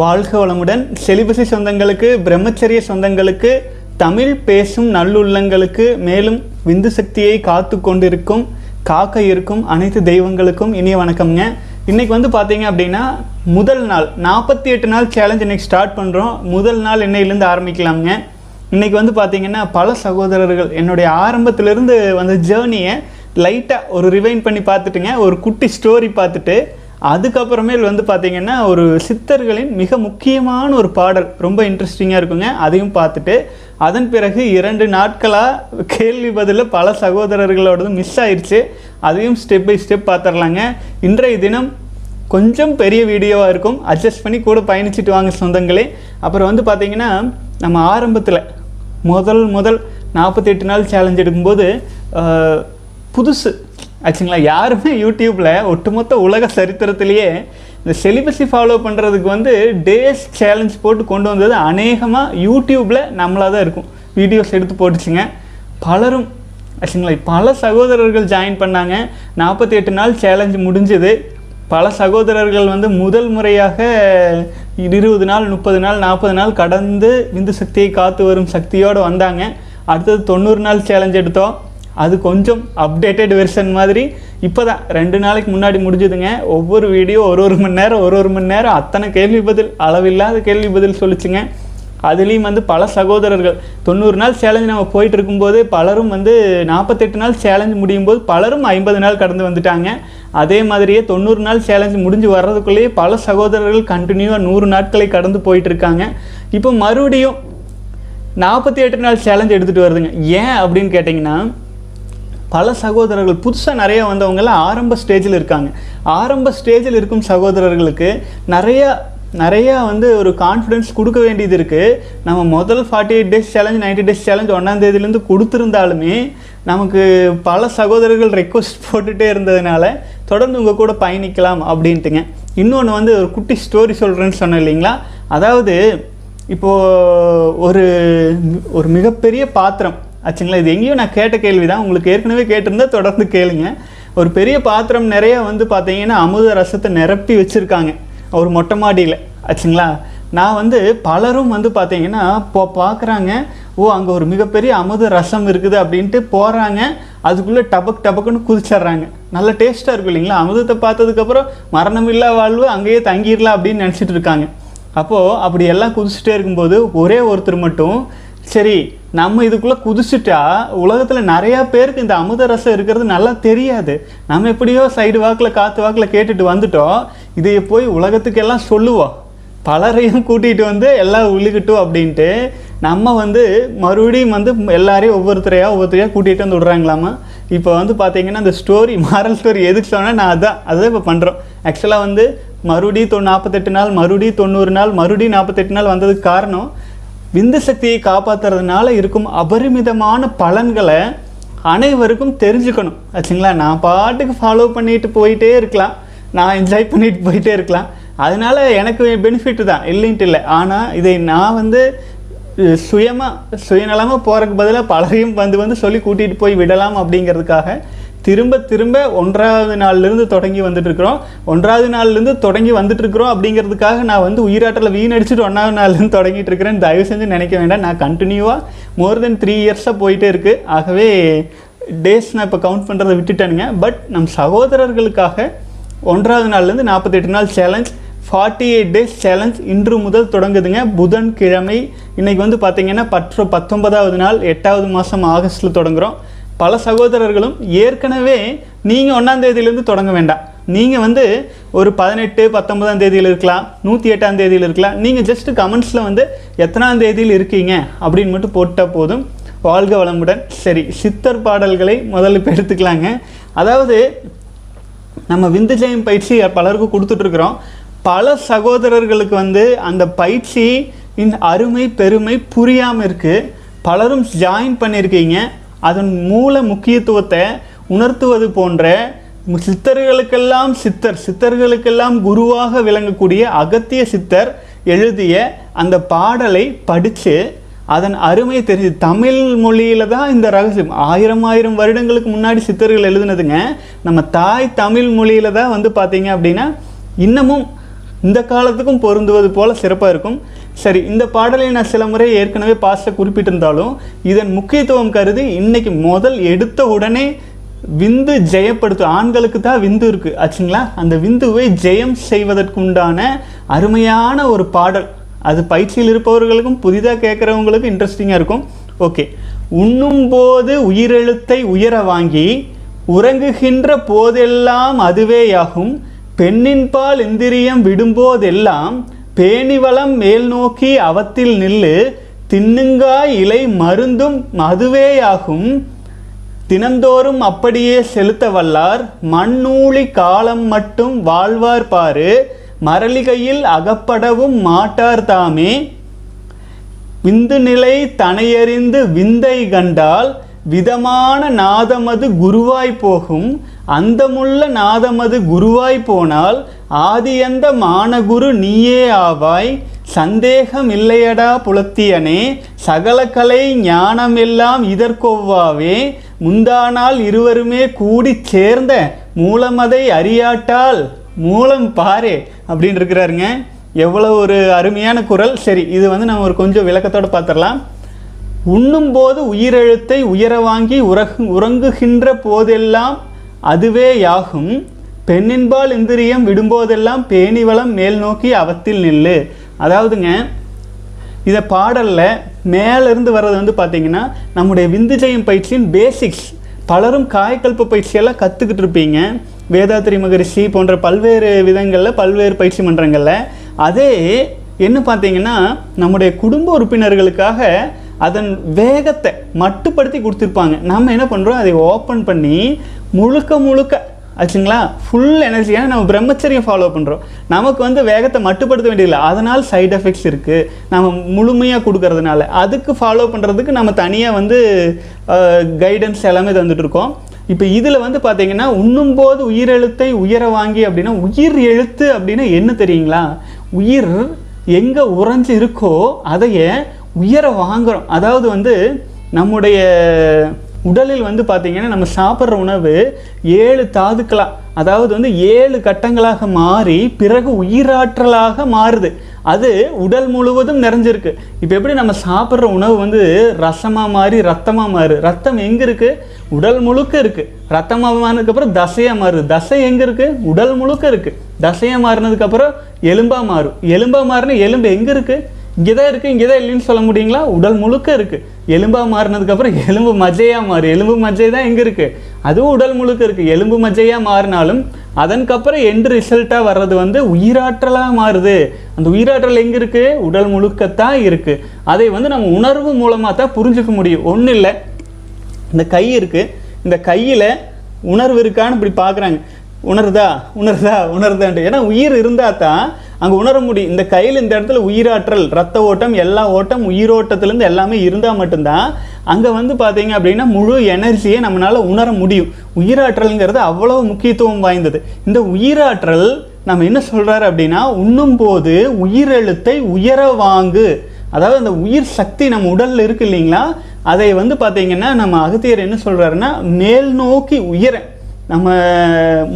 வாழ்க வளமுடன். செலிபசி சொந்தங்களுக்கு பிரம்மச்சரிய சொந்தங்களுக்கு தமிழ் பேசும் நல்லுள்ளங்களுக்கு மேலும் விந்து சக்தியை காத்து கொண்டிருக்கும் காக்க இருக்கும் அனைத்து தெய்வங்களுக்கும் இனிய வணக்கம்ங்க. இன்றைக்கி வந்து பார்த்தீங்க அப்படின்னா முதல் நாள் நாற்பத்தி எட்டு நாள் சேலஞ்ச் இன்னைக்கு ஸ்டார்ட் பண்ணுறோம் முதல் நாள் என்னையிலேருந்து ஆரம்பிக்கலாம்ங்க. இன்னைக்கு வந்து பார்த்தீங்கன்னா பல சகோதரர்கள் என்னுடைய ஆரம்பத்திலேருந்து வந்த ஜேர்னியை லைட்டாக ஒரு ரிவைன் பண்ணி பார்த்துட்டுங்க ஒரு குட்டி ஸ்டோரி பார்த்துட்டு அதுக்கப்புறமேல் வந்து பார்த்திங்கன்னா ஒரு சித்தர்களின் மிக முக்கியமான ஒரு பாடல் ரொம்ப இன்ட்ரெஸ்டிங்காக இருக்குங்க. அதையும் பார்த்துட்டு அதன் பிறகு இரண்டு நாட்களாக கேள்வி பதிலில் பல சகோதரர்களோடது மிஸ் ஆயிடுச்சு அதையும் ஸ்டெப் பை ஸ்டெப் பார்த்துடலாங்க. இன்றைய தினம் கொஞ்சம் பெரிய வீடியோவாக இருக்கும். அட்ஜஸ்ட் பண்ணி கூட பயணிச்சுட்டு வாங்க சொந்தங்களே. அப்புறம் வந்து பார்த்திங்கன்னா நம்ம ஆரம்பத்தில் முதல் முதல் நாற்பத்தெட்டு நாள் சேலஞ்ச் எடுக்கும்போது புதுசு ஆச்சுங்களா? யாருமே யூடியூப்பில் ஒட்டுமொத்த உலக சரித்திரத்திலேயே இந்த செலிபஸை ஃபாலோ பண்ணுறதுக்கு வந்து டேஸ் சேலஞ்ச் போட்டு கொண்டு வந்தது அநேகமாக யூடியூப்பில் நம்மளாக தான் இருக்கும். வீடியோஸ் எடுத்து போட்டுச்சுங்க. பலரும் ஆச்சுங்களா? பல சகோதரர்கள் ஜாயின் பண்ணாங்க. நாற்பத்தி எட்டு நாள் சேலஞ்ச் முடிஞ்சது. பல சகோதரர்கள் வந்து முதல் முறையாக இருபது நாள் முப்பது நாள் நாற்பது நாள் கடந்து விந்து சக்தியை காத்து வரும் சக்தியோடு வந்தாங்க. அடுத்தது தொண்ணூறு நாள் சேலஞ்ச் எடுத்தோம். அது கொஞ்சம் அப்டேட்டட் வெர்ஷன் மாதிரி. இப்போ தான் ரெண்டு நாளைக்கு முன்னாடி முடிஞ்சுதுங்க. ஒவ்வொரு வீடியோ ஒரு ஒரு மணி நேரம் ஒரு ஒரு மணி நேரம் அத்தனை கேள்வி பதில் அளவில்லாத கேள்வி பதில் சொல்லிச்சுங்க. அதுலேயும் வந்து பல சகோதரர்கள் தொண்ணூறு நாள் சேலஞ்சு நம்ம போயிட்டு இருக்கும்போது பலரும் வந்து நாற்பத்தெட்டு நாள் சேலஞ்சு முடியும் போது பலரும் ஐம்பது நாள் கடந்து வந்துட்டாங்க. அதே மாதிரியே தொண்ணூறு நாள் சேலஞ்சு முடிஞ்சு வர்றதுக்குள்ளேயே பல சகோதரர்கள் கண்டினியூவாக நூறு நாட்களை கடந்து போயிட்டு இருக்காங்க. இப்போ மறுபடியும் நாற்பத்தி எட்டு நாள் சேலஞ்ச் எடுத்துகிட்டு வருதுங்க. ஏன் அப்படின்னு கேட்டிங்கன்னா பல சகோதரர்கள் புதுசாக நிறைய வந்தவங்கெல்லாம் ஆரம்ப ஸ்டேஜில் இருக்காங்க. ஆரம்ப ஸ்டேஜில் இருக்கும் சகோதரர்களுக்கு நிறைய நிறையா வந்து ஒரு கான்ஃபிடென்ஸ் கொடுக்க வேண்டியது இருக்குது நம்ம முதல் forty eight days challenge ninety days challenge ஒன்றாந்தேதியிலேருந்து கொடுத்துருந்தாலுமே நமக்கு பல சகோதரர்கள் ரெக்வஸ்ட் போட்டுகிட்டே இருந்ததுனால தொடர்ந்து உங்கள் கூட பயணிக்கலாம் அப்படின்ட்டுங்க. இன்னொன்று வந்து ஒரு குட்டி ஸ்டோரி சொல்கிறேன்னு சொன்னேன் இல்லைங்களா? அதாவது இப்போது ஒரு ஒரு மிகப்பெரிய பாத்திரம் ஆச்சுங்களா? இது எங்கேயும் நான் கேட்ட கேள்வி தான் உங்களுக்கு ஏற்கனவே கேட்டிருந்தா தொடர்ந்து கேளுங்க. ஒரு பெரிய பாத்திரம் நிறைய வந்து பார்த்தீங்கன்னா அமுத ரசத்தை நிரப்பி வச்சுருக்காங்க. ஒரு மொட்டை மாடியில். ஆச்சுங்களா? நான் வந்து பலரும் வந்து பார்த்தீங்கன்னா இப்போ பார்க்குறாங்க ஓ அங்கே ஒரு மிகப்பெரிய அமுத ரசம் இருக்குது அப்படின்ட்டு போகிறாங்க அதுக்குள்ளே டபக் டபக்குன்னு குதிச்சிட்றாங்க. நல்ல டேஸ்ட்டாக இருக்கும் இல்லைங்களா? அமுதத்தை பார்த்ததுக்கப்புறம் மரணமில்லா வாழ்வு அங்கேயே தங்கிடலாம் அப்படின்னு நினச்சிட்டு இருக்காங்க. அப்போது அப்படி எல்லாம் குதிச்சுட்டே இருக்கும்போது ஒரே ஒருத்தர் மட்டும் சரி நம்ம இதுக்குள்ளே குதிச்சுட்டா உலகத்தில் நிறையா பேருக்கு இந்த அமுத ரசம் இருக்கிறது நல்லா தெரியாது. நம்ம எப்படியோ சைடு வாக்கில் காற்று வாக்கில் கேட்டுட்டு வந்துட்டோம். இதை போய் உலகத்துக்கெல்லாம் சொல்லுவோம். பலரையும் கூட்டிகிட்டு வந்து எல்லாம் உழுகட்டும் அப்படின்ட்டு நம்ம வந்து மறுபடியும் வந்து எல்லாரையும் ஒவ்வொருத்தரையாக ஒவ்வொருத்தரையாக கூட்டிகிட்டு வந்து விட்றாங்களாமா? இப்போ வந்து பார்த்தீங்கன்னா இந்த ஸ்டோரி மாரல் ஸ்டோரி எதுக்கு சொன்னால் நான் அதான் அதான் இப்போ பண்ணுறோம் ஆக்சுவலாக வந்து மறுபடியும் தொ நாற்பத்தெட்டு நாள் மறுபடியும் தொண்ணூறு நாள் மறுபடியும் நாற்பத்தெட்டு நாள் வந்ததுக்கு காரணம் விந்து சக்தியை காப்பாற்றுறதுனால இருக்கும் அபரிமிதமான பலன்களை அனைவருக்கும் தெரிஞ்சுக்கணும். ஆச்சுங்களா? நான் பாட்டுக்கு ஃபாலோ பண்ணிட்டு போயிட்டே இருக்கலாம். நான் என்ஜாய் பண்ணிட்டு போயிட்டே இருக்கலாம். அதனால எனக்கு பெனிஃபிட் தான். இல்லைன்ட்டு இல்லை. ஆனால் இதை நான் வந்து சுயமாக சுயநலமாக போகிறதுக்கு பதிலாக பலரையும் வந்து வந்து சொல்லி கூட்டிகிட்டு போய் விடலாம் அப்படிங்கிறதுக்காக திரும்ப திரும்ப ஒன்றாவது நாள்லேருந்து தொடங்கி வந்துட்டுருக்குறோம். ஒன்றாவது நாள்லேருந்து தொடங்கி வந்துட்டுருக்குறோம் அப்படிங்கிறதுக்காக நான் வந்து உயிராற்றலை வீணடிச்சுட்டு ஒன்றாவது நாள்லேருந்து தொடங்கிட்டு இருக்கிறேன் தயவு செஞ்சு நினைக்க வேண்டாம். நான் கண்டினியூவாக மோர் தென் த்ரீ இயர்ஸாக போயிட்டே இருக்குது ஆகவே டேஸ் நான் இப்போ கவுண்ட் பண்ணுறதை விட்டுட்டேனுங்க. பட் நம் சகோதரர்களுக்காக ஒன்றாவது நாள்லேருந்து நாற்பத்தெட்டு நாள் challenge forty eight days challenge இன்று முதல் தொடங்குதுங்க. புதன்கிழமை இன்னைக்கு வந்து பார்த்திங்கன்னா பற்ற பத்தொன்பதாவது நாள் எட்டாவது மாதம் ஆகஸ்ட்டில் தொடங்குறோம். பல சகோதரர்களும் ஏற்கனவே நீங்கள் ஒன்றாம் தேதியிலேருந்து தொடங்க வேண்டாம். நீங்கள் வந்து ஒரு பதினெட்டு பத்தொன்பதாம் தேதியில் இருக்கலாம் நூற்றி எட்டாம் தேதியில் இருக்கலாம். நீங்கள் ஜஸ்ட் கமெண்ட்ஸில் வந்து எத்தனாம் தேதியில் இருக்கீங்க அப்படின்னு மட்டும் போட்டால் போதும். வாழ்க வளமுடன். சரி சித்தர் பாடல்களை முதல்ல இப்போ எடுத்துக்கலாங்க. அதாவது நம்ம விந்துஜயம் பயிற்சி பலருக்கும் கொடுத்துட்ருக்குறோம் பல சகோதரர்களுக்கு வந்து அந்த பயிற்சி இந்த அருமை பெருமை புரியாமல் இருக்குது பலரும் ஜாயின் பண்ணியிருக்கீங்க. அதன் மூல முக்கியத்துவத்தை உணர்த்துவது போன்ற சித்தர்களுக்கெல்லாம் சித்தர் சித்தர்களுக்கெல்லாம் குருவாக விளங்கக்கூடிய அகத்திய சித்தர் எழுதிய அந்த பாடலை படித்து அதன் அருமை தெரிஞ்சு தமிழ் மொழியில் தான் இந்த ரகசியம். ஆயிரம் ஆயிரம் வருடங்களுக்கு முன்னாடி சித்தர்கள் எழுதுனதுங்க. நம்ம தாய் தமிழ் மொழியில் தான் வந்து பார்த்தீங்க அப்படின்னா இன்னமும் இந்த காலத்துக்கும் பொருந்துவது போல சிறப்பாக இருக்கும். சரி இந்த பாடலை நான் சில முறை ஏற்கனவே பாஸ்ட குறிப்பிட்டிருந்தாலும் இதன் முக்கியத்துவம் கருதி இன்னைக்கு முதல் எடுத்த உடனே விந்து ஜெயப்படுத்தும் ஆண்களுக்கு தான் விந்து இருக்குது ஆச்சுங்களா? அந்த விந்துவை ஜெயம் செய்வதற்குண்டான அருமையான ஒரு பாடல். அது பயிற்சியில் இருப்பவர்களுக்கும் புதிதாக கேட்குறவங்களுக்கும் இன்ட்ரெஸ்டிங்காக இருக்கும். ஓகே உண்ணும் போது உயிரெழுத்தை உயர வாங்கி உறங்குகின்ற போதெல்லாம் அதுவேயாகும். பெண்ணின்பால் இந்திரியம் விடும்போதெல்லாம் பேணிவளம் மேல் நோக்கி அவத்தில் நில்லு தின்னுங்காய் இலை மருந்தும் அதுவேயாகும் தினந்தோறும் அப்படியே செலுத்த வல்லார் மண்ணூழி காலம் மட்டும் வாழ்வார் பாரு மரளிகையில் அகப்படவும் மாட்டார் தாமே. விந்து நிலை தனையறிந்து விந்தை கண்டால் விதமான நாதமது குருவாய் போகும். அந்தமுள்ள நாதமது குருவாய் போனால் ஆதியந்த மானகுரு நீயே ஆவாய். சந்தேகம் இல்லையடா புலத்தியனே சகல கலை ஞானமெல்லாம் இதற்கொவ்வாவே. முந்தானால் இருவருமே கூடி சேர்ந்த மூலமதை அறியாட்டால் மூலம் பாரே அப்படின்னு இருக்கிறாருங்க எவ்வளோ ஒரு அருமையான குரல். சரி இது வந்து நம்ம ஒரு கொஞ்சம் விளக்கத்தோடு பார்த்துடலாம். உண்ணும்போது உயிரெழுத்தை உயர வாங்கி உறகு உறங்குகின்ற போதெல்லாம் அதுவே யாகும். பெண்ணின்பால் இந்திரியம் விடும்போதெல்லாம் பேணிவளம் மேல் நோக்கி அவத்தில் நில்லு. அதாவதுங்க இதை பாடலில் மேலேருந்து வர்றது வந்து பார்த்தீங்கன்னா நம்முடைய விந்துஜயம் பயிற்சியின் பேசிக்ஸ் பலரும் காயக்கல்ப பயிற்சியெல்லாம் கற்றுக்கிட்டு இருப்பீங்க. வேதாத்திரி மகரிஷி போன்ற பல்வேறு விதங்களில் பல்வேறு பயிற்சி மன்றங்களில். அதே என்ன பார்த்தீங்கன்னா நம்முடைய குடும்ப உறுப்பினர்களுக்காக அதன் வேகத்தை மட்டுப்படுத்தி கொடுத்துருப்பாங்க. நம்ம என்ன பண்ணுறோம் அதை ஓப்பன் பண்ணி முழுக்க முழுக்க ஆச்சுங்களா? ஃபுல் எனர்ஜியாக நம்ம பிரம்மச்சரியம் ஃபாலோ பண்ணுறோம் நமக்கு வந்து வேகத்தை மட்டுப்படுத்த வேண்டியதில்லை. அதனால் சைட் எஃபெக்ட்ஸ் இருக்குது நம்ம முழுமையாக கொடுக்கறதுனால. அதுக்கு ஃபாலோ பண்ணுறதுக்கு நம்ம தனியாக வந்து கைடன்ஸ் எல்லாமே தந்துட்டுருக்கோம் இப்போ இதில் வந்து பார்த்தீங்கன்னா உண்ணும் போது உயிரெழுத்தை உயர வாங்கி அப்படின்னா உயிர் எழுத்து அப்படின்னா என்ன தெரியுங்களா? உயிர் எங்கே உறைஞ்சு இருக்கோ அதையே உயர வாங்குறோம். அதாவது வந்து நம்முடைய உடலில் வந்து பார்த்திங்கன்னா நம்ம சாப்பிட்ற உணவு ஏழு தாதுக்களாக அதாவது வந்து ஏழு கட்டங்களாக மாறி பிறகு உயிராற்றலாக மாறுது. அது உடல் முழுவதும் நிறைஞ்சிருக்கு. இப்போ எப்படி நம்ம சாப்பிட்ற உணவு வந்து ரசமாக மாறி ரத்தமாக மாறு? ரத்தம் எங்கே இருக்குது உடல் முழுக்க இருக்குது ரத்தமாக மாறினதுக்கப்புறம் தசையாக மாறுது. தசை எங்கே இருக்குது உடல் முழுக்க இருக்குது தசையாக மாறினதுக்கப்புறம் எலும்பாக மாறும். எலும்பாக மாறின எலும்பு எங்கே இருக்குது இங்கே தான் இருக்குது இங்கே தான் இல்லைன்னு சொல்ல முடியுங்களா? உடல் முழுக்க இருக்குது எலும்பாக மாறினதுக்கப்புறம் எலும்பு மஜ்ஜையாக மாறு. எலும்பு மஜ்ஜை தான் எங்கே இருக்குது அதுவும் உடல் முழுக்க இருக்குது எலும்பு மஜ்ஜையாக மாறினாலும் அதற்கப்புறம் எண்டு ரிசல்ட்டாக வர்றது வந்து உயிராற்றலாக மாறுது. அந்த உயிராற்றல் எங்கே இருக்குது உடல் முழுக்கத்தான் இருக்குது அதை வந்து நம்ம உணர்வு மூலமாக தான் புரிஞ்சுக்க முடியும். ஒன்றும் இல்லை. இந்த கை இருக்குது இந்த கையில் உணர்வு இருக்கான்னு இப்படி பார்க்குறாங்க உணருதா? உணருதா? உணருதான்ட்டு. ஏன்னா உயிர் இருந்தால் தான் அங்கே உணர முடியும் இந்த கையில் இந்த இடத்துல உயிராற்றல் ரத்த ஓட்டம் எல்லா ஓட்டம் உயிரோட்டத்துலேருந்து எல்லாமே இருந்தால் மட்டும்தான் அங்கே வந்து பார்த்தீங்க அப்படின்னா முழு எனர்ஜியை நம்மளால் உணர முடியும். உயிராற்றல்ங்கிறது அவ்வளோ முக்கியத்துவம் வாய்ந்தது. இந்த உயிராற்றல் நம்ம என்ன சொல்கிறாரு அப்படின்னா உண்ணும்போது உயிரெழுத்தை உயர வாங்கு. அதாவது அந்த உயிர் சக்தி நம்ம உடலில் இருக்கு இல்லைங்களா? அதை வந்து பார்த்தீங்கன்னா நம்ம அகத்தியர் என்ன சொல்கிறாருன்னா மேல் நோக்கி உயர. நம்ம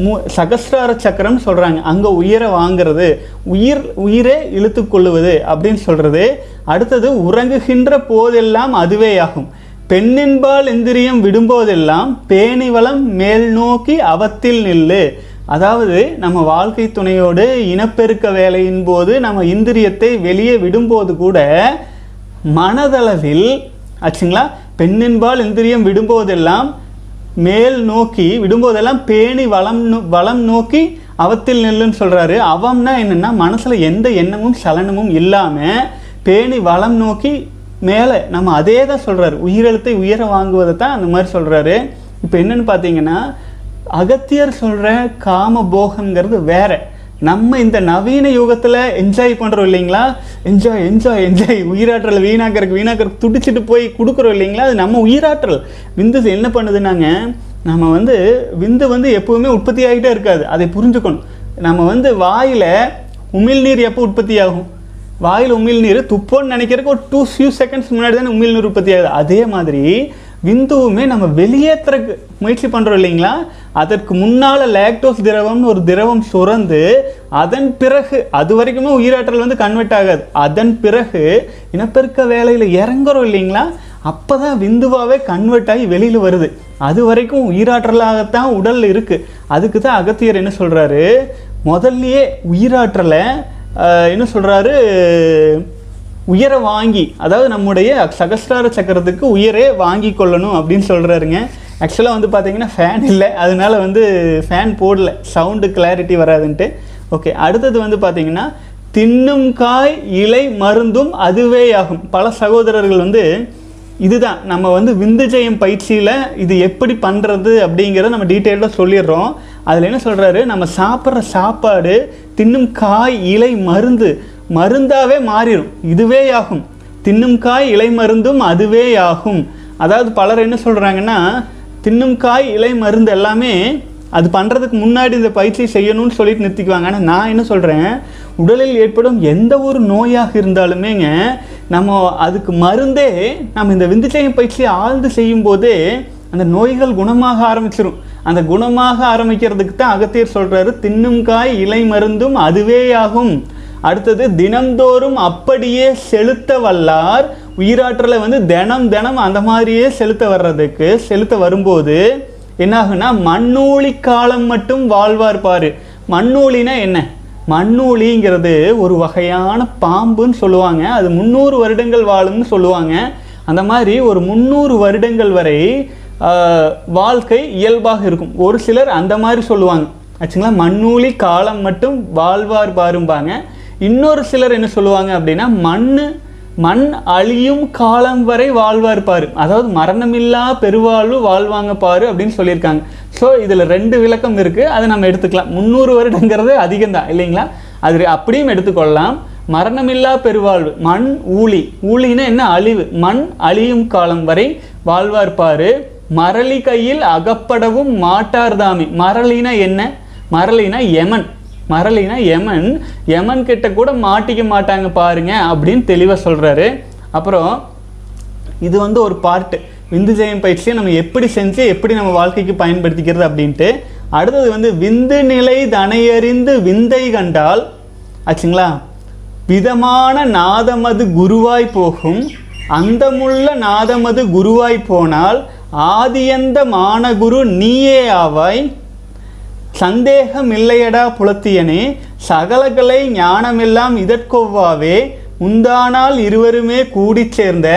மு சகஸ்ரார சக்கரம்னு சொல்கிறாங்க அங்கே உயிரை வாங்குறது உயிர் உயிரே இழுத்துக்கொள்ளுவது அப்படின்னு சொல்கிறது அடுத்தது உறங்குகின்ற போதெல்லாம் அதுவே ஆகும் பெண்ணின்பால் இந்திரியம் விடும்போதெல்லாம் பேணிவளம் மேல் நோக்கி அவத்தில் நில்லு. அதாவது நம்ம வாழ்க்கை துணையோடு இனப்பெருக்க வேலையின் போது நம்ம இந்திரியத்தை வெளியே விடும்போது கூட மனதளவில் ஆச்சுங்களா? பெண்ணின்பால் இந்திரியம் விடும்போதெல்லாம் மேல் நோக்கி விடும்போதெல்லாம் பேணி வளம் வளம் நோக்கி அவத்தில் நெல்லுன்னு சொல்கிறாரு அவம்னா என்னென்னா மனசில் எந்த எண்ணமும் சலனமும் இல்லாமல் பேணி வளம் நோக்கி மேலே நம்ம அதே தான் சொல்கிறாரு உயிரெழுத்தை உயர வாங்குவதை தான் அந்த மாதிரி சொல்கிறாரு இப்போ என்னென்னு பார்த்தீங்கன்னா அகத்தியர் சொல்கிற காம வேறு. நம்ம இந்த நவீன யுகத்தில் என்ஜாய் பண்ணுறோம் இல்லைங்களா? என்ஜாய் என்ஜாய் என்ஜாய் உயிராற்றல் வீணாக்கறதுக்கு வீணாக்கறதுக்கு துடிச்சிட்டு போய் கொடுக்குறோம் இல்லைங்களா? அது நம்ம உயிராற்றல். விந்து என்ன பண்ணுதுன்னாங்க? நம்ம வந்து விந்து வந்து எப்பவுமே உற்பத்தி ஆகிட்டே இருக்காது. அதை புரிஞ்சுக்கணும். நம்ம வந்து வாயில் உமிழ்நீர் எப்போ உற்பத்தி ஆகும்? வாயில் உமிழ்நீர் துப்போன்னு நினைக்கிறதுக்கு ஒரு டூ ஃபியூ செகண்ட்ஸ் முன்னாடி தானே உமிழ்நீர் உற்பத்தி ஆகுது. அதே மாதிரி விந்துவுமே நம்ம வெளியேற்றுறக்கு முயற்சி பண்ணுறோம் இல்லைங்களா? அதற்கு முன்னால் லேக்டோஸ் திரவம்னு ஒரு திரவம் சுரந்து அதன் பிறகு அது வரைக்குமே உயிராற்றல் வந்து கன்வெர்ட் ஆகாது. அதன் பிறகு இனப்பெருக்க வேலையில் இறங்குறோம் இல்லைங்களா? அப்போ தான் விந்துவாகவே கன்வெர்ட் ஆகி வெளியில் வருது. அது வரைக்கும் உயிராற்றலாகத்தான் உடல் இருக்குது அதுக்கு தான் அகத்தியர் என்ன சொல்கிறாரு முதல்லையே உயிராற்றலை என்ன சொல்கிறாரு உயர வாங்கி அதாவது நம்முடைய சகஸ்ரார சக்கரத்துக்கு உயரே வாங்கி கொள்ளணும் அப்படின்னு சொல்கிறாருங்க ஆக்சுவலாக வந்து பார்த்தீங்கன்னா ஃபேன் இல்லை. அதனால வந்து ஃபேன் போடல. Sound clarity வராதுன்ட்டு. ஓகே அடுத்தது வந்து பார்த்தீங்கன்னா தின்னும் காய் இலை மருந்தும் அதுவே ஆகும் பல சகோதரர்கள் வந்து இதுதான் நம்ம வந்து விந்துஜெயம் பயிற்சியில் இது எப்படி பண்ணுறது அப்படிங்கிறத நம்ம டீட்டெயிலாக சொல்லிடுறோம். அதில் என்ன சொல்கிறாரு நம்ம சாப்பிட்ற சாப்பாடு தின்னும் காய் இலை மருந்து மருந்தாகவே மாறிடும் இதுவே ஆகும் தின்னும் காய் இலை மருந்தும் அதுவே ஆகும் அதாவது பலர் என்ன சொல்கிறாங்கன்னா தின்னும் காய் இலை மருந்து எல்லாமே அது பண்ணுறதுக்கு முன்னாடி இந்த பயிற்சி செய்யணும்னு சொல்லிட்டு நிறுத்திக்குவாங்க. ஆனால் நான் என்ன சொல்கிறேன் உடலில் ஏற்படும் எந்த ஒரு நோயாக இருந்தாலுமேங்க நம்ம அதுக்கு மருந்தே நம்ம இந்த விந்துச்சயம் பயிற்சியை ஆழ்ந்து செய்யும் போதே அந்த நோய்கள் குணமாக ஆரம்பிச்சிடும் அந்த குணமாக ஆரம்பிக்கிறதுக்கு தான் அகத்தியர் சொல்கிறாரு தின்னும் காய் இலை மருந்தும் அதுவே ஆகும் அடுத்தது தினம்தோறும் அப்படியே செலுத்த வல்லார். உயிராற்றலை வந்து தினம் தினம் அந்த மாதிரியே செலுத்த வர்றதுக்கு செலுத்த வரும்போது என்னாகுன்னா மண்ணூழி காலம் மட்டும் வாழ்வார் பாரு. மண்ணூழினா என்ன? மண்ணூழிங்கிறது ஒரு வகையான பாம்புன்னு சொல்லுவாங்க. அது முந்நூறு வருடங்கள் வாழும்னு சொல்லுவாங்க. அந்த மாதிரி ஒரு முந்நூறு வருடங்கள் வரை வாழ்க்கை இயல்பாக இருக்கும். ஒரு சிலர் அந்த மாதிரி சொல்லுவாங்க. ஆச்சுங்களா? மண்ணூலி காலம் மட்டும் வாழ்வார் பாரும்பாங்க. இன்னொரு சிலர் என்ன சொல்லுவாங்க அப்படின்னா மண் மண் அழியும் காலம் வரை வாழ்வார் பாரு. அதாவது மரணமில்லா பெருவாழ்வு வாழ்வாங்க பாரு அப்படின்னு சொல்லியிருக்காங்க. ஸோ இதில் ரெண்டு விளக்கம் இருக்குது அதை நம்ம எடுத்துக்கலாம். முந்நூறு வருடங்கிறது அதிகம்தான் இல்லைங்களா? அது அப்படியும் எடுத்துக்கொள்ளலாம். மரணமில்லா பெருவாழ்வு மண் ஊழி. ஊழின்னா என்ன? அழிவு. மண் அழியும் காலம் வரை வாழ்வார் பாரு. மரளி கையில் அகப்படவும் மாட்டார்தாமி மரளினா என்ன? மரளினா யமன் மரளினா யமன் யமன் கிட்ட கூட மாட்டிக்க மாட்டாங்க பாருங்க அப்படின்னு தெளிவாக சொல்கிறாரு அப்புறம் இது வந்து ஒரு பார்ட்டு விந்து ஜெயம் பயிற்சியை நம்ம எப்படி செஞ்சு எப்படி நம்ம வாழ்க்கைக்கு பயன்படுத்திக்கிறது அப்படின்ட்டு. அடுத்தது வந்து விந்து நிலை தனையறிந்து விந்தை கண்டால் ஆச்சுங்களா? விதமான நாதமது குருவாய் போகும் அந்தமுள்ள நாதமது குருவாய் போனால் ஆதியந்த மானகுரு நீயே ஆவாய் சந்தேகம் இல்லையடா புலத்தியனே சகலகலை ஞானமெல்லாம் இதற்கொவ்வாவே உந்தானால் இருவருமே கூடி சேர்ந்த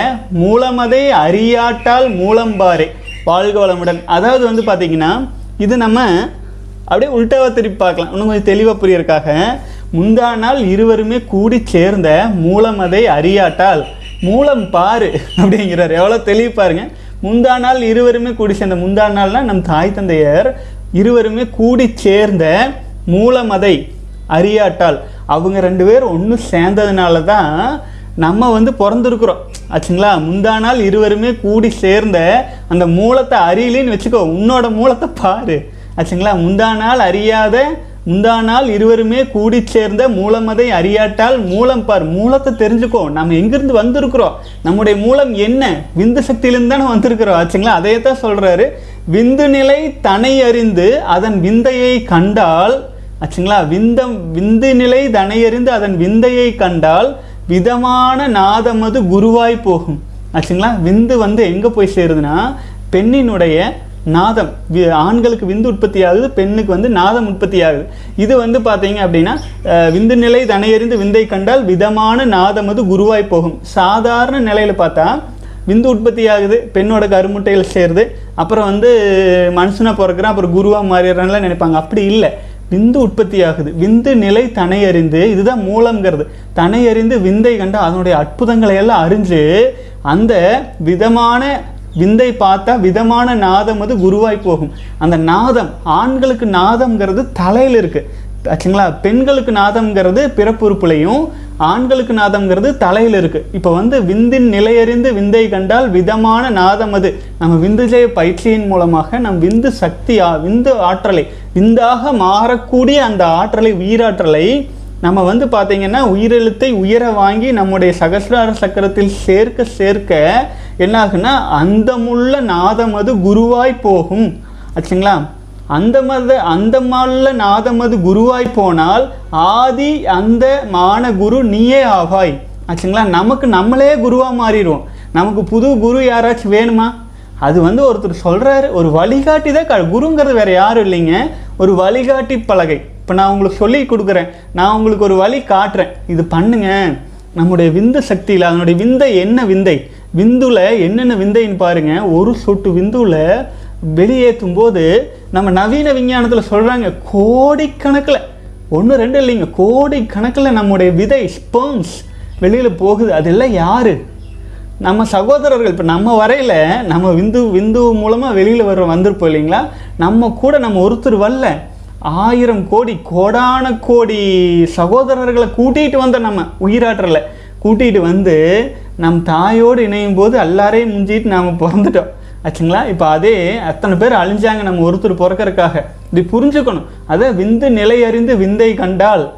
மூலமதை அறியாட்டால் மூலம்பாரே. வாழ்க வளமுடன். அதாவது வந்து பார்த்தீங்கன்னா இது நம்ம அப்படியே உள்டாவை திருப்பி பார்க்கலாம். இன்னும் கொஞ்சம் தெளிவாக புரியறதுக்காக முந்தா நாள் இருவருமே கூடி சேர்ந்த மூலமதை அறியாட்டால் மூலம் பாரு அப்படிங்கிறார். எவ்வளோ தெளிவு பாருங்க. முந்தா நாள் இருவருமே கூடி சேர்ந்த முந்தா நாள்னா நம் தாய் தந்தையர் இருவருமே கூடி சேர்ந்த மூலமதை அறியாட்டால் அவங்க ரெண்டு பேரும் ஒன்று சேர்ந்ததுனால தான் நம்ம வந்து பிறந்திருக்கிறோம். ஆச்சுங்களா? முந்தா நாள் இருவருமே கூடி சேர்ந்த அந்த மூலத்தை அறியலின்னு வச்சுக்கோ உன்னோட மூலத்தை பாரு. ஆச்சுங்களா? முந்தா நாள் அறியாத முந்தா நாள் இருவருமே கூடி சேர்ந்த மூலமதை அறியாட்டால் மூலம் பார். மூலத்தை தெரிஞ்சுக்கோ. நம்ம எங்கிருந்து வந்திருக்கிறோம்? நம்முடைய மூலம் என்ன? விந்து சக்தியிலிருந்து தானே வந்திருக்கிறோம் ஆச்சுங்களா? அதையே தான் சொல்கிறாரு விந்து நிலை தனை அறிந்து அதன் விந்தையை கண்டால் ஆச்சுங்களா? விந்தம் விந்து நிலை தனையறிந்து அதன் விந்தையை கண்டால் விதமான நாதமது குருவாய் போகும் ஆச்சுங்களா? விந்து வந்து எங்கே போய் சேருதுன்னா பெண்ணினுடைய நாதம். வி- ஆண்களுக்கு விந்து உற்பத்தி ஆகுது பெண்ணுக்கு வந்து நாதம் உற்பத்தி ஆகுது இது வந்து பார்த்தீங்க அப்படின்னா விந்து நிலை தனையறிந்து விந்தை கண்டால் விதமான நாதம் அது குருவாய் போகும். சாதாரண நிலையில் பார்த்தா விந்து உற்பத்தி ஆகுது பெண்ணோட கருமுட்டையில் சேருது அப்புறம் வந்து மனுஷனாக பிறக்கிறான் அப்புறம் குருவாக மாறிடுறான்லாம் நினைப்பாங்க. அப்படி இல்லை. விந்து உற்பத்தி ஆகுது விந்து நிலை தனை அறிந்து இதுதான் மூலங்கிறது தனை அறிந்து விந்தை கண்டு அதனுடைய அற்புதங்களை எல்லாம் அறிஞ்சு அந்த விதமான விந்தை பார்த்தா விதமான நாதம் அது குருவாய் போகும். அந்த நாதம் ஆண்களுக்கு நாதம்ங்கிறது தலையில் இருக்குது ஆச்சுங்களா? பெண்களுக்கு நாதம்ங்கிறது பிறப்புறுப்புலையும் ஆண்களுக்கு நாதம்ங்கிறது தலையில் இருக்குது இப்போ வந்து விந்தின் நிலையறிந்து விந்தை கண்டால் விதமான நாதம் அது. நம்ம விந்துஜய பயிற்சியின் மூலமாக நம் விந்து சக்தியா விந்து ஆற்றலை விந்தாக மாறக்கூடிய அந்த ஆற்றலை உயிராற்றலை நம்ம வந்து பார்த்திங்கன்னா உயிரெழுத்தை உயர வாங்கி நம்முடைய சகசிரார சக்கரத்தில் சேர்க்க சேர்க்க என்ன ஆகுன்னா அந்தமுள்ள நாதமது குருவாய் போகும். ஆச்சுங்களா? அந்த மத அந்த நாதமது குருவாய் போனால் ஆதி அந்த மான குரு நீயே ஆவாய். ஆச்சுங்களா? நமக்கு நம்மளே குருவாக மாறிடுவோம். நமக்கு புது குரு யாராச்சும் வேணுமா? அது வந்து ஒருத்தர் சொல்கிறாரு ஒரு வழிகாட்டி தான் க- குருங்கிறது வேறு யாரும் இல்லைங்க. ஒரு வழிகாட்டி பலகை. இப்போ நான் உங்களுக்கு சொல்லி கொடுக்குறேன். நான் உங்களுக்கு ஒரு வழி காட்டுறேன். இது பண்ணுங்க. நம்முடைய விந்து சக்தியில் அதனுடைய விந்தை என்ன விந்தை? விந்துல என்னென்ன விந்தைன்னு பாருங்க. ஒரு சொட்டு விந்துல வெளியேற்றும் போது நம்ம நவீன விஞ்ஞானத்தில் சொல்கிறாங்க கோடிக்கணக்கில். ஒன்று ரெண்டு இல்லைங்க கோடிக்கணக்கில் நம்முடைய விதை ஸ்பேம்ஸ் வெளியில் போகுது. அதெல்லாம் யார்? நம்ம சகோதரர்கள். இப்போ நம்ம வரையில் நம்ம விந்து விந்து மூலமாக வெளியில் வர வந்திருப்போம் இல்லைங்களா? நம்ம கூட நம்ம ஒருத்தர் வரல. ஆயிரம் கோடி கோடான கோடி சகோதரர்களை கூட்டிகிட்டு வந்த நம்ம உயிராற்றலை. கூட்டிகிட்டு வந்து நம் தாயோடு இணையும் போது எல்லாரையும் முஞ்சிட்டு நாம் பிறந்துட்டோம். ஆச்சுங்களா? இப்போ அதே அத்தனை பேர் அழிஞ்சாங்க நம்ம ஒருத்தர் பிறக்கறதுக்காக. இது புரிஞ்சுக்கணும். அதை விந்து நிலை அறிந்து விந்தை கண்டால்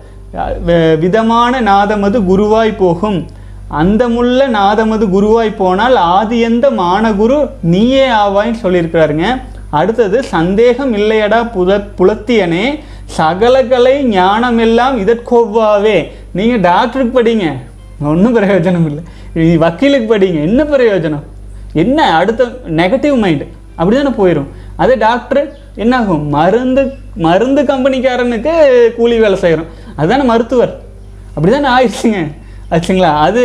வி- விதமான நாதமது குருவாய் போகும். அந்த முள்ள நாதமது குருவாய் போனால் ஆதி எந்த மானகுரு நீயே ஆவாய்ன்னு சொல்லியிருக்கிறாருங்க. அடுத்தது சந்தேகம் இல்லையடா புத புலத்தியனே சகலகலை ஞானமெல்லாம் இதற்கொவ்வாவே. நீங்கள் டாக்டருக்கு படிங்க. ஒன்றும் பிரயோஜனம் இல்லை நீ வக்கீலுக்கு படிங்க. என்ன பிரயோஜனம்? என்ன? அடுத்த நெகட்டிவ் மைண்டு அப்படி தானே போயிடும் அதே டாக்டர் என்னாகும்? மருந்து மருந்து கம்பெனிக்காரனுக்கு கூலி வேலை செய்கிறோம் அதுதானே மருத்துவர். அப்படி தானே ஆயிடுச்சுங்க. ஆச்சுங்களா? அது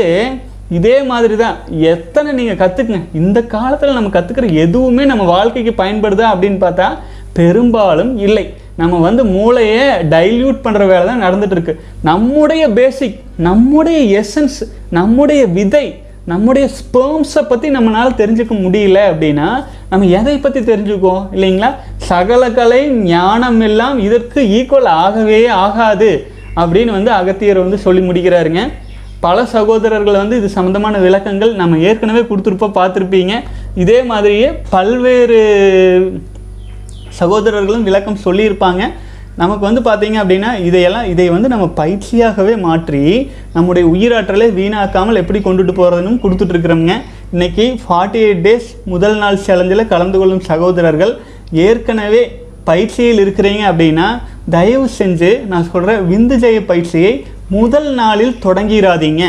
இதே மாதிரி தான் எத்தனை நீங்கள் கற்றுக்குங்க இந்த காலத்தில் நம்ம கற்றுக்கிற எதுவுமே நம்ம வாழ்க்கைக்கு பயன்படுதா அப்படின்னு பார்த்தா பெரும்பாலும் இல்லை. நம்ம வந்து மூளையை டைல்யூட் பண்ணுற வேலை தான் நடந்துட்டு இருக்கு நம்முடைய பேசிக் நம்முடைய எசன்ஸ் நம்முடைய விதை நம்முடைய ஸ்பேம்ஸை பற்றி நம்மளால் தெரிஞ்சுக்க முடியல அப்படின்னா நம்ம எதை பற்றி தெரிஞ்சுக்குவோம்? இல்லைங்களா? சகல கலை ஞானம் எல்லாம் இதற்கு ஈக்குவல் ஆகவே ஆகாது அப்படின்னு வந்து அகத்தியர் வந்து சொல்லி முடிக்கிறாருங்க. பல சகோதரர்கள் வந்து இது சம்மந்தமான விளக்கங்கள் நம்ம ஏற்கனவே கொடுத்துருப்போம் பார்த்துருப்பீங்க. இதே மாதிரியே பல்வேறு சகோதரர்களும் விளக்கம் சொல்லியிருப்பாங்க. நமக்கு வந்து பார்த்தீங்க அப்படின்னா இதையெல்லாம் இதை வந்து நம்ம பயிற்சியாகவே மாற்றி நம்முடைய உயிராற்றலை வீணாக்காமல் எப்படி கொண்டுட்டு போகிறதுன்னு கொடுத்துட்ருக்குறோங்க இன்னைக்கு ஃபார்ட்டி எயிட் டேஸ் முதல் நாள் சேலஞ்சில் கலந்து கொள்ளும் சகோதரர்கள் ஏற்கனவே பயிற்சியில் இருக்கிறீங்க அப்படின்னா தயவு செஞ்சு நான் சொல்கிற விந்து ஜெய பயிற்சியை முதல் நாளில் தொடங்கிடாதீங்க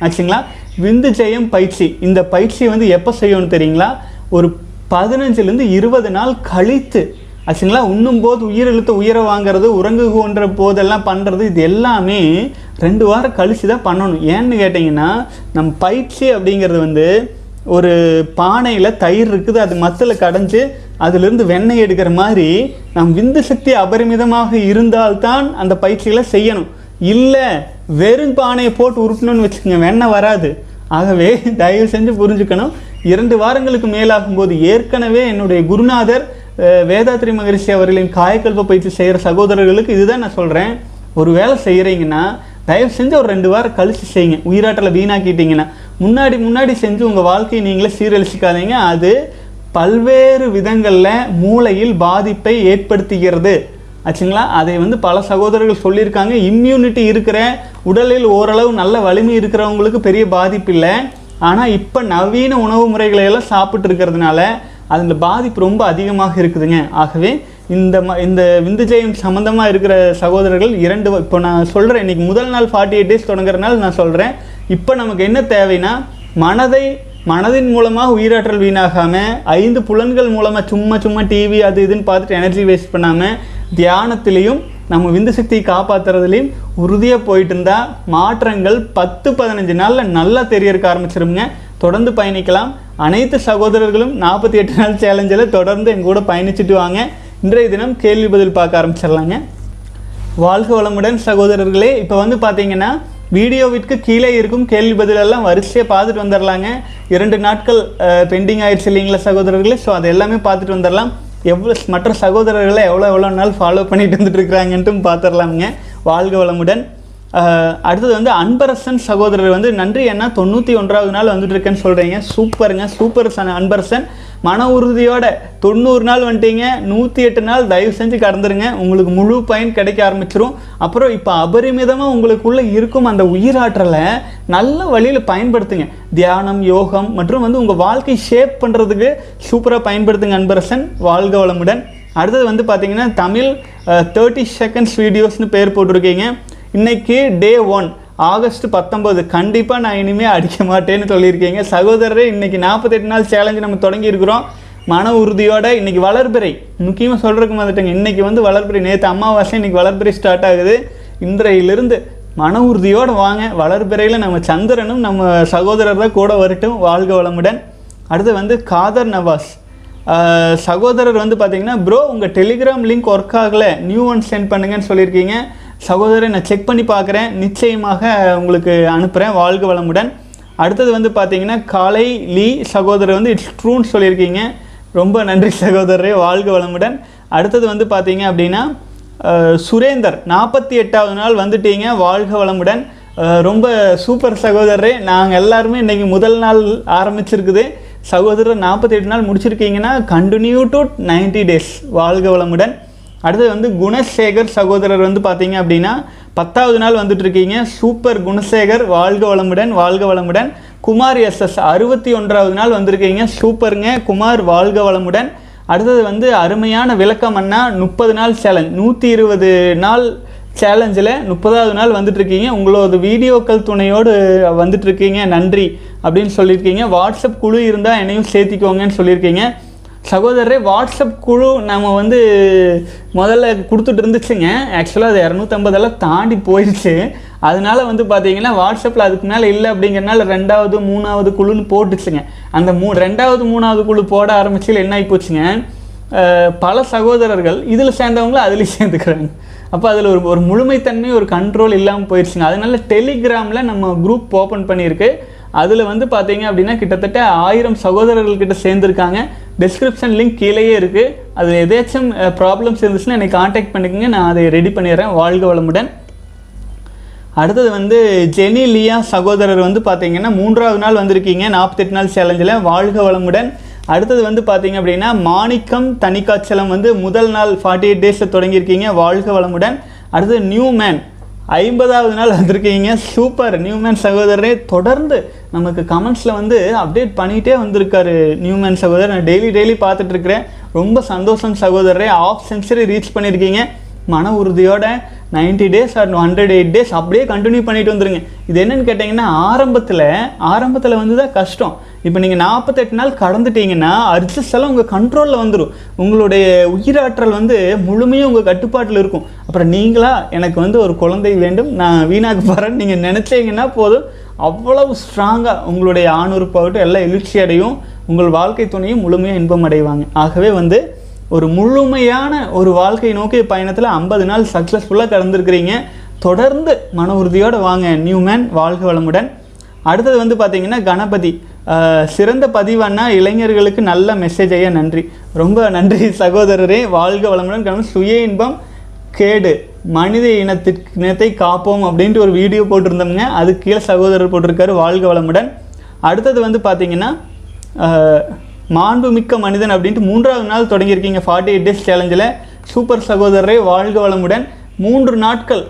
ஆச்சுங்களா? விந்து ஜெயம் பயிற்சி. இந்த பயிற்சியை வந்து எப்போ செய்யணும்னு தெரியுங்களா? ஒரு பதினஞ்சுலேருந்து இருபது நாள் கழித்து. ஆச்சுங்களா? உண்ணும் போது உயிர் உயிரை வாங்குறது உறங்குகின்ற போதெல்லாம் பண்ணுறது இது எல்லாமே ரெண்டு வாரம் கழித்து தான் பண்ணணும். ஏன்னு கேட்டிங்கன்னா நம் பயிற்சி அப்படிங்கிறது வந்து ஒரு பானையில் தயிர் இருக்குது அது மத்தில் கடைஞ்சி அதிலிருந்து வெண்ணெய் எடுக்கிற மாதிரி நம் விந்து சக்தி அபரிமிதமாக இருந்தால்தான் அந்த பயிற்சிகளை செய்யணும். இல்லை வெறும் பானையை போட்டு உருட்டணும்னு வச்சுக்கோங்க வெண்ணெய் வராது. ஆகவே தயவு செஞ்சு புரிஞ்சுக்கணும். இரண்டு வாரங்களுக்கு மேலாகும் போது ஏற்கனவே என்னுடைய குருநாதர் வேதாத்ரி மகரிஷி அவர்களின் காயக்கல்ப பயிற்சி செய்கிற சகோதரர்களுக்கு இதுதான் நான் சொல்கிறேன் ஒரு வேலை செய்கிறீங்கன்னா தயவு செஞ்சு ஒரு ரெண்டு வாரம் கழிச்சு செய்யுங்க. உயிராற்றலை வீணாக்கிட்டீங்கன்னா. முன்னாடி முன்னாடி செஞ்சு உங்கள் வாழ்க்கையை நீங்களே சீரழிச்சிக்காதீங்க. அது பல்வேறு விதங்களில் மூளையில் பாதிப்பை ஏற்படுத்துகிறது. ஆச்சுங்களா? அதை வந்து பல சகோதரர்கள் சொல்லியிருக்காங்க. இம்யூனிட்டி இருக்கிற உடலில் ஓரளவு நல்ல வலிமை இருக்கிறவங்களுக்கு பெரிய பாதிப்பு இல்லை. ஆனால் இப்போ நவீன உணவு முறைகளை எல்லாம் சாப்பிட்டு இருக்கிறதுனால அதில் பாதிப்பு ரொம்ப அதிகமாக இருக்குதுங்க. ஆகவே இந்த ம இந்த விந்துஜெயம் சம்மந்தமாக இருக்கிற சகோதரர்கள் இரண்டு இப்போ நான் சொல்கிறேன் இன்னைக்கு முதல் நாள் ஃபார்ட்டி எயிட் டேஸ் தொடங்குறதுனால நான் சொல்கிறேன் இப்போ நமக்கு என்ன தேவைன்னா மனதை மனதின் மூலமாக உயிராற்றல் வீணாகாமல் ஐந்து புலன்கள் மூலமாக சும்மா சும்மா டிவி அது இதுன்னு பார்த்துட்டு எனர்ஜி வேஸ்ட் பண்ணாமல் தியானத்திலையும் நம்ம விந்து சக்தியை காப்பாற்றுறதுலையும் உறுதியாக போயிட்டு இருந்தால் மாற்றங்கள் பத்து பதினஞ்சு நாளில் நல்லா தெரியறக்க ஆரம்பிச்சிருங்க தொடர்ந்து பயணிக்கலாம். அனைத்து சகோதரர்களும் நாற்பத்தி எட்டு நாள் சேலஞ்சில் தொடர்ந்து எங்கூட பயணிச்சுட்டு வாங்க. இன்றைய தினம் கேள்வி பதில் பார்க்க ஆரம்பிச்சிடலாங்க. வாழ்க வளமுடன் சகோதரர்களே. இப்போ வந்து பார்த்தீங்கன்னா வீடியோவிற்கு கீழே இருக்கும் கேள்வி பதிலெல்லாம் வரிசையாக பார்த்துட்டு வந்துடலாங்க. இரண்டு நாட்கள் பெண்டிங் ஆயிடுச்சு இல்லைங்களா சகோதரர்களே? ஸோ அது எல்லாமே பார்த்துட்டு வந்துடலாம். எவ்வளோ மற்ற சகோதரர்களை எவ்வளோ எவ்வளோ நாள் ஃபாலோ பண்ணிட்டு வந்துட்டுருக்குறாங்கட்டும் பார்த்துடலாமுங்க வாழ்க வளமுடன். அடுத்தது வந்து அன்பரசன் சகோதரர் வந்து நன்றி என்ன தொண்ணூற்றி ஒன்றாவது நாள் வந்துட்டு இருக்கேன்னு சொல்கிறீங்க சூப்பருங்க சூப்பர் சன் அன்பரசன். மன உறுதியோட தொண்ணூறு நாள் வந்துட்டீங்க. நூற்றி எட்டு நாள் தயவு செஞ்சு கடந்துருங்க. உங்களுக்கு முழு பயன் கிடைக்க ஆரம்பிச்சிரும். அப்புறம் இப்போ அபரிமிதமாக உங்களுக்குள்ளே இருக்கும் அந்த உயிராற்றலை நல்ல வழியில் பயன்படுத்துங்க. தியானம் யோகம் மற்றும் வந்து உங்கள் வாழ்க்கை ஷேப் பண்ணுறதுக்கு சூப்பராக பயன்படுத்துங்க அன்பரசன். வாழ்க வளமுடன். அடுத்தது வந்து பார்த்தீங்கன்னா தமிழ் தேர்ட்டி செகண்ட்ஸ் வீடியோஸ்னு பேர் போட்டிருக்கீங்க. இன்னைக்கு டே ஒன் ஆகஸ்ட் பத்தொம்போது கண்டிப்பாக நான் இனிமேல் அடிக்க மாட்டேன்னு சொல்லியிருக்கீங்க. சகோதரரே இன்றைக்கி நாற்பத்தெட்டு நாள் சேலஞ்சு நம்ம தொடங்கியிருக்கிறோம். மன உறுதியோட இன்றைக்கி வளர்பிறை முக்கியமாக சொல்கிறதுக்கு வந்துட்டேங்க. இன்றைக்கி வந்து வளர்பிறை நேற்று அமாவாசை இன்னைக்கு வளர்பிறை ஸ்டார்ட் ஆகுது. இன்றையிலிருந்து மன உறுதியோடு வாங்க வளர்பிறையில் நம்ம சந்திரனும் நம்ம சகோதரர் தான் கூட வரட்டும் வாழ்க வளமுடன். அடுத்து வந்து காதர் நவாஸ். சகோதரர் வந்து பார்த்தீங்கன்னா ப்ரோ உங்கள் டெலிகிராம் லிங்க் ஒர்க் ஆகலை. நியூ ஒன் சென்ட் பண்ணுங்கன்னு சொல்லியிருக்கீங்க. சகோதரர் நான் செக் பண்ணி பார்க்குறேன். நிச்சயமாக உங்களுக்கு அனுப்புகிறேன் வாழ்க வளமுடன். அடுத்தது வந்து பார்த்தீங்கன்னா காலை லீ சகோதரர் வந்து இட்ஸ் ட்ரூன்னு சொல்லியிருக்கீங்க. ரொம்ப நன்றி சகோதரரே வாழ்க வளமுடன். அடுத்தது வந்து பார்த்தீங்க அப்படின்னா சுரேந்தர் நாற்பத்தி எட்டாவது நாள் வந்துட்டீங்க வாழ்க வளமுடன். ரொம்ப சூப்பர் சகோதரரே நாங்கள் எல்லாருமே இன்றைக்கி முதல் நாள் ஆரம்பிச்சிருக்குது. சகோதரர் நாற்பத்தி எட்டு நாள் முடிச்சிருக்கீங்கன்னா கண்டினியூ டு 90 டேஸ் வாழ்க வளமுடன். அடுத்தது வந்து குணசேகர் சகோதரர் வந்து பார்த்தீங்க அப்படின்னா பத்தாவது நாள் வந்துட்டு இருக்கீங்க சூப்பர் குணசேகர் வாழ்க வளமுடன் வாழ்க வளமுடன். குமார் எஸ்எஸ் அறுபத்தி ஒன்றாவது நாள் வந்திருக்கீங்க. சூப்பருங்க. குமார் வாழ்க வளமுடன். அடுத்தது வந்து அருமையான விளக்கம் அண்ணா முப்பது நாள் சேலஞ்ச் நூற்றி இருபது நாள் சேலஞ்சில் முப்பதாவது நாள் வந்துட்ருக்கீங்க உங்களோட வீடியோக்கள் துணையோடு வந்துட்ருக்கீங்க நன்றி அப்படின்னு சொல்லியிருக்கீங்க. வாட்ஸ்அப் குழு இருந்தால் என்னையும் சேர்த்திக்கோங்கன்னு சொல்லியிருக்கீங்க. சகோதரரே வாட்ஸ்அப் குழு நம்ம வந்து முதல்ல கொடுத்துட்டு இருந்துச்சுங்க. ஆக்சுவலாக அது இரநூத்தம்பதெல்லாம் தாண்டி போயிடுச்சு. அதனால வந்து பார்த்தீங்கன்னா வாட்ஸ்அப்பில் அதுக்கு மேலே இல்லை அப்படிங்கிறனால ரெண்டாவது மூணாவது குழுன்னு போட்டுச்சுங்க. அந்த மூ ரெண்டாவது மூணாவது குழு போட ஆரம்பிச்சில் என்ன ஆகிப்போச்சுங்க பல சகோதரர்கள் இதில் சேர்ந்தவங்களும் அதுலேயும் சேர்ந்துக்கிறாங்க. அப்போ அதில் ஒரு ஒரு முழுமைத்தன்மை ஒரு கண்ட்ரோல் இல்லாமல் போயிடுச்சுங்க. அதனால டெலிகிராமில் நம்ம குரூப் ஓப்பன் பண்ணியிருக்கு. அதில் வந்து பார்த்தீங்க அப்படின்னா கிட்டத்தட்ட ஆயிரம் சகோதரர்கள்கிட்ட சேர்ந்துருக்காங்க. டிஸ்கிரிப்ஷன் லிங்க் கீழேயே இருக்குது அது எதாச்சும் ப்ராப்ளம்ஸ் இருந்துச்சுன்னா என்னை காண்டாக்ட் பண்ணிக்கோங்க. நான் அதை ரெடி பண்ணிடுறேன். வாழ்க வளமுடன். அடுத்தது வந்து ஜெனி லியா சகோதரர் வந்து பார்த்தீங்கன்னா மூன்றாவது நாள் வந்திருக்கீங்க. நாற்பத்தெட்டு நாள் சேலஞ்சில் வாழ்க வளமுடன். அடுத்தது வந்து பார்த்தீங்க அப்படின்னா மாணிக்கம் தனிக்காய்ச்சலம் வந்து முதல் நாள் ஃபார்ட்டி எயிட் டேஸில் தொடங்கியிருக்கீங்க. வாழ்க வளமுடன். அடுத்தது நியூ மேன் ஐம்பதாவது நாள் வந்திருக்கீங்க. சூப்பர் நியூமேன் சகோதரரே தொடர்ந்து நமக்கு கமெண்ட்ஸில் வந்து அப்டேட் பண்ணிகிட்டே வந்திருக்காரு நியூமேன் சகோதரர். நான் டெய்லி டெய்லி பார்த்துட்ருக்கிறேன் ரொம்ப சந்தோஷம் சகோதரரே. ஆஃப் சென்ச்சுரி ரீச் பண்ணியிருக்கீங்க மன உறுதியோட 90 days or hundred eight days அப்படியே கண்டினியூ பண்ணிட்டு வந்துருங்க. இது என்னன்னு கேட்டிங்கன்னா ஆரம்பத்தில் ஆரம்பத்தில் வந்து தான் கஷ்டம். இப்போ நீங்கள் நாற்பத்தெட்டு நாள் கடந்துட்டீங்கன்னா அட்ஜஸ்ட் எல்லாம் உங்கள் கண்ட்ரோலில் வந்துடும் உங்களுடைய உயிராற்றல் வந்து முழுமையும் உங்கள் கட்டுப்பாட்டில் இருக்கும். அப்புறம் நீங்களா எனக்கு வந்து ஒரு குழந்தை வேண்டும் நான் வீணாக போகிறேன்னு நீங்கள் நினச்சிங்கன்னா போதும். அவ்வளவு ஸ்ட்ராங்காக உங்களுடைய ஆணுறுப்பாகட்டும் எல்லாம் எழுச்சி அடையும் உங்கள் வாழ்க்கை துணையும் முழுமையாக இன்பம் அடைவாங்க ஆகவே வந்து ஒரு முழுமையான ஒரு வாழ்க்கை நோக்கிய பயணத்தில் ஐம்பது நாள் சக்ஸஸ்ஃபுல்லாக கடந்திருக்கிறீங்க. தொடர்ந்து மன உறுதியோடு வாங்க நியூமேன் வாழ்க வளமுடன். அடுத்தது வந்து பார்த்திங்கன்னா கணபதி. சிறந்த பதிவானா இளைஞர்களுக்கு நல்ல மெசேஜ் ஐயா நன்றி. ரொம்ப நன்றி சகோதரரே. வாழ்க வளமுடன். கணவன் சுய இன்பம் கேடு. மனித இனத்திற்கு இனத்தை காப்போம் அப்படின்ட்டு ஒரு வீடியோ போட்டிருந்தோம்ங்க. அது கீழே சகோதரர் போட்டிருக்காரு வாழ்க வளமுடன். அடுத்தது வந்து பார்த்தீங்கன்னா மாண்புமிக்க மனிதன் அப்படின்ட்டு மூன்றாவது நாள் தொடங்கியிருக்கீங்க. ஃபார்ட்டி எயிட் டேஸ் சேலஞ்சில் சூப்பர் சகோதரரை வாழ்க வளமுடன். மூன்று நாட்கள்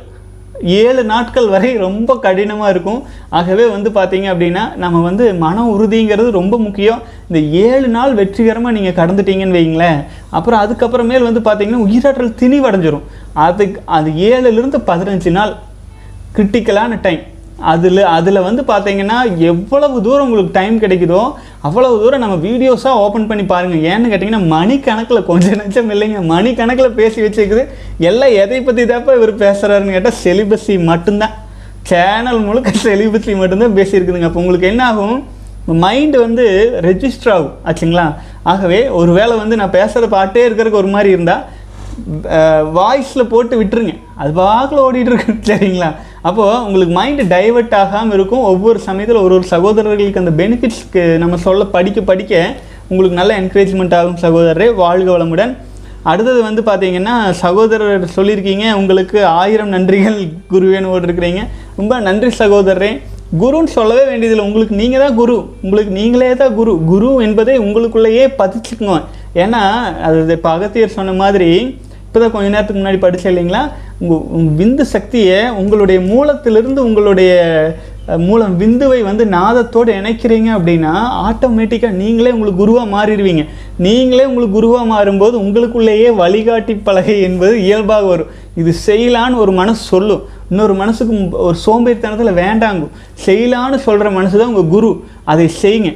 ஏழு நாட்கள் வரை ரொம்ப கடினமாக இருக்கும். ஆகவே வந்து பார்த்தீங்க அப்படின்னா நம்ம வந்து மன உறுதிங்கிறது ரொம்ப முக்கியம். இந்த ஏழு நாள் வெற்றிகரமாக நீங்கள் கடந்துட்டீங்கன்னு வைங்களேன் அப்புறம் அதுக்கப்புறமேல் வந்து பார்த்தீங்கன்னா உயிராற்றல் திணிவடைஞ்சிரும். அதுக்கு அது ஏழுலேருந்து பதினஞ்சு நாள் கிரிட்டிக்கலான டைம் அதில் அதில் வந்து பார்த்தீங்கன்னா எவ்வளவு தூரம் உங்களுக்கு டைம் கிடைக்குதோ அவ்வளவு தூரம் நம்ம வீடியோஸாக ஓப்பன் பண்ணி பாருங்கள் ஏன்னு கேட்டிங்கன்னா மணிக்கணக்கில் கொஞ்சம் நச்சம் இல்லைங்க. மணிக்கணக்கில் பேசி வச்சுருக்குது. எல்லாம் எதை பற்றி தாப்பா இவர் பேசுகிறாருன்னு கேட்டால் செலிபஸி மட்டும்தான். சேனல் முழுக்க செலிபஸி மட்டும்தான் பேசியிருக்குதுங்க. அப்போ உங்களுக்கு என்ன ஆகும்? மைண்டு வந்து ரெஜிஸ்டர் ஆகும். ஆச்சுங்களா? ஆகவே ஒரு வேளை வந்து நான் பேசுகிற பாட்டே இருக்கிறதுக்கு ஒரு மாதிரி இருந்தால் வாய்ஸில் போட்டு விட்டுருங்க. அது பார்க்கல ஓடிட்டு இருக்கு சரிங்களா? அப்போது உங்களுக்கு மைண்டு டைவர்ட் ஆகாமல் இருக்கும். ஒவ்வொரு சமயத்தில் ஒரு ஒரு சகோதரர்களுக்கு அந்த பெனிஃபிட்ஸ்க்கு நம்ம சொல்ல படிக்க படிக்க உங்களுக்கு நல்ல என்கரேஜ்மெண்ட் ஆகும் சகோதரரே. வாழ்க வளமுடன். அடுத்தது வந்து பார்த்தீங்கன்னா சகோதரர் சொல்லியிருக்கீங்க உங்களுக்கு ஆயிரம் நன்றிகள் குருவேன்னு ஓட்டிருக்கிறீங்க ரொம்ப நன்றி சகோதரரே. குருன்னு சொல்லவே வேண்டியதில்லை. உங்களுக்கு நீங்கள் தான் குரு. உங்களுக்கு நீங்களே தான் குரு. குரு என்பதை உங்களுக்குள்ளேயே பதிச்சுக்கோங்க. ஏன்னா அது இப்போ அகத்தியர் சொன்ன மாதிரி இப்போ தான் கொஞ்ச நேரத்துக்கு முன்னாடி படித்தேன் இல்லைங்களா? உங்கள் உங்கள் விந்து சக்தியை உங்களுடைய மூலத்திலிருந்து உங்களுடைய மூலம் விந்துவை வந்து நாதத்தோடு இணைக்கிறீங்க அப்படின்னா ஆட்டோமேட்டிக்காக நீங்களே உங்களுக்கு குருவாக மாறிடுவீங்க. நீங்களே உங்களுக்கு குருவாக மாறும்போது உங்களுக்குள்ளேயே வழிகாட்டி பலகை என்பது இயல்பாக வரும். இது செய்யலான்னு ஒரு மனசு சொல்லும். இன்னொரு மனசுக்கு ஒரு சோம்பேறித்தனத்தில் வேண்டாங்க செய்யலான்னு சொல்கிற மனசு தான் உங்கள் குரு. அதை செய்யுங்க.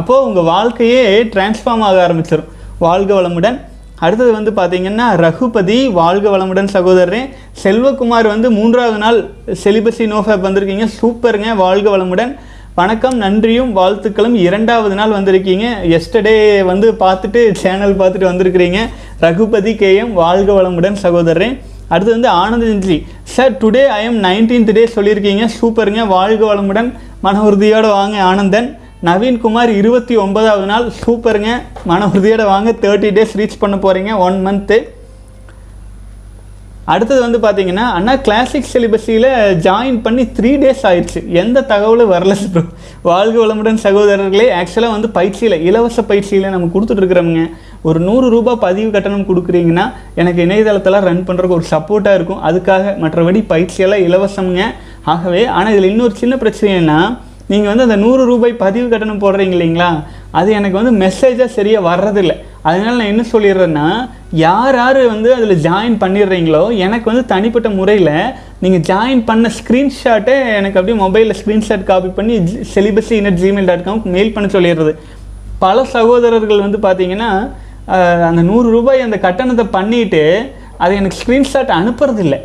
அப்போது உங்கள் வாழ்க்கையே டிரான்ஸ்ஃபார்ம் ஆக ஆரம்பிச்சிடும் வாழ்க வளமுடன். அடுத்தது வந்து பார்த்தீங்கன்னா ரகுபதி வாழ்க வளமுடன் சகோதரரே. செல்வகுமார் வந்து மூன்றாவது நாள் செலிபஸி நோஃபேப் வந்திருக்கீங்க. சூப்பருங்க வாழ்க வளமுடன். வணக்கம் நன்றியும் வாழ்த்துக்களும். இரண்டாவது நாள் வந்திருக்கீங்க. எஸ்டர்டே வந்து பார்த்துட்டு சேனல் பார்த்துட்டு வந்திருக்கிறீங்க. ரகுபதி கேஎம் வாழ்க வளமுடன் சகோதரரே. அடுத்து வந்து ஆனந்தஞ்சி sir today I am nineteenth day சொல்லியிருக்கீங்க. சூப்பருங்க வாழ்க வளமுடன். மன உறுதியோடு வாங்க ஆனந்தன். நவீன்குமார் இருபத்தி ஒன்பதாவது நாள் சூப்பருங்க. மன உறுதியோட வாங்க. தேர்ட்டி டேஸ் ரீச் பண்ண போகிறீங்க ஒன் மந்த்து அடுத்தது வந்து பார்த்தீங்கன்னா அண்ணா கிளாசிக் சிலிபஸியில் ஜாயின் பண்ணி த்ரீ டேஸ் ஆயிடுச்சு. எந்த தகவலும் வரல ப்ரோ வாழ்க வளமுடன் சகோதரர்களே. ஆக்சுவலாக வந்து பயிற்சியில் இலவச பயிற்சியில் நம்ம கொடுத்துட்ருக்குறோமுங்க ஒரு நூறு ரூபாய் பதிவு கட்டணம் கொடுக்குறீங்கன்னா எனக்கு இணையதளத்தில் ரன் பண்ணுறதுக்கு ஒரு சப்போர்ட்டாக இருக்கும். அதுக்காக மற்றபடி பயிற்சியெல்லாம் இலவசம்ங்க. ஆகவே ஆனால் இதில் இன்னொரு சின்ன பிரச்சனை என்ன நீங்கள் வந்து அந்த நூறு ரூபாய் பதிவு கட்டணம் போடுறீங்க இல்லைங்களா? அது எனக்கு வந்து மெசேஜாக சரியாக வர்றதில்லை. அதனால நான் என்ன சொல்லிடுறேன்னா யார் யார் வந்து அதில் ஜாயின் பண்ணிடுறீங்களோ எனக்கு வந்து தனிப்பட்ட முறையில் நீங்கள் ஜாயின் பண்ண ஸ்க்ரீன்ஷாட்டை எனக்கு அப்படியே மொபைலில் ஸ்க்ரீன்ஷாட் காப்பி பண்ணி celibacy in at gmail dot com mail பண்ண சொல்லிடுறது. பல சகோதரர்கள் வந்து பார்த்தீங்கன்னா அந்த நூறு ரூபாய் அந்த கட்டணத்தை பண்ணிவிட்டு அதை எனக்கு ஸ்க்ரீன்ஷாட் அனுப்புறதில்லை.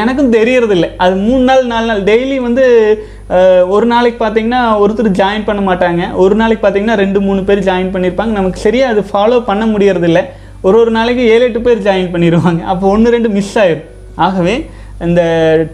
எனக்கும் தெரியறதில்லை. அது மூணு நாள் நாலு நாள். டெய்லி வந்து ஒரு நாளைக்கு பார்த்தீங்கன்னா ஒருத்தர் ஜாயின் பண்ண மாட்டாங்க. ஒரு நாளைக்கு பார்த்தீங்கன்னா ரெண்டு மூணு பேர் ஜாயின் பண்ணியிருப்பாங்க நமக்கு சரியாக அது ஃபாலோ பண்ண முடியறதில்ல. ஒரு ஒரு நாளைக்கு ஏழு எட்டு பேர் ஜாயின் பண்ணிடுவாங்க அப்போ ஒன்று ரெண்டு மிஸ் ஆயிடும் ஆகவே இந்த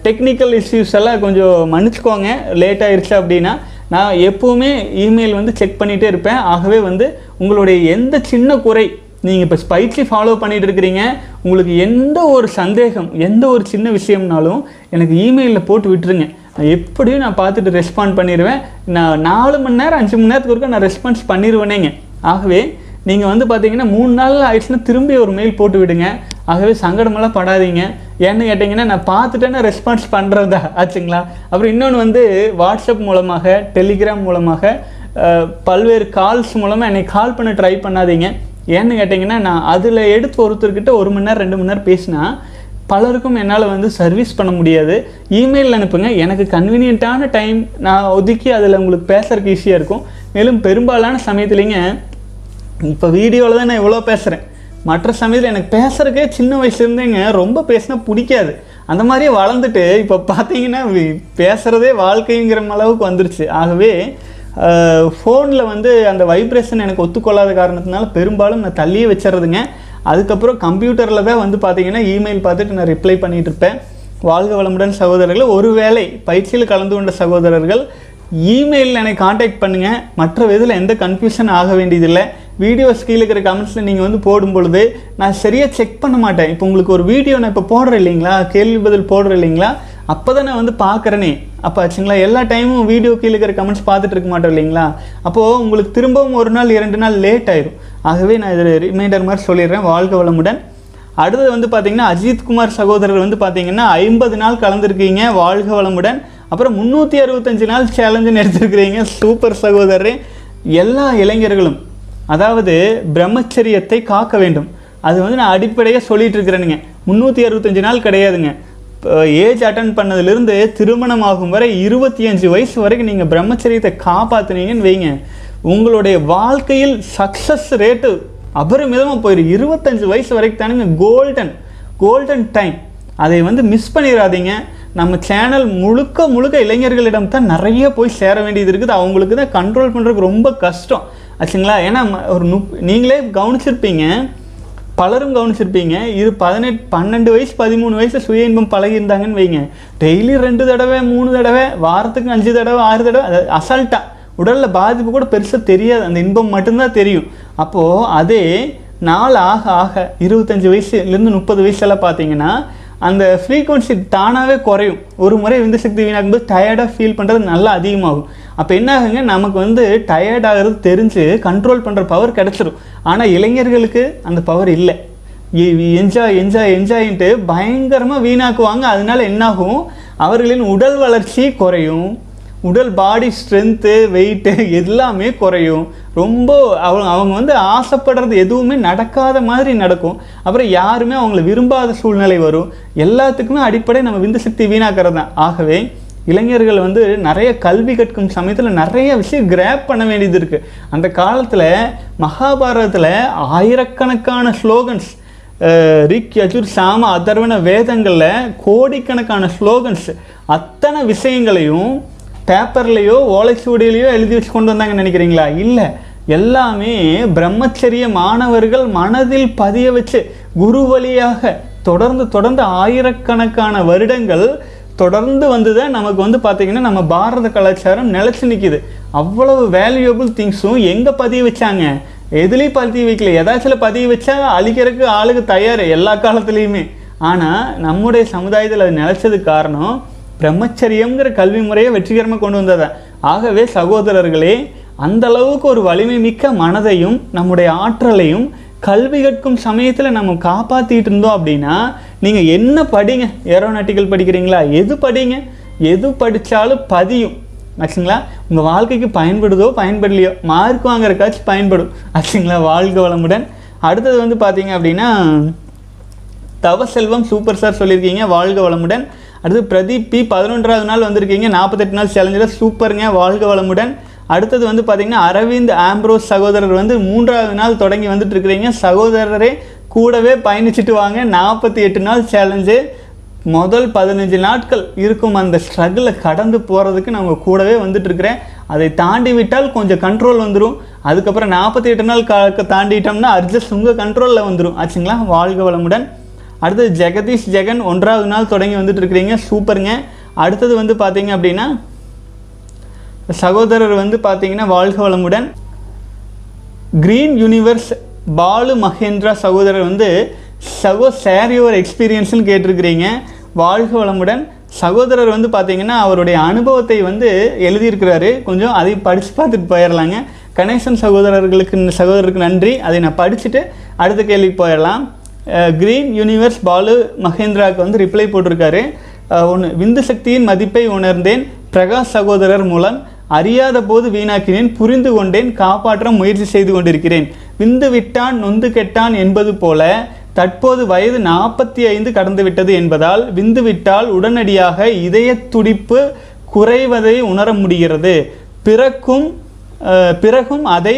டெக்னிக்கல் இஷ்யூஸ் எல்லாம் கொஞ்சம் மன்னிச்சுக்கோங்க. லேட் ஆயிடுச்சு அப்படின்னா நான் எப்போவுமே இமெயில் வந்து செக் பண்ணிகிட்டே இருப்பேன். ஆகவே வந்து உங்களுடைய எந்த சின்ன குறை நீங்கள் இப்போ ஸ்பைசி ஃபாலோ பண்ணிகிட்டு இருக்கிறீங்க உங்களுக்கு எந்த ஒரு சந்தேகம் எந்த ஒரு சின்ன விஷயம்னாலும் எனக்கு இமெயிலில் போட்டு விட்டுருங்க. எப்படியும் நான் பார்த்துட்டு ரெஸ்பாண்ட் பண்ணிடுவேன் நான் நாலு மணி நேரம் அஞ்சு மணி நேரத்துக்கு ஒருக்கா நான் ரெஸ்பான்ஸ் பண்ணிடுவேனேங்க ஆகவே நீங்கள் வந்து பார்த்தீங்கன்னா மூணு நாள் ஆயிடுச்சுன்னா திரும்பி ஒரு மெயில் போட்டு விடுங்க. ஆகவே சங்கடமெல்லாம் படாதீங்க. ஏன்னு கேட்டிங்கன்னா நான் பார்த்துட்டேன்னா ரெஸ்பான்ஸ் பண்ணுறதா ஆச்சுங்களா? அப்புறம் இன்னொன்று வந்து வாட்ஸ்அப் மூலமாக டெலிகிராம் மூலமாக பல்வேறு கால்ஸ் மூலமாக என்னை கால் பண்ண ட்ரை பண்ணாதீங்க. ஏன்னு கேட்டிங்கன்னா நான் அதில் எடுத்து ஒருத்தர்கிட்ட ஒரு மணி நேரம் ரெண்டு மணி நேரம் பேசினா பலருக்கும் என்னால் வந்து சர்வீஸ் பண்ண முடியாது. இமெயில் அனுப்புங்க. எனக்கு கன்வீனியண்ட்டான டைம் நான் ஒதுக்கி அதில் உங்களுக்கு பேசுகிறதுக்கு ஈஸியாக இருக்கும். மேலும் பெரும்பாலான சமயத்துலேங்க இப்போ வீடியோவில் தான் நான் இவ்வளோ பேசுகிறேன் மற்ற சமயத்தில் எனக்கு பேசுகிறக்கே சின்ன வயசுலேருந்தேங்க ரொம்ப பேசினா பிடிக்காது. அந்த மாதிரியே வளர்ந்துட்டு இப்போ பார்த்தீங்கன்னா பேசுகிறதே வாழ்க்கைங்கிற அளவுக்கு வந்துருச்சு. ஆகவே ஃபோனில் வந்து அந்த வைப்ரேஷன் எனக்கு ஒத்துக்கொள்ளாத காரணத்தினால பெரும்பாலும் நான் தள்ளியே வச்சிடுறதுங்க அதுக்கப்புறம் கம்ப்யூட்டரில் தான் வந்து பார்த்தீங்கன்னா இமெயில் பார்த்துட்டு நான் ரிப்ளை பண்ணிகிட்ருப்பேன் இருப்பேன். வாழ்க வளமுடன் சகோதரர்கள். ஒருவேளை பயிற்சியில் கலந்து கொண்ட சகோதரர்கள் இமெயிலில் என்னை காண்டாக்ட் பண்ணுங்கள் மற்ற விதத்தில் எந்த கன்ஃபியூஷன் ஆக வேண்டியதில்லை. வீடியோஸ் கீழே இருக்கிற கமெண்ட்ஸில் நீங்கள் வந்து போடும் பொழுது நான் சரியாக செக் பண்ண மாட்டேன். இப்போ உங்களுக்கு ஒரு வீடியோ நான் இப்போ போடுறேன் இல்லைங்களா? கேள்வி பதில் போடுறேன் இல்லைங்களா? அப்போ தான் நான் வந்து பார்க்குறேனே. அப்போ ஆச்சுங்களா எல்லா டைமும் வீடியோ கீழே இருக்கிற கமெண்ட்ஸ் பார்த்துட்டு இருக்க மாட்டோம் இல்லைங்களா? அப்போது உங்களுக்கு திரும்பவும் ஒரு நாள் இரண்டு நாள் லேட் ஆயிரும். ஆகவே நான் இதில் ரிமைண்டர் மாதிரி சொல்லிடுறேன் வாழ்க வளமுடன். அடுத்தது வந்து பார்த்தீங்கன்னா அஜித்குமார் சகோதரர் வந்து பார்த்தீங்கன்னா ஐம்பது நாள் கலந்துருக்கீங்க வாழ்க வளமுடன். அப்புறம் முந்நூற்றி அறுபத்தஞ்சு நாள் சேலஞ்சுன்னு எடுத்திருக்கிறீங்க சூப்பர் சகோதரர். எல்லா இளைஞர்களும் அதாவது பிரம்மச்சரியத்தை காக்க வேண்டும். அது வந்து நான் அடிப்படையாக சொல்லிகிட்டு இருக்கிறேனுங்க. முந்நூற்றி அறுபத்தஞ்சு நாள் கிடையாதுங்க. ஏஜ் அட்டன் பண்ணதுலேருந்து திருமணம் ஆகும் வரை இருபத்தி அஞ்சு வயசு வரைக்கும் நீங்கள் பிரம்மச்சரியத்தை காப்பாத்துனீங்கன்னு வைங்க. உங்களுடைய வாழ்க்கையில் சக்ஸஸ் ரேட்டு அபரிமிதமாக போயிடும் இருபத்தஞ்சு வயசு வரைக்கும் தானுங்க கோல்டன் கோல்டன் டைம் அதை வந்து மிஸ் பண்ணிடாதீங்க நம்ம சேனல் முழுக்க முழுக்க இளைஞர்களிடம் தான் நிறைய போய் சேர வேண்டியது இருக்குது. அவங்களுக்கு தான் கண்ட்ரோல் பண்ணுறதுக்கு ரொம்ப கஷ்டம். ஆச்சுங்களா? ஏன்னா ஒரு நுப் நீங்களே கவனிச்சிருப்பீங்க. பலரும் கவனிச்சிருப்பீங்க. இது பதினெட்டு பன்னெண்டு வயசு பதிமூணு வயசு சுய இன்பம் பழகியிருந்தாங்கன்னு வைங்க. டெய்லி ரெண்டு தடவை மூணு தடவை வாரத்துக்கு அஞ்சு தடவை ஆறு தடவை அது அசால்ட்டாக உடலில் பாதிப்பு கூட பெருசாக தெரியாது. அந்த இன்பம் மட்டும்தான் தெரியும். அப்போது அதே நாள் ஆக ஆக இருபத்தஞ்சி வயசுலேருந்து முப்பது வயசெல்லாம் பார்த்தீங்கன்னா அந்த ஃப்ரீக்வன்சி தானாகவே குறையும். ஒரு முறை விந்து சக்தி வீணாக்கும்போது டயர்டாக ஃபீல் பண்ணுறது நல்லா அதிகமாகும். அப்போ என்ன ஆகுங்க? நமக்கு வந்து டயர்ட் ஆகிறது தெரிஞ்சு கண்ட்ரோல் பண்ணுற பவர் கிடச்சிரும். ஆனால் இளைஞர்களுக்கு அந்த பவர் இல்லை. என்ஜாய் என்ஜாய் என்ஜாயின்ட்டு பயங்கரமாக வீணாக்குவாங்க. அதனால என்னாகும்? அவர்களின் உடல் வளர்ச்சி குறையும். உடல் பாடி ஸ்ட்ரென்த்து வெயிட்டு எல்லாமே குறையும். ரொம்ப அவங்க அவங்க வந்து ஆசைப்படுறது எதுவுமே நடக்காத மாதிரி நடக்கும். அப்புறம் யாருமே அவங்கள விரும்பாத சூழ்நிலை வரும். எல்லாத்துக்குமே அடிப்படை நம்ம விந்து சக்தி வீணாக்கிறது தான் ஆகவே இளைஞர்கள் வந்து நிறைய கல்வி கற்கும் சமயத்தில் நிறைய விஷயம் கிராப் பண்ண வேண்டியது இருக்குது அந்த காலத்தில் மகாபாரதத்தில் ஆயிரக்கணக்கான ஸ்லோகன்ஸ் ரிக் யஜுர் சாம அதர்வன வேதங்களில் கோடிக்கணக்கான ஸ்லோகன்ஸ் அத்தனை விஷயங்களையும் பேப்பர்லேயோ ஓலைச்சுவடியிலையோ எழுதி வச்சு கொண்டு வந்தாங்கன்னு நினைக்கிறீங்களா? இல்லை. எல்லாமே பிரம்மச்சரிய மாணவர்கள் மனதில் பதிய வச்சு குரு வழியாக தொடர்ந்து தொடர்ந்து ஆயிரக்கணக்கான வருடங்கள் தொடர்ந்து வந்து தான் நமக்கு வந்து பார்த்திங்கன்னா நம்ம பாரத கலாச்சாரம் நிலச்சி நிற்கிது அவ்வளவு வேல்யூபிள் திங்ஸும் எங்கே பதிய வச்சாங்க? எதுலேயும் பதிய வைக்கல. ஏதாச்சும் பதிய வச்சா அழிக்கிறதுக்கு ஆளுக்கு தயார் எல்லா காலத்துலேயுமே. ஆனால் நம்முடைய சமுதாயத்தில் அது நிலச்சதுக்கு காரணம் பிரம்மச்சரியங்கிற கல்வி முறையை வெற்றிகரமாக கொண்டு வந்ததான் ஆகவே சகோதரர்களே அந்த அளவுக்கு ஒரு வலிமை மிக்க மனதையும் நம்முடைய ஆற்றலையும் கல்வி கற்கும் சமயத்தில் நம்ம காப்பாற்றிட்டு இருந்தோம் அப்படின்னா நீங்கள் என்ன படிங்க? ஏரோநாட்டிக்கல் படிக்கிறீங்களா? எது படிங்க? எது படித்தாலும் பதியும். ஆச்சுங்களா? உங்கள் வாழ்க்கைக்கு பயன்படுதோ பயன்படலையோ மார்க் வாங்குறக்காச்சும் பயன்படும். ஆச்சுங்களா? வாழ்க வளமுடன். அடுத்தது வந்து பார்த்தீங்க அப்படின்னா தவ செல்வம் சூப்பர் சார் சொல்லியிருக்கீங்க. வாழ்க வளமுடன். அடுத்து பிரதீப் பி பதினொன்றாவது நாள் வந்திருக்கீங்க. நாற்பத்தெட்டு நாள் சேலஞ்சில் சூப்பருங்க வாழ்க வளமுடன். அடுத்தது வந்து பார்த்தீங்கன்னா அரவிந்த் ஆம்ப்ரோஸ் சகோதரர் வந்து மூன்றாவது நாள் தொடங்கி வந்துட்டு இருக்கிறீங்க சகோதரரே கூடவே பயணிச்சுட்டு வாங்க. நாற்பத்தி எட்டு நாள் சேலஞ்சு முதல் பதினஞ்சு நாட்கள் இருக்கும் அந்த ஸ்ட்ரகிளை கடந்து போகிறதுக்கு நம்ம கூடவே வந்துட்டுருக்கிறேன். அதை தாண்டி விட்டால் கொஞ்சம் கண்ட்ரோல் வந்துடும் அதுக்கப்புறம் நாற்பத்தி எட்டு நாள் க தாண்டிட்டோம்னா அட்ஜஸ்ட் உங்கள் கண்ட்ரோலில் வந்துடும் ஆச்சுங்களா? வாழ்க வளமுடன். அடுத்தது ஜெகதீஷ் ஜெகன் ஒன்றாவது நாள் தொடங்கி வந்துட்டு இருக்கிறீங்க சூப்பருங்க. அடுத்தது வந்து பார்த்தீங்க அப்படின்னா சகோதரர் வந்து பார்த்தீங்கன்னா வாழ்க வளமுடன். க்ரீன் யூனிவர்ஸ் பாலு மகேந்திரா சகோதரர் வந்து சகோ ஷேர் யுவர் எக்ஸ்பீரியன்ஸ்னு கேட்டிருக்கிறீங்க. வாழ்க வளமுடன். சகோதரர் வந்து பார்த்தீங்கன்னா அவருடைய அனுபவத்தை வந்து எழுதியிருக்கிறாரு. கொஞ்சம் அதை படித்து பார்த்துட்டு போயிடலாங்க. கணேசன் சகோதரர்களுக்கு சகோதரருக்கு நன்றி. அதை நான் படிச்சுட்டு அடுத்த கேள்விக்கு போயிடலாம். கிரீன் யூனிவர்ஸ் பாலு மகேந்திராவுக்கு வந்து ரிப்ளை போட்டிருக்காரு. ஒன்று விந்து சக்தியின் மதிப்பை உணர்ந்தேன். பிரகாஷ் சகோதரர் மூலம் அறியாத போது வீணாக்கினேன். புரிந்து கொண்டேன். காப்பாற்ற முயற்சி செய்து கொண்டிருக்கிறேன். விந்து விட்டான் நொந்து கெட்டான் என்பது போல தற்போது வயது நாற்பத்தி ஐந்து கடந்து விட்டது என்பதால் விந்து விட்டால் உடனடியாக இதய துடிப்பு குறைவதை உணர முடிகிறது. பிறக்கும் பிறகும் அதை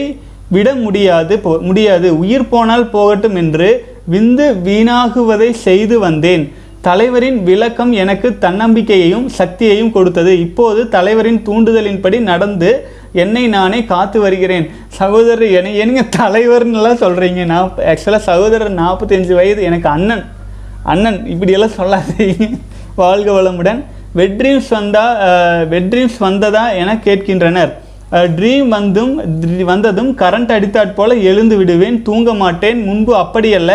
விட முடியாது போ முடியாது. உயிர் போனால் போகட்டும் என்று விந்து வீணாகுவதை செய்து வந்தேன். தலைவரின் விளக்கம் எனக்கு தன்னம்பிக்கையையும் சக்தியையும் கொடுத்தது. இப்போது தலைவரின் தூண்டுதலின்படி நடந்து என்னை நானே காத்து வருகிறேன். சகோதரர் என்னை என்னங்க தலைவர்னுலாம் சொல்கிறீங்க நான் ஆக்சுவலாக சகோதரர் நாற்பத்தஞ்சு வயது எனக்கு அண்ணன். அண்ணன் இப்படியெல்லாம் சொல்லாதீங்க. வாழ்க வளமுடன். வெட்ரீம்ஸ் வந்தா வெட்ரீம்ஸ் வந்ததா என கேட்கின்றனர். ட்ரீம் வந்தும் வந்ததும் கரண்ட் அடித்தாற் போல எழுந்து விடுவேன். தூங்க மாட்டேன். முன்பு அப்படியல்ல.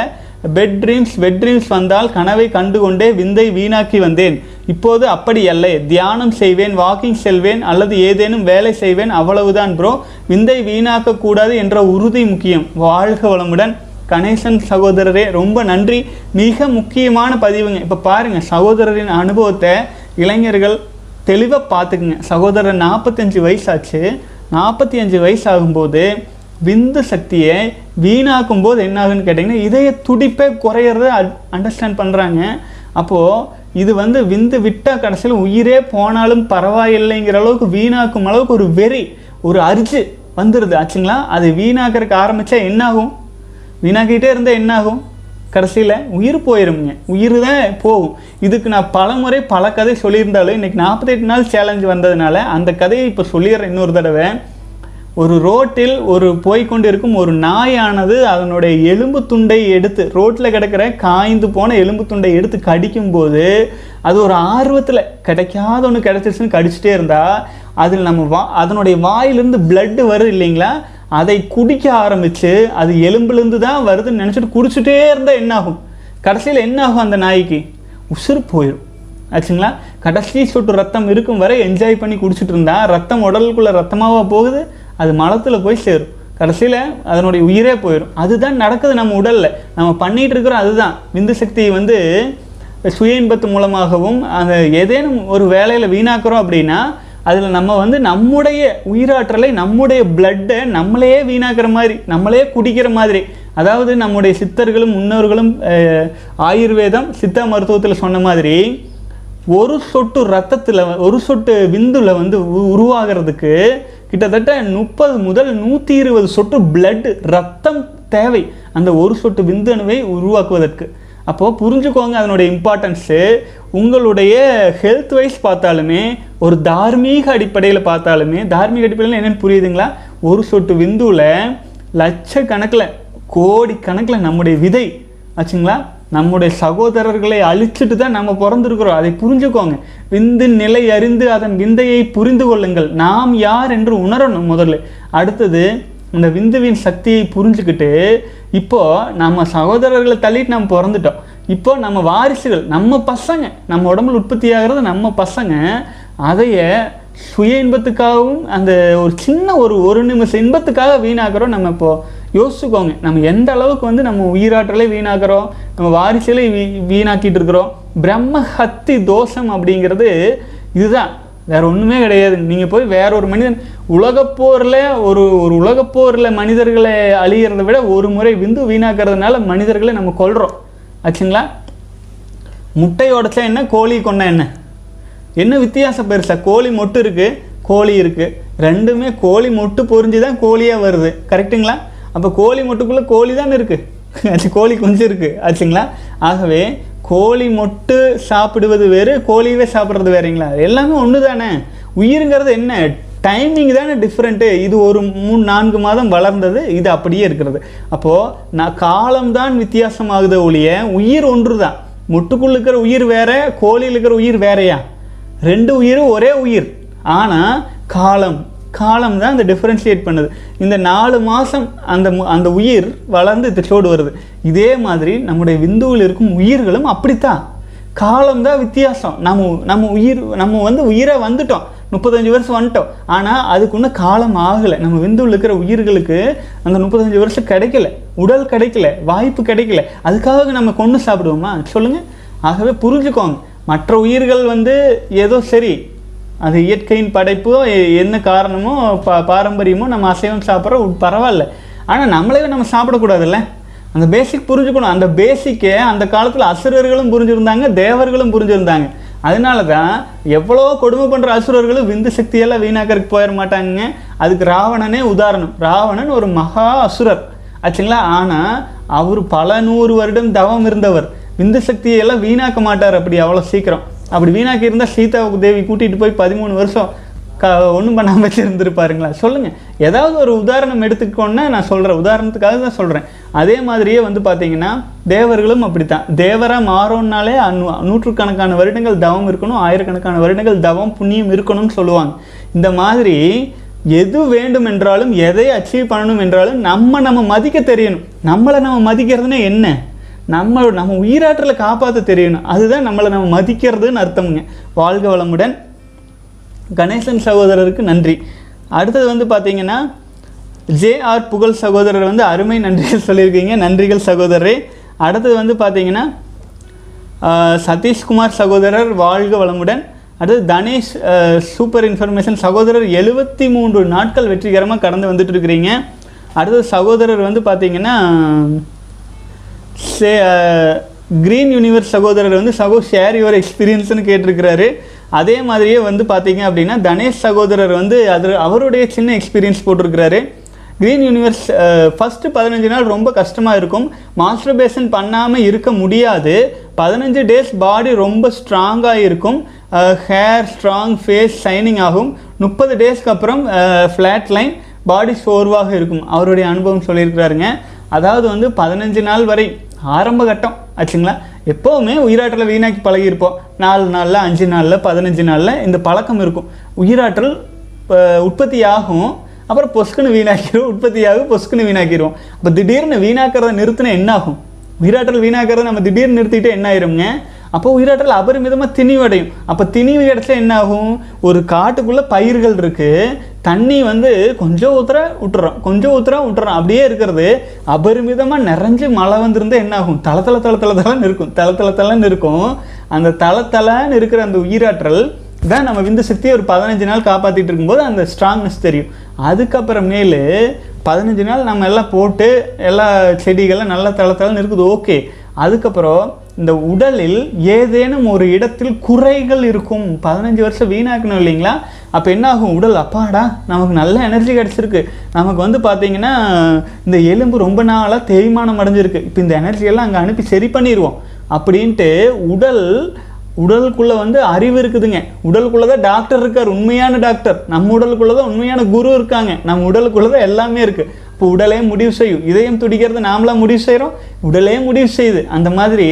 பெட் ட்ரீம்ஸ் வெட் ட்ரீம்ஸ் வந்தால் கனவை கண்டுகொண்டே விந்தை வீணாக்கி வந்தேன். இப்போது அப்படி அல்ல. தியானம் செய்வேன் வாக்கிங் செல்வேன் அல்லது ஏதேனும் வேலை செய்வேன் அவ்வளவுதான் ப்ரோ விந்தை வீணாக்கக்கூடாது என்ற உறுதி முக்கியம். வாழ்க வளமுடன். கணேசன் சகோதரரே ரொம்ப நன்றி. மிக முக்கியமான பதிவுங்க. இப்போ பாருங்கள் சகோதரரின் அனுபவத்தை இளைஞர்கள் தெளிவாக பார்த்துக்குங்க. சகோதரர் நாற்பத்தஞ்சு வயசாச்சு. நாற்பத்தி அஞ்சு வயசு ஆகும்போது விந்து சக்தியை வீணாக்கும் போது என்ன ஆகுன்னு கேட்டிங்கன்னா இதய துடிப்பே குறையிறத அண்டர்ஸ்டாண்ட் பண்ணுறாங்க அப்போது இது வந்து விந்து விட்டால் கடைசியில் உயிரே போனாலும் பரவாயில்லைங்கிற அளவுக்கு வீணாக்கும் அளவுக்கு ஒரு வெறி ஒரு அரிச்சு வந்துடுது ஆச்சுங்களா? அது வீணாக்கிறதுக்கு ஆரம்பித்தா என்னாகும்? வீணாக்கிட்டே இருந்தால் என்னாகும்? கடைசியில் உயிர் போயிருங்க உயிர் தான் போகும். இதுக்கு நான் பல முறை பல கதை சொல்லியிருந்தாலும் இன்றைக்கி நாற்பத்தெட்டு நாள் சேலஞ்சு வந்ததுனால அந்த கதையை இப்போ சொல்லிடுறேன் இன்னொரு தடவை. ஒரு ரோட்டில் ஒரு போய்கொண்டிருக்கும் ஒரு நாயானது அதனுடைய எலும்பு துண்டை எடுத்து ரோட்டில் கிடக்கிற காய்ந்து போன எலும்பு துண்டை எடுத்து கடிக்கும்போது அது ஒரு ஆர்வத்தில் கிடைக்காத ஒன்று கிடைச்சிருச்சுன்னு கடிச்சிட்டே இருந்தால் அதில் நம்ம வா அதனுடைய வாயிலிருந்து பிளட்டு வருது இல்லைங்களா? அதை குடிக்க ஆரம்பித்து அது எலும்புலேருந்து தான் வருதுன்னு நினச்சிட்டு குடிச்சிட்டே இருந்தால் என்ன ஆகும் கடைசியில் என்ன ஆகும் அந்த நாய்க்கு? உசுறு போயிடும் ஆச்சுங்களா? கடைசி சொட்டு ரத்தம் இருக்கும் வரை என்ஜாய் பண்ணி குடிச்சிட்டு இருந்தா ரத்தம் உடலுக்குள்ளே ரத்தமாக போகுது? அது மலத்தில் போய் சேரும். கடைசியில் அதனுடைய உயிரே போயிடும் அதுதான் நடக்குது நம்ம உடலில். நம்ம பண்ணிகிட்டு இருக்கிறோம் அதுதான். விந்து சக்தி வந்து சுய இன்பத்து மூலமாகவும் அந்த ஏதேனும் ஒரு வேலையில் வீணாக்குறோம் அப்படின்னா அதில் நம்ம வந்து நம்முடைய உயிராற்றலை நம்முடைய பிளட்டை நம்மளையே வீணாக்கிற மாதிரி நம்மளே குடிக்கிற மாதிரி. அதாவது நம்முடைய சித்தர்களும் முன்னோர்களும் ஆயுர்வேதம் சித்தா மருத்துவத்தில் சொன்ன மாதிரி ஒரு சொட்டு ரத்தத்தில் ஒரு சொட்டு விந்துல வந்து உ- உருவாகிறதுக்கு கிட்டத்தட்ட முப்பது முதல் நூற்றி இருபது சொட்டு பிளட் ரத்தம் தேவை. அந்த ஒரு சொட்டு விந்தணுவை உருவாக்குவதற்கு. அப்போது புரிஞ்சுக்கோங்க அதனுடைய இம்பார்ட்டன்ஸு உங்களுடைய ஹெல்த் வைஸ் பார்த்தாலுமே ஒரு தார்மீக அடிப்படையில் பார்த்தாலுமே தார்மீக அடிப்படையில் என்னென்னு புரியுதுங்களா? ஒரு சொட்டு விந்துவில் லட்சக்கணக்கில் கோடி கணக்கில் நம்முடைய விதை. ஆச்சுங்களா? நம்முடைய சகோதரர்களை அழிச்சிட்டு தான் நம்ம பிறந்திருக்கிறோம். அதை புரிஞ்சுக்கோங்க. விந்தின் நிலை அறிந்து அதன் விந்தையை புரிந்து கொள்ளுங்கள். நாம் யார் என்று உணரணும் முதல்ல. அடுத்தது இந்த விந்துவின் சக்தியை புரிஞ்சுக்கிட்டு இப்போது நம்ம சகோதரர்களை தள்ளிட்டு நம்ம பிறந்துட்டோம். இப்போ நம்ம வாரிசுகள் நம்ம பசங்க நம்ம உடம்புல உற்பத்தி ஆகிறது நம்ம பசங்க அதைய சுய இன்பத்துக்காகவும் அந்த ஒரு சின்ன ஒரு ஒரு நிமிஷம் இன்பத்துக்காக வீணாக்குறோம் நம்ம இப்போது யோசிச்சுக்கோங்க. நம்ம எந்த அளவுக்கு வந்து நம்ம உயிராற்றலை வீணாக்குறோம் நம்ம வாரிசுகளை வீ வீணாக்கிட்டு இருக்கிறோம் பிரம்ம ஹத்தி தோஷம் அப்படிங்கிறது இதுதான். வேற ஒன்றுமே கிடையாது. நீங்கள் போய் வேற ஒரு மனிதன் உலகப்போரில் ஒரு ஒரு உலகப்போரில் மனிதர்களை அழியிறத விட ஒரு முறை விந்து வீணாக்கிறதுனால மனிதர்களை நம்ம கொள்கிறோம் ஆச்சுங்களா? முட்டை உடச்சா என்ன கோழி கொண்டா என்ன? என்ன வித்தியாசம் பெருசா? கோழி மொட்டு இருக்கு கோழி இருக்குது ரெண்டுமே கோழி மொட்டு பொரிஞ்சு தான் கோழியாக வருது. கரெக்ட்டுங்களா? அப்போ கோழி மொட்டுக்குள்ளே கோழி தானே இருக்குது அது கோழி குஞ்சு இருக்குது ஆச்சுங்களா? ஆகவே கோழி மொட்டு சாப்பிடுவது வேறு கோழியவே சாப்பிட்றது வேறுங்களா? எல்லாமே ஒன்று தானே உயிருங்கிறது என்ன? டைமிங் தானே டிஃப்ரெண்ட்டு இது ஒரு மூணு நான்கு மாதம் வளர்ந்தது இது அப்படியே இருக்கிறது. அப்போது நான் காலம்தான் வித்தியாசமாகுது ஒழிய உயிர் ஒன்று தான் முட்டுக்குள்ள இருக்கிற உயிர் வேற கோழியில் இருக்கிற உயிர் வேறயா? ரெண்டு உயிரும் ஒரே உயிர். ஆனால் காலம் காலம் தான் அந்த டிஃப்ரென்ஷியேட் பண்ணுது. இந்த நாலு மாதம் அந்த அந்த உயிர் வளர்ந்து திட்டோடு வருது. இதே மாதிரி நம்முடைய விந்துவில் இருக்கும் உயிர்களும் அப்படித்தான். காலம் தான் வித்தியாசம். நம்ம நம்ம உயிர் நம்ம வந்து உயிரை வந்துட்டோம். முப்பத்தஞ்சு வருஷம் வந்துட்டோம். ஆனால் அதுக்கு இன்னும் காலம் ஆகலை. நம்ம விந்துவில் இருக்கிற உயிர்களுக்கு அந்த முப்பத்தஞ்சு வருஷம் கிடைக்கல. உடல் கிடைக்கல. வாய்ப்பு கிடைக்கல. அதுக்காக நம்ம கொண்டு சாப்பிடுவோமா? சொல்லுங்கள் ஆகவே புரிஞ்சுக்கோங்க. மற்ற உயிர்கள் வந்து ஏதோ சரி அது இயற்கையின் படைப்போ என்ன காரணமோ பா பாரம்பரியமோ நம்ம அசைவம் சாப்பிட்றோம் பரவாயில்ல. ஆனால் நம்மளே நம்ம சாப்பிடக்கூடாதுல்ல? அந்த பேசிக் புரிஞ்சுக்கணும். அந்த பேசிக்கை அந்த காலத்தில் அசுரர்களும் புரிஞ்சுருந்தாங்க தேவர்களும் புரிஞ்சுருந்தாங்க. அதனால தான் எவ்வளோ கொடுமை பண்ணுற அசுரர்களும் விந்து சக்தியெல்லாம் வீணாக்கறதுக்கு போயிட மாட்டாங்க அதுக்கு ராவணனே உதாரணம். ராவணன் ஒரு மகா அசுரர். ஆச்சுங்களா? ஆனால் அவர் பல நூறு வருடம் தவம் இருந்தவர். விந்து சக்தியை எல்லாம் வீணாக்க மாட்டார் அப்படி அவ்வளோ சீக்கிரம். அப்படி வீணாக்கி இருந்தால் சீதா தேவி கூட்டிகிட்டு போய் பதிமூணு வருஷம் க ஒன்றும் பண்ணாமல் வச்சுருந்துருப்பாருங்களா சொல்லுங்கள் ஏதாவது ஒரு உதாரணம் எடுத்துக்கோன்னா நான் சொல்கிறேன் உதாரணத்துக்காக தான் சொல்கிறேன் அதே மாதிரியே வந்து பார்த்தீங்கன்னா தேவர்களும் அப்படித்தான். தேவராக மாறோன்னாலே அந் நூற்றுக்கணக்கான வருடங்கள் தவம் இருக்கணும் ஆயிரக்கணக்கான வருடங்கள் தவம் புண்ணியம் இருக்கணும்னு சொல்லுவாங்க. இந்த மாதிரி எது வேண்டும் என்றாலும் எதை அச்சீவ் பண்ணணும் என்றாலும் நம்ம நம்ம மதிக்க தெரியணும். நம்மளை நம்ம மதிக்கிறதுனா என்ன? நம்ம நம்ம உயிராற்றலை காப்பாற்ற தெரியணும். அதுதான் நம்மளை நம்ம மதிக்கிறதுன்னு அர்த்தமுங்க. வாழ்க வளமுடன். கணேசன் சகோதரருக்கு நன்றி. அடுத்தது வந்து பார்த்தீங்கன்னா ஜேஆர் புகழ் சகோதரர் வந்து அருமை நன்றிகள் சொல்லியிருக்கீங்க. நன்றிகள் சகோதரரே. அடுத்தது வந்து பார்த்தீங்கன்னா சதீஷ்குமார் சகோதரர் வாழ்க வளமுடன். அடுத்தது தனேஷ் சூப்பர் இன்ஃபர்மேஷன் சகோதரர் எழுபத்தி மூன்று நாட்கள் வெற்றிகரமாக கடந்து வந்துட்டு இருக்கிறீங்க. அடுத்தது சகோதரர் வந்து பார்த்தீங்கன்னா சே க்ரீன் யூனிவர்ஸ் சகோதரர் வந்து சகோ ஷேர் யுவர் எக்ஸ்பீரியன்ஸ்னு கேட்டிருக்கிறாரு. அதே மாதிரியே வந்து பார்த்தீங்க அப்படின்னா தனேஷ் சகோதரர் வந்து அது அவருடைய சின்ன எக்ஸ்பீரியன்ஸ் போட்டிருக்கிறாரு. க்ரீன் யூனிவர்ஸ் ஃபஸ்ட்டு பதினஞ்சு நாள் ரொம்ப கஷ்டமாக இருக்கும். மாஸ்டர்பேஷன் பண்ணாமல் இருக்க முடியாது. பதினஞ்சு டேஸ் பாடி ரொம்ப ஸ்ட்ராங்காக இருக்கும். ஹேர் ஸ்ட்ராங் ஃபேஸ் ஷைனிங் ஆகும். முப்பது டேஸ்க்கு அப்புறம் ஃப்ளாட் லைன் பாடி சோர்வாக இருக்கும். அவருடைய அனுபவம் சொல்லியிருக்கிறாருங்க. அதாவது வந்து பதினஞ்சு நாள் வரை ஆரம்ப கட்டம் ஆச்சுங்களா? எப்போவுமே உயிராற்றலை வீணாக்கி பழகியிருப்போம். நாலு நாளில் அஞ்சு நாளில் பதினஞ்சு நாளில் இந்த பழக்கம் இருக்கும். உயிராற்றல் உற்பத்தி ஆகும் அப்புறம் பொஸ்குன்னு வீணாக்கிடும் உற்பத்தியாகும் பொஸ்குன்னு வீணாக்கிடுவோம் அப்போ திடீர்னு வீணாக்கிறத நிறுத்தினா என்ன ஆகும் உயிராற்றல் வீணாக்கிறத நம்ம திடீர்னு நிறுத்திட்டு என்ன ஆயிருங்க அப்போ உயிராற்றல் அபரிமிதமாக திணிவடையும். அப்போ திணிவு இடத்துல என்ன ஆகும் ஒரு காட்டுக்குள்ளே பயிர்கள் இருக்குது தண்ணி வந்து கொஞ்சம் ஊத்துற விட்டுறோம் கொஞ்சம் ஊத்துற விட்டுறோம் அப்படியே இருக்கிறது. அபரிமிதமாக நிறைஞ்சு மழை வந்திருந்தால் என்ன ஆகும் தள தள தள தள தளன்னு இருக்கும். தள தள தளன்னு இருக்கும். அந்த தள தளன்னு இருக்கிற அந்த உயிராற்றல் தான் நம்ம விந்து சக்தியை ஒரு பதினஞ்சு நாள் காப்பாற்றிட்டு இருக்கும்போது அந்த ஸ்ட்ராங்னஸ் தெரியும். அதுக்கப்புறமேலு பதினஞ்சு நாள் நம்ம எல்லாம் போட்டு எல்லா செடிகள்லாம் நல்லா தள தளன்னு இருக்குது. ஓகே. அதுக்கப்புறம் இந்த உடலில் ஏதேனும் ஒரு இடத்தில் குறைகள் இருக்கும். பதினஞ்சு வருஷம் வீணாக்கணும் இல்லைங்களா? அப்போ என்ன ஆகும் உடல் அப்பாடா நமக்கு நல்ல எனர்ஜி கிடச்சிருக்கு. நமக்கு வந்து பார்த்திங்கன்னா இந்த எலும்பு ரொம்ப நாளாக தேய்மானம் அடைஞ்சிருக்கு. இப்போ இந்த எனர்ஜியெல்லாம் அங்கே அனுப்பி சரி பண்ணிடுவோம் அப்படின்ட்டு உடல் உடலுக்குள்ள வந்து அறிவு இருக்குதுங்க. உடலுக்குள்ள தான் டாக்டர் இருக்கார் உண்மையான டாக்டர் நம்ம உடலுக்குள்ள தான் உண்மையான குரு இருக்காங்க. நம்ம உடலுக்குள்ள தான் எல்லாமே இருக்கு. இப்போ உடலே முடிவு செய்யும். இதயம் துடிக்கிறது நாமளா முடிவு செய்கிறோம் உடலே முடிவு செய்யுது. அந்த மாதிரி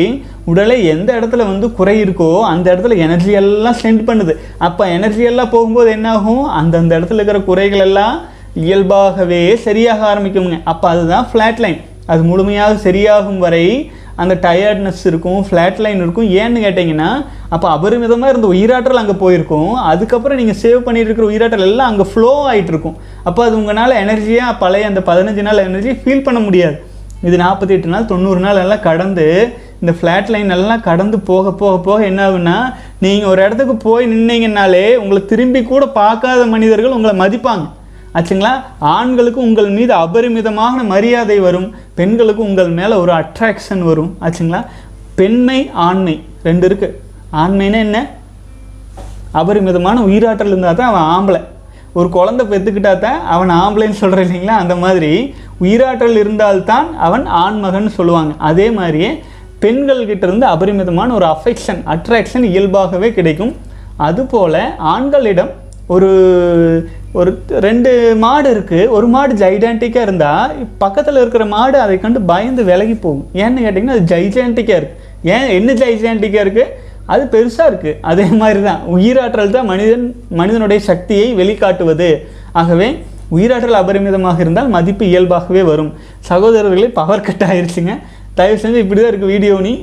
உடலை எந்த இடத்துல வந்து குறை இருக்கோ அந்த இடத்துல எனர்ஜி எல்லாம் சென்ட் பண்ணுது. அப்போ எனர்ஜி எல்லாம் போகும்போது என்னாகும்? அந்தந்த இடத்துல இருக்கிற குறைகள் எல்லாம் இயல்பாகவே சரியாக ஆரம்பிக்குங்க அப்போ அதுதான் ஃப்ளாட் லைன் அது முழுமையாக சரியாகும் வரை அந்த டயர்ட்னஸ் இருக்கும் ஃப்ளாட் லைன் இருக்கும். ஏன்னு கேட்டிங்கன்னா அப்போ அபரிமிதமாக இருந்த உயிராற்றல் அங்கே போயிருக்கும். அதுக்கப்புறம் நீங்கள் சேவ் பண்ணிட்டு இருக்கிற உயிராற்றல் எல்லாம் அங்கே ஃப்ளோ ஆகிட்டு இருக்கும். அப்போ அது உங்களால் எனர்ஜியாக பழைய அந்த பதினஞ்சு நாள் எனர்ஜி ஃபீல் பண்ண முடியாது. இது நாற்பத்தி எட்டு நாள் தொண்ணூறு நாள் எல்லாம் கடந்து இந்த ஃப்ளாட் லைன் எல்லாம் கடந்து போக போக போக என்ன ஆகுன்னா நீங்கள் ஒரு இடத்துக்கு போய் நின்னீங்கன்னாலே உங்களை திரும்பி கூட பார்க்காத மனிதர்கள் உங்களை மதிப்பாங்க. ஆச்சுங்களா? ஆண்களுக்கு உங்கள் மீது அபரிமிதமான மரியாதை வரும். பெண்களுக்கு உங்கள் மேலே ஒரு அட்ராக்ஷன் வரும். ஆச்சுங்களா? பெண்மை ஆண்மை. ரெண்டு இருக்குது ஆண்மைன்னா என்ன? அபரிமிதமான உயிராற்றல் இருந்தால் தான் அவன் ஆம்பளை. ஒரு குழந்தை பெற்றுக்கிட்டா தான் அவன் ஆம்பளைன்னு சொல்கிறேன் இல்லைங்களா? அந்த மாதிரி உயிராற்றல் இருந்தால்தான் அவன் ஆண்மகன் சொல்லுவாங்க. அதே மாதிரியே பெண்கள்கிட்ட இருந்து அபரிமிதமான ஒரு அஃபெக்ஷன் அட்ராக்ஷன் இயல்பாகவே கிடைக்கும். அதுபோல் ஆண்களிடம் ஒரு ஒரு ரெண்டு மாடு இருக்குது ஒரு மாடு ஜைடான்டிக்காக இருந்தால் பக்கத்தில் இருக்கிற மாடு அதை கண்டு பயந்து விலகி போகும். ஏன்னு கேட்டிங்கன்னா அது ஜைஜான்டிக்காக இருக்குது ஏன் என்ன ஜைஜான்டிக்காக இருக்குது அது பெருசாக இருக்குது அதே மாதிரி தான் உயிராற்றல் தான் மனிதன் மனிதனுடைய சக்தியை வெளிக்காட்டுவது. ஆகவே உயிராற்றல் அபரிமிதமாக இருந்தால் மதிப்பு இயல்பாகவே வரும். சகோதரர்களே பவர் கட் ஆயிடுச்சுங்க தயவு செஞ்சு இப்படி தான் இருக்குது வீடியோ நீ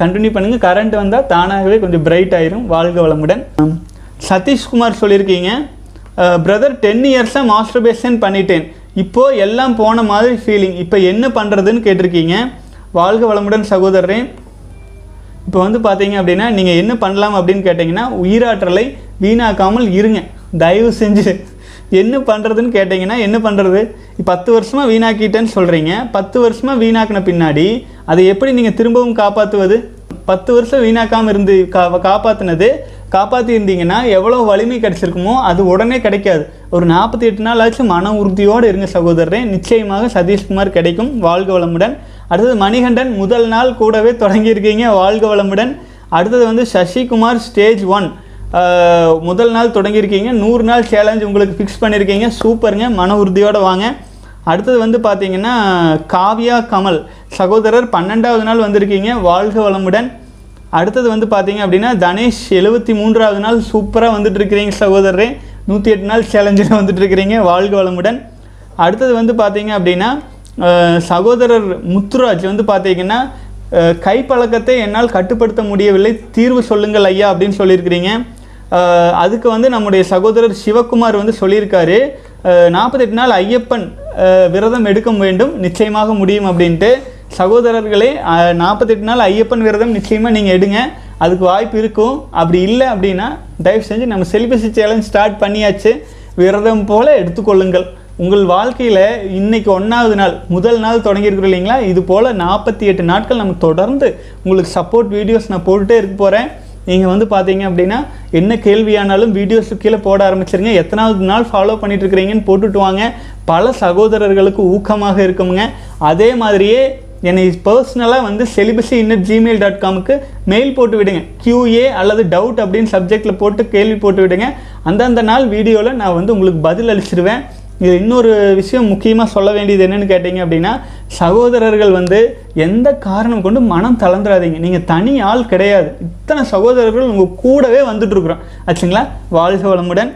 கண்டினியூ பண்ணுங்கள் கரண்ட் வந்தால் தானாகவே கொஞ்சம் பிரைட் ஆயிரும். வாழ்க வளமுடன். சதீஷ்குமார் சொல்லியிருக்கீங்க பிரதர் டென் இயர்ஸாக மாஸ்டர்பேஷன் பண்ணிட்டேன். இப்போது எல்லாம் போன மாதிரி ஃபீலிங் இப்போ என்ன பண்ணுறதுன்னு கேட்டிருக்கீங்க. வாழ்க வளமுடன் சகோதரரே. இப்போ வந்து பார்த்தீங்க அப்படின்னா நீங்கள் என்ன பண்ணலாம் அப்படின்னு கேட்டிங்கன்னா உயிராற்றலை வீணாக்காமல் இருங்க. தயவு செஞ்சு. என்ன பண்ணுறதுன்னு கேட்டிங்கன்னா என்ன பண்ணுறது பத்து வருஷமாக வீணாக்கிட்டேன்னு சொல்கிறீங்க பத்து வருஷமாக வீணாக்கின பின்னாடி அதை எப்படி நீங்கள் திரும்பவும் காப்பாற்றுவது பத்து வருஷம் வீணாக்காமல் இருந்து கா காப்பாற்றினது காப்பாற்றியிருந்தீங்கன்னா எவ்வளோ வலிமை கிடைச்சிருக்குமோ அது உடனே கிடைக்காது. ஒரு நாற்பத்தி எட்டு நாள் ஆச்சு மன உறுதியோடு இருங்க சகோதரரே. நிச்சயமாக சதீஷ்குமார் கிடைக்கும். வாழ்க வளமுடன். அடுத்தது மணிகண்டன் முதல் நாள் கூடவே தொடங்கியிருக்கீங்க. வாழ்க வளமுடன். அடுத்தது வந்து சசிகுமார் ஸ்டேஜ் ஒன். முதல் நாள் தொடங்கியிருக்கீங்க. நூறு நாள் சேலஞ்ச் உங்களுக்கு ஃபிக்ஸ் பண்ணியிருக்கீங்க. சூப்பருங்க. மன உறுதியோடு வாங்க. அடுத்தது வந்து பார்த்தீங்கன்னா காவ்யா கமல். சகோதரர் பன்னெண்டாவது நாள் வந்திருக்கீங்க. வாழ்க வளமுடன். அடுத்தது வந்து பார்த்தீங்க அப்படின்னா தனேஷ் எழுபத்தி மூன்றாவது நாள் சூப்பராக வந்துட்டு இருக்கிறீங்க சகோதரரே. நூற்றி எட்டு நாள் சேலஞ்சில் வந்துட்டு இருக்கிறீங்க வாழ்க வளமுடன். அடுத்தது வந்து பார்த்தீங்க அப்படின்னா சகோதரர் முத்துராஜ் வந்து பார்த்தீங்கன்னா கைப்பழக்கத்தை என்னால் கட்டுப்படுத்த முடியவில்லை. தீர்வு சொல்லுங்கள் ஐயா அப்படின்னு சொல்லியிருக்கிறீங்க. அதுக்கு வந்து நம்முடைய சகோதரர் சிவகுமார் வந்து சொல்லியிருக்காரு. நாற்பத்தெட்டு நாள் ஐயப்பன் விரதம் எடுக்க வேண்டும். நிச்சயமாக முடியும் அப்படின்ட்டு. சகோதரர்களே நாற்பத்தெட்டு நாள் ஐயப்பன் விரதம் நிச்சயமாக நீங்கள் எடுங்க. அதுக்கு வாய்ப்பு இருக்கும். அப்படி இல்லை அப்படின்னா தயவு செஞ்சு நம்ம செலிபஸி சேலஞ்ச் ஸ்டார்ட் பண்ணியாச்சு. விரதம் போல் எடுத்துக்கொள்ளுங்கள். உங்கள் வாழ்க்கையில் இன்றைக்கி ஒன்றாவது நாள் முதல் நாள் தொடங்கியிருக்கிறோம் இல்லைங்களா? இது போல் நாற்பத்தி எட்டு நாட்கள் நம்ம தொடர்ந்து உங்களுக்கு சப்போர்ட் வீடியோஸ் நான் போட்டுட்டே இருக்க போகிறேன் நீங்கள் வந்து பார்த்தீங்க அப்படின்னா என்ன கேள்வியானாலும் வீடியோஸ் கீழே போட ஆரம்பிச்சிருங்க. எத்தனாவது நாள் ஃபாலோ பண்ணிட்டு இருக்கிறீங்கன்னு போட்டுட்டு வாங்க. பல சகோதரர்களுக்கு ஊக்கமாக இருக்குங்க அதே மாதிரியே என்னை பர்சனலாக வந்து celibacy in at gmail dot காமுக்கு mail போட்டு விடுங்க. கியூஏ அல்லது டவுட் அப்படின்னு சப்ஜெக்டில் போட்டு கேள்வி போட்டு விடுங்க. அந்தந்த நாள் வீடியோவில் நான் வந்து உங்களுக்கு பதில் அளிச்சிருவேன். இது இன்னொரு விஷயம் முக்கியமாக சொல்ல வேண்டியது என்னென்னு கேட்டிங்க அப்படின்னா சகோதரர்கள் வந்து எந்த காரணம் கொண்டு மனம் தளர்ந்துடாதீங்க நீங்கள் தனி ஆள் கிடையாது. இத்தனை சகோதரர்கள் உங்கள் கூடவே வந்துட்டுருக்குறோம். ஆச்சுங்களா? வாழ்க வளமுடன்.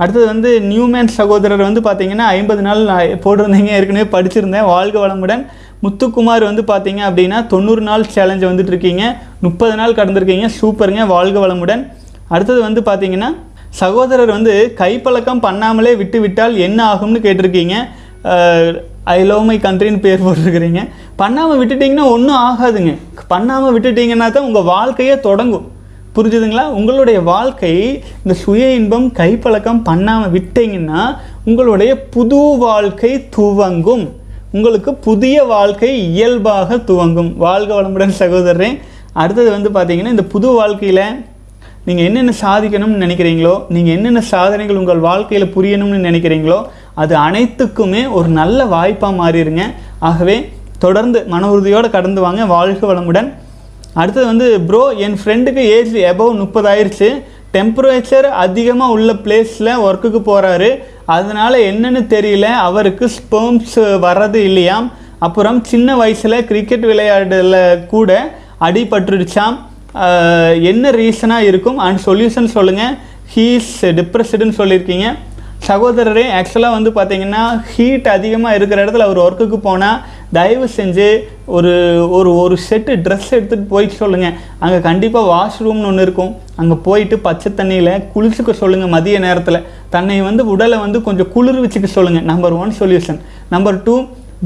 அடுத்தது வந்து நியூமேன் சகோதரர் வந்து பார்த்தீங்கன்னா ஐம்பது நாள் நான் போட்டிருந்தீங்க ஏற்கனவே படிச்சிருந்தேன். வாழ்க வளமுடன். முத்துக்குமார் வந்து பார்த்தீங்க அப்படின்னா தொண்ணூறு நாள் சேலஞ்சை வந்துட்டு இருக்கீங்க முப்பது நாள் கடந்திருக்கீங்க. சூப்பருங்க. வாழ்க வளமுடன். அடுத்தது வந்து பார்த்தீங்கன்னா சகோதரர் வந்து கைப்பழக்கம் பண்ணாமலே விட்டு விட்டால் என்ன ஆகும்னு கேட்டிருக்கீங்க. ஐ லவ் மை கண்ட்ரின்னு பேர் போட்டிருக்கிறீங்க. பண்ணாமல் விட்டுட்டிங்கன்னா ஒன்றும் ஆகாதுங்க. பண்ணாமல் விட்டுட்டிங்கன்னா தான் உங்கள் வாழ்க்கையே தொடங்கும். புரிஞ்சுதுங்களா? உங்களுடைய வாழ்க்கை இந்த சுய இன்பம் கைப்பழக்கம் பண்ணாமல் விட்டீங்கன்னா உங்களுடைய புது வாழ்க்கை துவங்கும். உங்களுக்கு புதிய வாழ்க்கை இயல்பாக துவங்கும். வாழ்க வளமுடன் சகோதரரே. அடுத்தது வந்து பார்த்திங்கன்னா இந்த புது வாழ்க்கையில் நீங்கள் என்னென்ன சாதிக்கணும்னு நினைக்கிறீங்களோ நீங்கள் என்னென்ன சாதனைகள் உங்கள் வாழ்க்கையில் புரியணும்னு நினைக்கிறீங்களோ அது அனைத்துக்குமே ஒரு நல்ல வாய்ப்பாக மாறிடுங்க. ஆகவே தொடர்ந்து மன உறுதியோடு கடந்து வாங்க. வாழ்க வளமுடன். அடுத்தது வந்து ப்ரோ என் ஃப்ரெண்டுக்கு ஏஜ் எபவ் முப்பதாயிருச்சு. டெம்பரேச்சர் அதிகமாக உள்ள பிளேஸில் ஒர்க்குக்கு போகிறாரு அதனால் என்னன்னு தெரியல. அவருக்கு ஸ்பேம்ஸ் வர்றது இல்லையாம். அப்புறம் சின்ன வயசில் கிரிக்கெட் விளையாடல கூட அடிபட்டுருச்சாம். என்ன ரீசனாக இருக்கும்? அண்ட் சொல்யூஷன் சொல்லுங்கள் ஹீஸ் டிப்ரெஸ்டுன்னு சொல்லியிருக்கீங்க. சகோதரரே ஆக்சுவலாக வந்து பார்த்தீங்கன்னா ஹீட் அதிகமாக இருக்கிற இடத்துல அவர் ஒர்க்குக்கு போனால் தயவு செஞ்சு ஒரு ஒரு ஒரு செட்டு ட்ரெஸ் எடுத்துகிட்டு போயிட்டு சொல்லுங்கள் அங்கே கண்டிப்பாக வாஷ்ரூம்னு ஒன்று இருக்கும். அங்கே போயிட்டு பச்சை தண்ணியில் குளிச்சுக்க சொல்லுங்கள் மதிய நேரத்தில். தன்னை வந்து உடலை வந்து கொஞ்சம் குளிர் வச்சுக்க சொல்லுங்கள் number one solution number two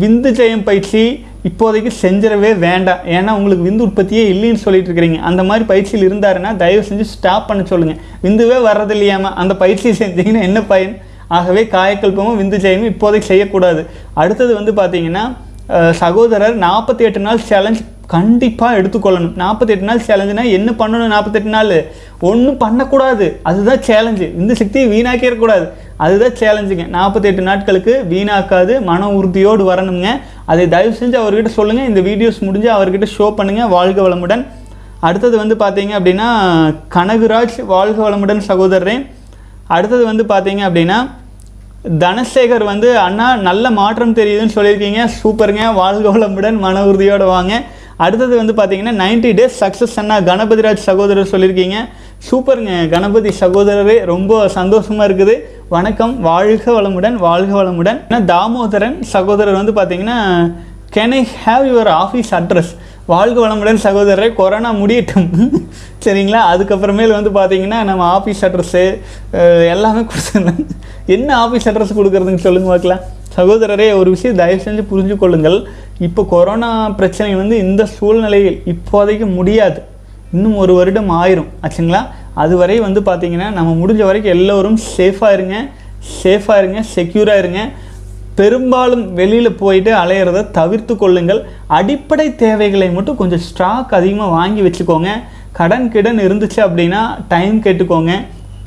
விந்து ஜெயம் பயிற்சி இப்போதைக்கு செஞ்சிடவே வேண்டாம். ஏன்னா உங்களுக்கு விந்து உற்பத்தியே இல்லைன்னு சொல்லிட்டு இருக்கிறீங்க. அந்த மாதிரி பயிற்சியில் இருந்தாருன்னா தயவு செஞ்சு ஸ்டாப் பண்ண சொல்லுங்கள் விந்துவே வர்றது இல்லையாமல் அந்த பயிற்சி செஞ்சீங்கன்னா என்ன பயன்? ஆகவே காயக்கல்பமும் விந்து ஜெயமும் இப்போதைக்கு செய்யக்கூடாது. அடுத்தது வந்து பார்த்தீங்கன்னா சகோதரர் நாற்பத்தி எட்டு நாள் சேலஞ்ச் கண்டிப்பாக எடுத்துக்கொள்ளணும். நாற்பத்தி எட்டு நாள் சேலஞ்சுனா என்ன பண்ணணும் நாற்பத்தெட்டு நாள்? ஒன்றும் பண்ணக்கூடாது. அதுதான் சேலஞ்சு இந்த சக்தியை வீணாக்கிடக்கூடாது. அதுதான் சேலஞ்சுங்க நாற்பத்தெட்டு நாட்களுக்கு வீணாக்காது. மன உறுதியோடு வரணுங்க. அதை தயவு செஞ்சு அவர்கிட்ட சொல்லுங்கள் இந்த வீடியோஸ் முடிஞ்சு அவர்கிட்ட ஷோ பண்ணுங்கள் வாழ்க வளமுடன். அடுத்தது வந்து பார்த்தீங்க அப்படின்னா கனகுராஜ் வாழ்க வளமுடன் சகோதரரே. அடுத்தது வந்து பார்த்தீங்க அப்படின்னா தனசேகர் வந்து அண்ணா நல்ல மாற்றம் தெரியுதுன்னு சொல்லியிருக்கீங்க. சூப்பருங்க. வாழ்க வளமுடன் மன உறுதியோடு வாங்க. அடுத்தது வந்து பார்த்தீங்கன்னா 90 டேஸ் சக்ஸஸ் அண்ணா கணபதிராஜ் சகோதரர் சொல்லியிருக்கீங்க. சூப்பருங்க. கணபதி சகோதரரே ரொம்ப சந்தோஷமாக இருக்குது. வணக்கம். வாழ்க வளமுடன் வாழ்க வளமுடன். ஏன்னா தாமோதரன் சகோதரர் வந்து பார்த்தீங்கன்னா can I have your office address வாழ்க வளமுடன் சகோதரரை கொரோனா முடியட்டும். சரிங்களா? அதுக்கப்புறமேல் வந்து பார்த்தீங்கன்னா நம்ம ஆஃபீஸ் அட்ரஸ்ஸு எல்லாமே கொடுத்துருந்தேன் என்ன ஆஃபீஸ் அட்ரஸ் கொடுக்குறதுன்னு சொல்லுங்க பார்க்கலாம். சகோதரரே ஒரு விஷயம் தயவு செஞ்சு புரிஞ்சு கொள்ளுங்கள். இப்போ கொரோனா பிரச்சனை வந்து இந்த சூழ்நிலையில் இப்போதைக்கு முடியாது. இன்னும் ஒரு வருடம் ஆயிரும். ஆச்சுங்களா? அதுவரை வந்து பார்த்திங்கன்னா நம்ம முடிஞ்ச வரைக்கும் எல்லோரும் சேஃபாக இருங்க. சேஃபாக இருங்க. செக்யூராக இருங்க. பெரும்பாலும் வெளியில் போயிட்டு அலையிறத தவிர்த்து கொள்ளுங்கள். அடிப்படை தேவைகளை மட்டும் கொஞ்சம் ஸ்டாக் அதிகமாக வாங்கி வச்சுக்கோங்க. கடன் கிடன் இருந்துச்சு அப்படின்னா டைம் கேட்டுக்கோங்க.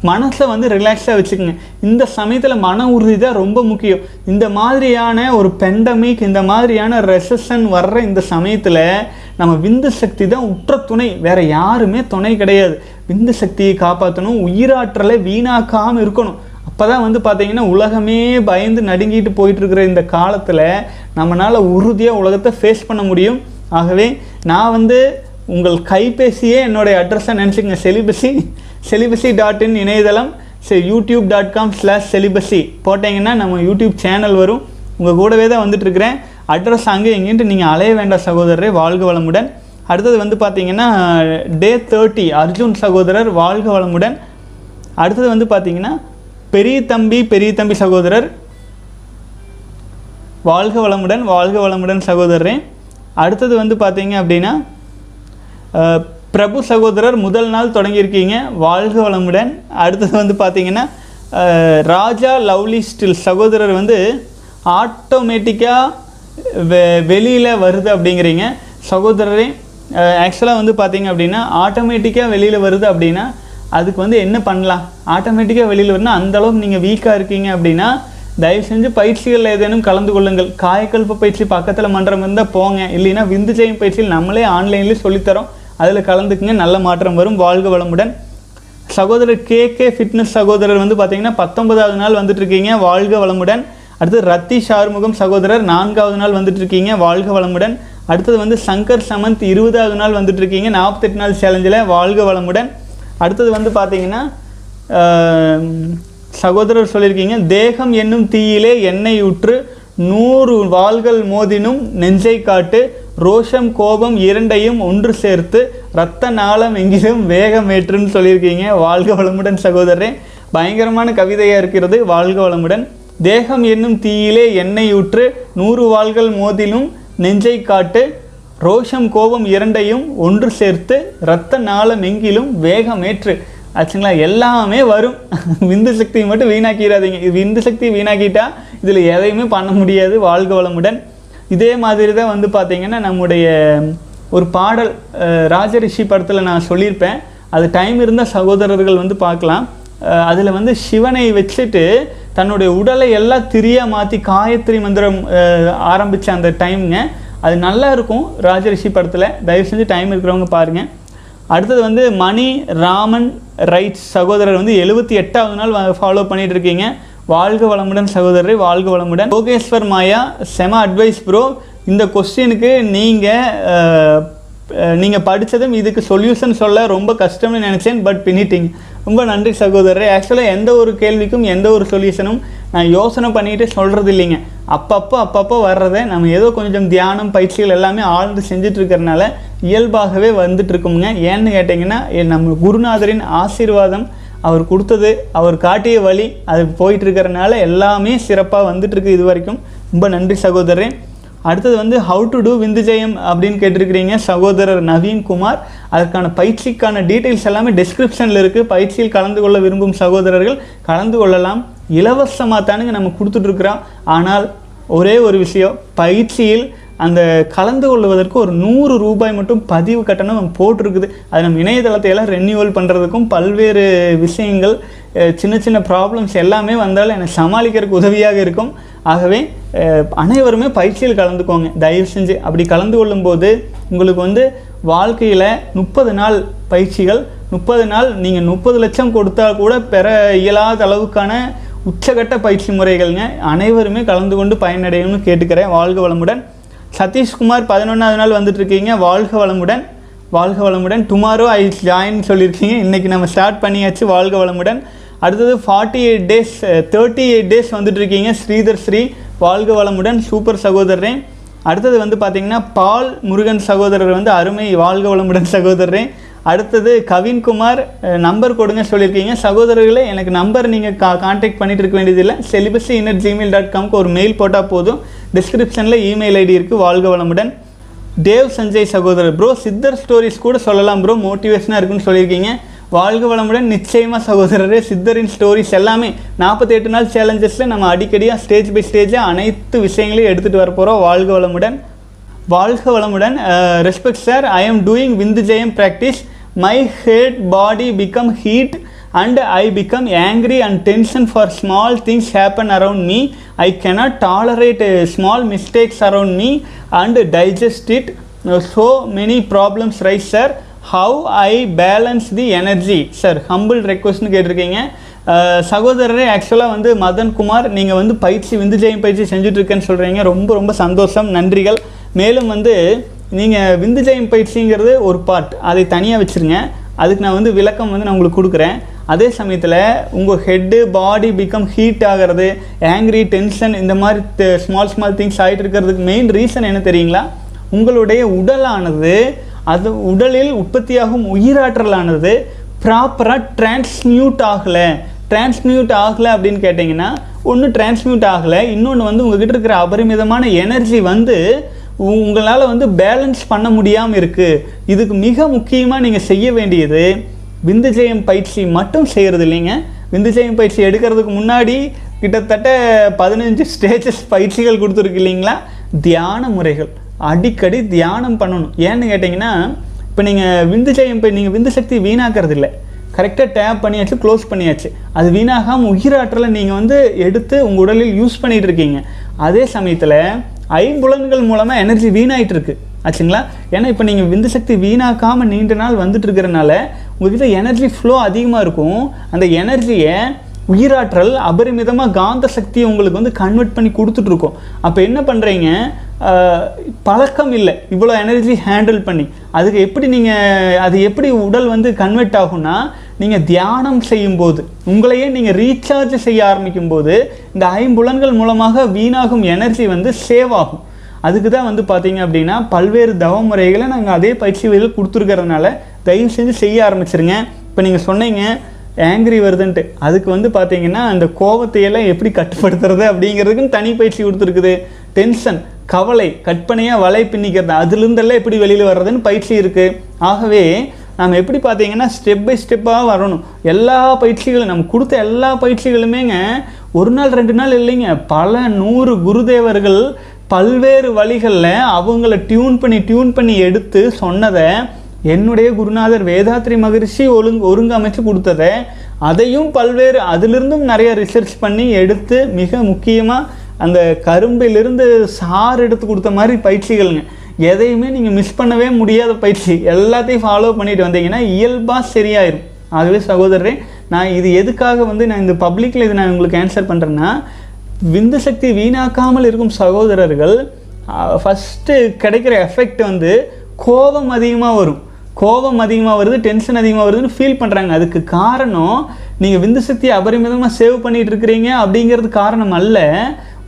மனசை வந்து ரிலாக்ஸாக வச்சுக்கோங்க. இந்த சமயத்தில் மன உறுதி தான் ரொம்ப முக்கியம். இந்த மாதிரியான ஒரு பெண்டமிக் இந்த மாதிரியான ரெசஷன் வர்ற இந்த சமயத்தில் நம்ம விந்து சக்தி தான் உற்ற துணை. வேறு யாருமே துணை கிடையாது. விந்து சக்தியை காப்பாற்றணும் உயிராற்றலை வீணாக்காமல் இருக்கணும். அப்போ தான் வந்து பார்த்தீங்கன்னா உலகமே பயந்து நடுங்கிட்டு போயிட்டுருக்கிற இந்த காலத்தில் நம்மளால் உறுதியாக உலகத்தை ஃபேஸ் பண்ண முடியும். ஆகவே நான் வந்து உங்கள் கைபேசியே என்னுடைய அட்ரஸை நினச்சிக்கங்க. செலிபஸி செலிபஸி டாட் இன் இணையதளம் சரி YouTube dot com slash celibacy போட்டிங்கன்னா நம்ம யூடியூப் சேனல் வரும். உங்கள் கூடவே தான் வந்துட்டுருக்கிறேன். அட்ரஸ் அங்கே எங்கேன்ட்டு நீங்கள் அலைய வேண்டாம் சகோதரரே. வாழ்க வளமுடன். அடுத்தது வந்து பார்த்தீங்கன்னா டே தேர்ட்டி அர்ஜுன் சகோதரர் வாழ்க வளமுடன். அடுத்தது வந்து பார்த்தீங்கன்னா பெரிய தம்பி பெரிய தம்பி சகோதரர். வாழ்க வளமுடன் வாழ்க வளமுடன் சகோதரரே. அடுத்தது வந்து பார்த்தீங்க அப்படின்னா பிரபு சகோதரர் முதல் நாள் தொடங்கியிருக்கீங்க. வாழ்க வளமுடன். அடுத்தது வந்து பார்த்தீங்கன்னா ராஜா லவ்லி ஸ்டில் சகோதரர் வந்து ஆட்டோமேட்டிக்காக வெ வெளியில் வருது அப்படிங்கிறீங்க. சகோதரரே ஆக்சுவலாக வந்து பார்த்தீங்க அப்படின்னா ஆட்டோமேட்டிக்காக வெளியில் வருது அப்படின்னா அதுக்கு வந்து என்ன பண்ணலாம்? ஆட்டோமேட்டிக்காக வெளியில் வரணும் அந்த அளவுக்கு நீங்கள் வீக்காக இருக்கீங்க அப்படின்னா தயவு செஞ்சு பயிற்சிகளில் ஏதேனும் கலந்து கொள்ளுங்கள். காயக்கல்ப பயிற்சி பக்கத்தில் மன்றம் இருந்தால் போங்க. இல்லைன்னா விந்து செய்யும் பயிற்சியில் நம்மளே ஆன்லைன்லேயே சொல்லித்தரோம். அதில் கலந்துக்குங்க. நல்ல மாற்றம் வரும். வாழ்க வளமுடன். சகோதரர் கே கே ஃபிட்னஸ் சகோதரர் வந்து பார்த்தீங்கன்னா பத்தொன்பதாவது நாள் வந்துட்டுருக்கீங்க. வாழ்க வளமுடன். அடுத்து ரத்தி ஷார்முகம் சகோதரர் நான்காவது நாள் வந்துட்டு இருக்கீங்க வாழ்க வளமுடன். அடுத்தது வந்து சங்கர் சமந்த் இருபதாவது நாள் வந்துட்டுருக்கீங்க. நாற்பத்தெட்டு நாள் சேலஞ்சில் வாழ்க வளமுடன். அடுத்தது வந்து பார்த்தீங்கன்னா சகோதரர் சொல்லியிருக்கீங்க தேகம் என்னும் தீயிலே எண்ணெய் உற்று நூறு வாள்கள் மோதினும் நெஞ்சை காட்டு ரோஷம் கோபம் இரண்டையும் ஒன்று சேர்த்து இரத்த நாளம் எங்கிலும் வேகமேற்றுன்னு சொல்லியிருக்கீங்க வாழ்க வளமுடன் சகோதரரே. பயங்கரமான கவிதையாக இருக்கிறது வாழ்க வளமுடன். தேகம் என்னும் தீயிலே எண்ணெய் ஊற்று நூறு வாள்கள் மோதிலும் நெஞ்சை காட்டு ரோஷம் கோபம் இரண்டையும் ஒன்று சேர்த்து இரத்த நாளம் எங்கிலும் வேகமேற்று. ஆச்சுங்களா? எல்லாமே வரும். விந்து சக்தியை மட்டும் வீணாக்கிடாதீங்க இது விந்து சக்தி வீணாக்கிட்டா இதில் எதையுமே பண்ண முடியாது வாழ்க வளமுடன். இதே மாதிரி தான் வந்து பார்த்தீங்கன்னா நம்முடைய ஒரு பாடல் ராஜரிஷி படத்தில் நான் சொல்லியிருப்பேன். அது டைம் இருந்தால் சகோதரர்கள் வந்து பார்க்கலாம். அதில் வந்து சிவனை வச்சுட்டு தன்னுடைய உடலை எல்லாம் திரியாக மாற்றி காயத்ரி மந்திரம் ஆரம்பித்த அந்த டைம்ங்க அது நல்லா இருக்கும் ராஜரிஷி படத்தில். தயவு செஞ்சு டைம் இருக்கிறவங்க பாருங்கள் அடுத்தது வந்து மணி ராமன் ரைட்ஸ் சகோதரர் வந்து எழுபத்தி எட்டாவது நாள் ஃபாலோ பண்ணிகிட்டு இருக்கீங்க வாழ்க வளமுடன் சகோதரரை வாழ்க வளமுடன். யோகேஸ்வர் மாயா செம அட்வைஸ் ப்ரோ இந்த கொஸ்டினுக்கு நீங்கள் நீங்கள் படித்ததும் இதுக்கு சொல்யூஷன் சொல்ல ரொம்ப கஷ்டம்னு நினச்சேன் பட் பின்னிட்டீங்க. ரொம்ப நன்றி சகோதரர். ஆக்சுவலாக எந்த ஒரு கேள்விக்கும் எந்த ஒரு சொல்யூஷனும் நான் யோசனை பண்ணிட்டு சொல்கிறது இல்லைங்க. அப்பப்போ அப்பப்போ வர்றதை நம்ம ஏதோ கொஞ்சம் தியானம் பயிற்சிகள் எல்லாமே ஆழ்ந்து செஞ்சுட்டு இருக்கிறனால இயல்பாகவே வந்துட்டுருக்குங்க ஏன்னு கேட்டிங்கன்னா நம்ம குருநாதரின் ஆசீர்வாதம் அவர் கொடுத்தது அவர் காட்டிய வழி அது போயிட்டு இருக்கிறனால எல்லாமே சிறப்பாக வந்துட்டுருக்கு இது வரைக்கும் ரொம்ப நன்றி சகோதரன் அடுத்தது வந்து ஹவு டு டூ விந்துஜெயம் அப்படின்னு கேட்டிருக்கிறீங்க சகோதரர் நவீன் குமார். அதற்கான பயிற்சிக்கான டீட்டெயில்ஸ் எல்லாமே டிஸ்கிரிப்ஷனில் இருக்குது பயிற்சியில் கலந்து கொள்ள விரும்பும் சகோதரர்கள் கலந்து கொள்ளலாம். இலவசமாக தானுங்க நம்ம கொடுத்துட்ருக்குறோம் ஆனால் ஒரே ஒரு விஷயம் பயிற்சியில் அந்த கலந்து கொள்வதற்கு ஒரு நூறு ரூபாய் மட்டும் பதிவு கட்டணம் நம்ம போட்டிருக்குது. அது நம்ம இணையதளத்தை எல்லாம் ரெனியூவல் பண்ணுறதுக்கும் பல்வேறு விஷயங்கள் சின்ன சின்ன ப்ராப்ளம்ஸ் எல்லாமே வந்தாலும் என்னை சமாளிக்கிறதுக்கு உதவியாக இருக்கும். ஆகவே அனைவருமே பயிற்சியில் கலந்துக்கோங்க. தயவு செஞ்சு அப்படி கலந்து கொள்ளும்போது உங்களுக்கு வந்து வாழ்க்கையில் முப்பது நாள் பயிற்சிகள் முப்பது நாள் நீங்கள் முப்பது லட்சம் கொடுத்தா கூட பெற இயலாத அளவுக்கான உச்சகட்ட பயிற்சி முறைகள்ங்க. அனைவருமே கலந்து கொண்டு பயனடையணும்னு கேட்டுக்கிறேன். வாழ்க வளமுடன். சதீஷ்குமார் பதினொன்றாவது நாள் வந்துட்டுருக்கீங்க வாழ்க வளமுடன். வாழ்க வளமுடன். டுமாரோ ஐ ஜாயின் சொல்லியிருக்கீங்க. இன்றைக்கி நம்ம ஸ்டார்ட் பண்ணியாச்சு வாழ்க வளமுடன். அடுத்தது forty eight days thirty eight days வந்துட்ருக்கீங்க Sridhar Sri வாழ்க வளமுடன். சூப்பர் சகோதரரே. அடுத்தது வந்து பார்த்தீங்கன்னா பால் முருகன் சகோதரர் வந்து அருமை வாழ்க வளமுடன் சகோதரரே. அடுத்தது கவின்குமார் நம்பர் கொடுங்க சொல்லியிருக்கீங்க. சகோதரர்களே எனக்கு நம்பர் நீங்கள் கா கான்டாக்ட் பண்ணிட்டு இருக்க வேண்டியதில்லை. செலிபஸி இன்னட் ஜிமெயில் டாட் காம்க்கு ஒரு மெயில் போட்டால் போதும். டிஸ்கிரிப்ஷனில் இமெயில் ஐடி இருக்குது வாழ்க வளமுடன். தேவ் சஞ்சய் சகோதரர் ப்ரோ சித்தர் ஸ்டோரிஸ் கூட சொல்லலாம் ப்ரோ மோட்டிவேஷனாக இருக்குன்னு சொல்லியிருக்கீங்க. வாழ்க வளமுடன் நிச்சயமாக சகோதரரே சித்தரின் ஸ்டோரிஸ் எல்லாமே நாற்பத்தி எட்டு நாள் சேலஞ்சஸில் நம்ம அடிக்கடியாக ஸ்டேஜ் பை ஸ்டேஜாக அனைத்து விஷயங்களையும் எடுத்துகிட்டு வர போகிறோம் வாழ்க வளமுடன். வாழ்க வளமுடன். Respect sir I am doing விந்து ஜெயம் practice my head body become heat and I become angry and tension for small things happen around me I cannot tolerate small mistakes around me and digest it so many problems rise sir how I balance the energy sir humble ரெக்வஸ்ட்னு கேட்டிருக்கீங்க. Uh, சகோதரரே ஆக்சுவலாக வந்து மதன் குமார் நீங்கள் வந்து பயிற்சி விந்து ஜெயம் பயிற்சி செஞ்சுட்ருக்கேன்னு சொல்கிறீங்க ரொம்ப ரொம்ப சந்தோஷம் நன்றிகள். மேலும் வந்து நீங்கள் விந்து ஜெயம் பயிற்சிங்கிறது ஒரு பார்ட் அதை தனியாக வச்சுருங்க. அதுக்கு நான் வந்து விளக்கம் வந்து நான் உங்களுக்கு கொடுக்குறேன். அதே சமயத்தில் உங்கள் ஹெட்டு பாடி பிகம் ஹீட் ஆகிறது ஆங்க்ரி டென்ஷன் இந்த மாதிரி ஸ்மால் ஸ்மால் திங்ஸ் ஆகிட்டு இருக்கிறதுக்கு மெயின் ரீசன் என்ன தெரியுங்களா? உங்களுடைய உடலானது அது உடலில் உற்பத்தியாகும் உயிராற்றலானது ப்ராப்பராக டிரான்ஸ்மியூட் ஆகலை. டிரான்ஸ்மியூட் ஆகலை அப்படின்னு கேட்டிங்கன்னா ஒன்று டிரான்ஸ்மியூட் ஆகலை இன்னொன்று வந்து உங்ககிட்ட இருக்கிற அபரிமிதமான எனர்ஜி வந்து உங்களால் வந்து பேலன்ஸ் பண்ண முடியாமல் இருக்குது இதுக்கு மிக முக்கியமாக நீங்கள் செய்ய வேண்டியது விந்துஜெயம் பயிற்சி மட்டும் செய்கிறது இல்லைங்க. விந்துஜெயம் பயிற்சி எடுக்கிறதுக்கு முன்னாடி கிட்டத்தட்ட பதினஞ்சு ஸ்டேஜஸ் பயிற்சிகள் கொடுத்துருக்கு இல்லைங்களா? தியான முறைகள். அடிக்கடி தியானம் பண்ணணும். ஏன்னு கேட்டிங்கன்னா இப்போ நீங்கள் விந்து ஜெயம் நீங்கள் விந்து சக்தி வீணாக்கிறது இல்லை. கரெக்டாக டேப் பண்ணியாச்சு க்ளோஸ் பண்ணியாச்சு. அது வீணாகாமல் உயிராற்றலை நீங்கள் வந்து எடுத்து உங்கள் உடலில் யூஸ் பண்ணிகிட்டு இருக்கீங்க. அதே சமயத்தில் ஐம்புலன்கள் மூலமாக எனர்ஜி வீணாயிட்டு இருக்கு. ஆச்சுங்களா? ஏன்னா இப்போ நீங்கள் விந்து சக்தி வீணாக்காமல் நீண்ட நாள் வந்துட்டு இருக்கிறனால உங்ககிட்ட எனர்ஜி ஃப்ளோ அதிகமாக இருக்கும். அந்த எனர்ஜியை உயிராற்றல் அபரிமிதமாக காந்த சக்தியை உங்களுக்கு வந்து கன்வெர்ட் பண்ணி கொடுத்துட்ருக்கோம் அப்போ என்ன பண்ணுறீங்க பழக்கம் இல்லை. இவ்வளோ எனர்ஜி ஹேண்டில் பண்ணி. அதுக்கு எப்படி நீங்கள் அது எப்படி உடல் வந்து கன்வெர்ட் ஆகும்னா நீங்கள் தியானம் செய்யும்போது உங்களையே நீங்கள் ரீசார்ஜ் செய்ய ஆரம்பிக்கும் போது இந்த ஐம்புலன்கள் மூலமாக வீணாகும் எனர்ஜி வந்து சேவ் ஆகும். அதுக்கு தான் வந்து பார்த்தீங்க அப்படின்னா பல்வேறு தவ முறைகளை நாங்கள் அதே பயிற்சி வழியில் கொடுத்துருக்கிறதுனால தயவு செஞ்சு செய்ய ஆரம்பிச்சிருங்க. இப்போ நீங்கள் சொன்னீங்க ஆங்கிரி வருதுன்ட்டு. அதுக்கு வந்து பார்த்தீங்கன்னா அந்த கோபத்தையெல்லாம் எப்படி கட்டுப்படுத்துறது அப்படிங்கிறதுக்குன்னு தனி பயிற்சி கொடுத்துருக்குது. டென்ஷன் கவலை கற்பனையாக வலை பின்னிக்கிறது அதுலேருந்தெல்லாம் எப்படி வெளியில் வர்றதுன்னு பயிற்சி இருக்குது ஆகவே நம்ம எப்படி பார்த்தீங்கன்னா ஸ்டெப் பை ஸ்டெப்பாக வரணும். எல்லா பயிற்சிகளும் நம்ம கொடுத்த எல்லா பயிற்சிகளுமேங்க ஒரு நாள் ரெண்டு நாள் இல்லைங்க. பல நூறு குருதேவர்கள் பல்வேறு வழிகளில் அவங்கள டியூன் பண்ணி டியூன் பண்ணி எடுத்து சொன்னதை என்னுடைய குருநாதர் வேதாத்ரி மகரிஷி ஒழுங்கு ஒருங்கமைச்சு கொடுத்ததை அதையும் பல்வேறு அதிலிருந்தும் நிறைய ரிசர்ச் பண்ணி எடுத்து மிக முக்கியமாக அந்த கரும்பிலிருந்து சாறு எடுத்து கொடுத்த மாதிரி பயிற்சிகள்ங்க. எதையுமே நீங்கள் மிஸ் பண்ணவே முடியாத பயிற்சி. எல்லாத்தையும் ஃபாலோ பண்ணிட்டு வந்தீங்கன்னா இயல்பாக சரியாயிரும். ஆகவே சகோதரரே நான் இது எதுக்காக வந்து நான் இந்த பப்ளிக்கில் இது நான் உங்களுக்கு ஆன்சர் பண்ணுறேன்னா விந்து சக்தி வீணாக்காமல் இருக்கும் சகோதரர்கள் ஃபஸ்ட்டு கிடைக்கிற எஃபெக்ட் வந்து கோபம் அதிகமாக வரும். கோபம் அதிகமாக வருது டென்ஷன் அதிகமாக வருதுன்னு ஃபீல் பண்ணுறாங்க அதுக்கு காரணம் நீங்கள் விந்து சக்தியை அபரிமிதமாக சேவ் பண்ணிகிட்டு இருக்கிறீங்க அப்படிங்கிறது காரணம் அல்ல.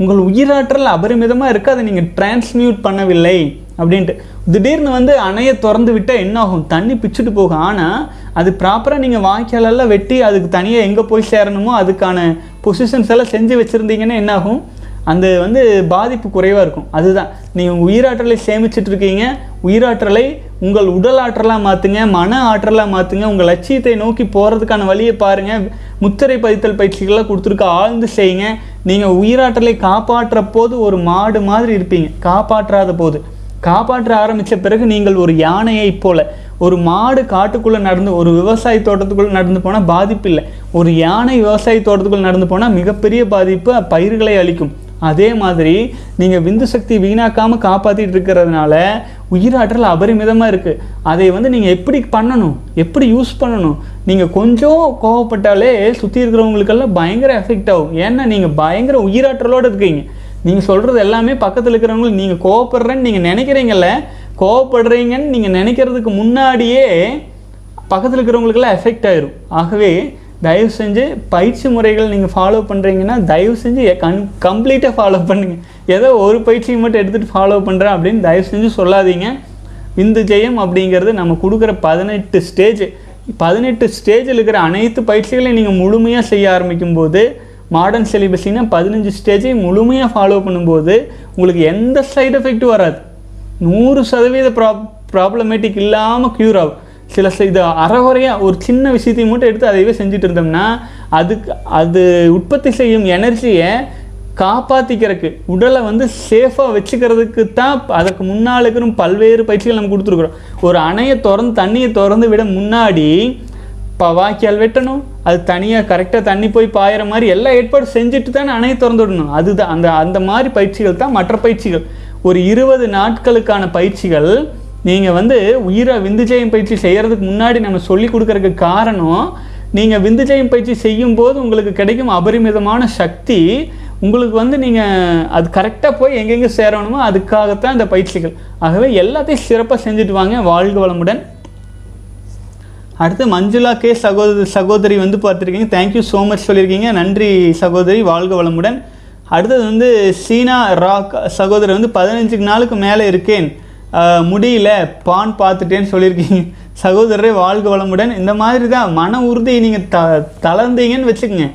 உங்கள் உயிராற்றல் அபரிமிதமாக இருக்குது. அதை நீங்கள் டிரான்ஸ்மியூட் பண்ணவில்லை அப்படின்ட்டு. திடீர்னு வந்து அணையை திறந்து விட்டால் என்ன ஆகும்? தண்ணி பிச்சுட்டு போகும். ஆனால் அது ப்ராப்பராக நீங்கள் வாய்க்காலெல்லாம் வெட்டி அதுக்கு தனியாக எங்கே போய் சேரணுமோ அதுக்கான பொசிஷன்ஸ் எல்லாம் செஞ்சு வச்சுருந்தீங்கன்னா என்னாகும் அந்த வந்து பாதிப்பு குறைவாக இருக்கும். அதுதான். நீங்கள் உங்கள் உயிராற்றலை சேமிச்சிட்டு இருக்கீங்க உயிராற்றலை உங்கள் உடல் ஆற்றலாக மாற்றுங்க மன ஆற்றலாக மாற்றுங்க உங்கள் லட்சியத்தை நோக்கி போகிறதுக்கான வழியை பாருங்கள் முத்திரை பதித்தல் பயிற்சிகள்லாம் கொடுத்துருக்க ஆழ்ந்து செய்யுங்க. நீங்கள் உயிராற்றலை காப்பாற்ற போது ஒரு மாடு மாதிரி இருப்பீங்க. காப்பாற்றாத போது. காப்பாற்ற ஆரம்பித்த பிறகு நீங்கள் ஒரு யானையை போல ஒரு மாடு காட்டுக்குள்ளே நடந்து ஒரு விவசாய தோட்டத்துக்குள்ளே நடந்து போனால் பாதிப்பு இல்லை. ஒரு யானை விவசாய தோட்டத்துக்குள்ளே நடந்து போனால் மிகப்பெரிய பாதிப்பு பயிர்களை அளிக்கும் அதே மாதிரி நீங்கள் விந்து சக்தி வீணாக்காமல் காப்பாற்றிட்டு இருக்கிறதுனால உயிராற்றல் அபரிமிதமாக இருக்குது அதை வந்து நீங்கள் எப்படி பண்ணணும்? எப்படி யூஸ் பண்ணணும்? நீங்கள் கொஞ்சம் கோவப்பட்டாலே சுற்றி இருக்கிறவங்களுக்கெல்லாம் பயங்கர எஃபெக்ட் ஆகும். ஏன்னா நீங்கள் பயங்கர உயிராற்றலோடு இருக்கீங்க. நீங்கள் சொல்கிறது எல்லாமே பக்கத்தில் இருக்கிறவங்களுக்கு நீங்கள் கோவப்படுறேன்னு நீங்கள் நினைக்கிறீங்கல்ல? கோவப்படுறீங்கன்னு நீங்கள் நினைக்கிறதுக்கு முன்னாடியே பக்கத்தில் இருக்கிறவங்களுக்கெல்லாம் எஃபெக்ட் ஆயிரும். ஆகவே தயவு செஞ்சு பயிற்சி முறைகள் நீங்கள் ஃபாலோ பண்ணுறீங்கன்னா தயவு செஞ்சு கன் கம்ப்ளீட்டாக ஃபாலோ பண்ணுங்க. ஏதோ ஒரு பயிற்சியை மட்டும் எடுத்துகிட்டு ஃபாலோ பண்ணுறேன் அப்படின்னு தயவு செஞ்சு சொல்லாதீங்க. விந்து ஜெயம் அப்படிங்கிறது நம்ம கொடுக்குற பதினெட்டு ஸ்டேஜ் பதினெட்டு ஸ்டேஜில் இருக்கிற அனைத்து பயிற்சிகளையும் நீங்கள் முழுமையாக செய்ய ஆரம்பிக்கும் போது மாடர்ன் சிலிபஸினா பதினஞ்சு ஸ்டேஜை முழுமையாக ஃபாலோ பண்ணும்போது உங்களுக்கு எந்த சைடு எஃபெக்ட்டும் வராது. நூறு சதவீத ப்ராப் ப்ராப்ளமேட்டிக் இல்லாமல் க்யூர் ஆகும். சில இது அறகுறையாக ஒரு சின்ன விஷயத்தையும் மட்டும் எடுத்து அதையவே செஞ்சுட்டு இருந்தோம்னா அதுக்கு அது உற்பத்தி செய்யும் எனர்ஜியை காப்பாற்றிக்கிறதுக்கு உடலை வந்து சேஃபாக வச்சுக்கிறதுக்கு தான் அதுக்கு முன்னால் இருக்கிற பல்வேறு பயிற்சிகள் நம்ம கொடுத்துருக்குறோம். ஒரு அணையை திறந்து தண்ணியை திறந்து விட முன்னாடி இப்போ வாய்க்கால் வெட்டணும் அது தனியாக கரெக்டாக தண்ணி போய் பாயிற மாதிரி எல்லா ஏற்பாடும் செஞ்சுட்டு தானே அணையை திறந்து விடணும். அதுதான் அந்த அந்த மாதிரி பயிற்சிகள் தான் மற்ற பயிற்சிகள். ஒரு இருபது நாட்களுக்கான பயிற்சிகள் நீங்கள் வந்து உயிரை விந்துஜெயம் பயிற்சி செய்கிறதுக்கு முன்னாடி நம்ம சொல்லி கொடுக்கறதுக்கு காரணம் நீங்கள் விந்துஜெயம் பயிற்சி செய்யும்போது உங்களுக்கு கிடைக்கும் அபரிமிதமான சக்தி உங்களுக்கு வந்து நீங்கள் அது கரெக்டாக போய் எங்கெங்கே சேரணுமோ அதுக்காகத்தான் இந்த பயிற்சிகள். ஆகவே எல்லாத்தையும் சிறப்பாக செஞ்சுட்டு வாங்க. வாழ்க வளமுடன். அடுத்து மஞ்சுளா கே சகோதரி சகோதரி வந்து பார்த்துருக்கீங்க. தேங்க்யூ ஸோ மச் சொல்லியிருக்கீங்க. நன்றி சகோதரி. வாழ்க வளமுடன். அடுத்தது வந்து சீனா ராக் சகோதரி வந்து பதினஞ்சு நாளுக்கு மேலே இருக்கேன். முடியல. பான் பார்த்துட்டேன்னு சொல்லியிருக்கீங்க. சகோதரரே வாழ்க வளமுடன். இந்த மாதிரி தான் மன உறுதி நீங்கள் த தளர்ந்தீங்கன்னு வச்சுக்கோங்க.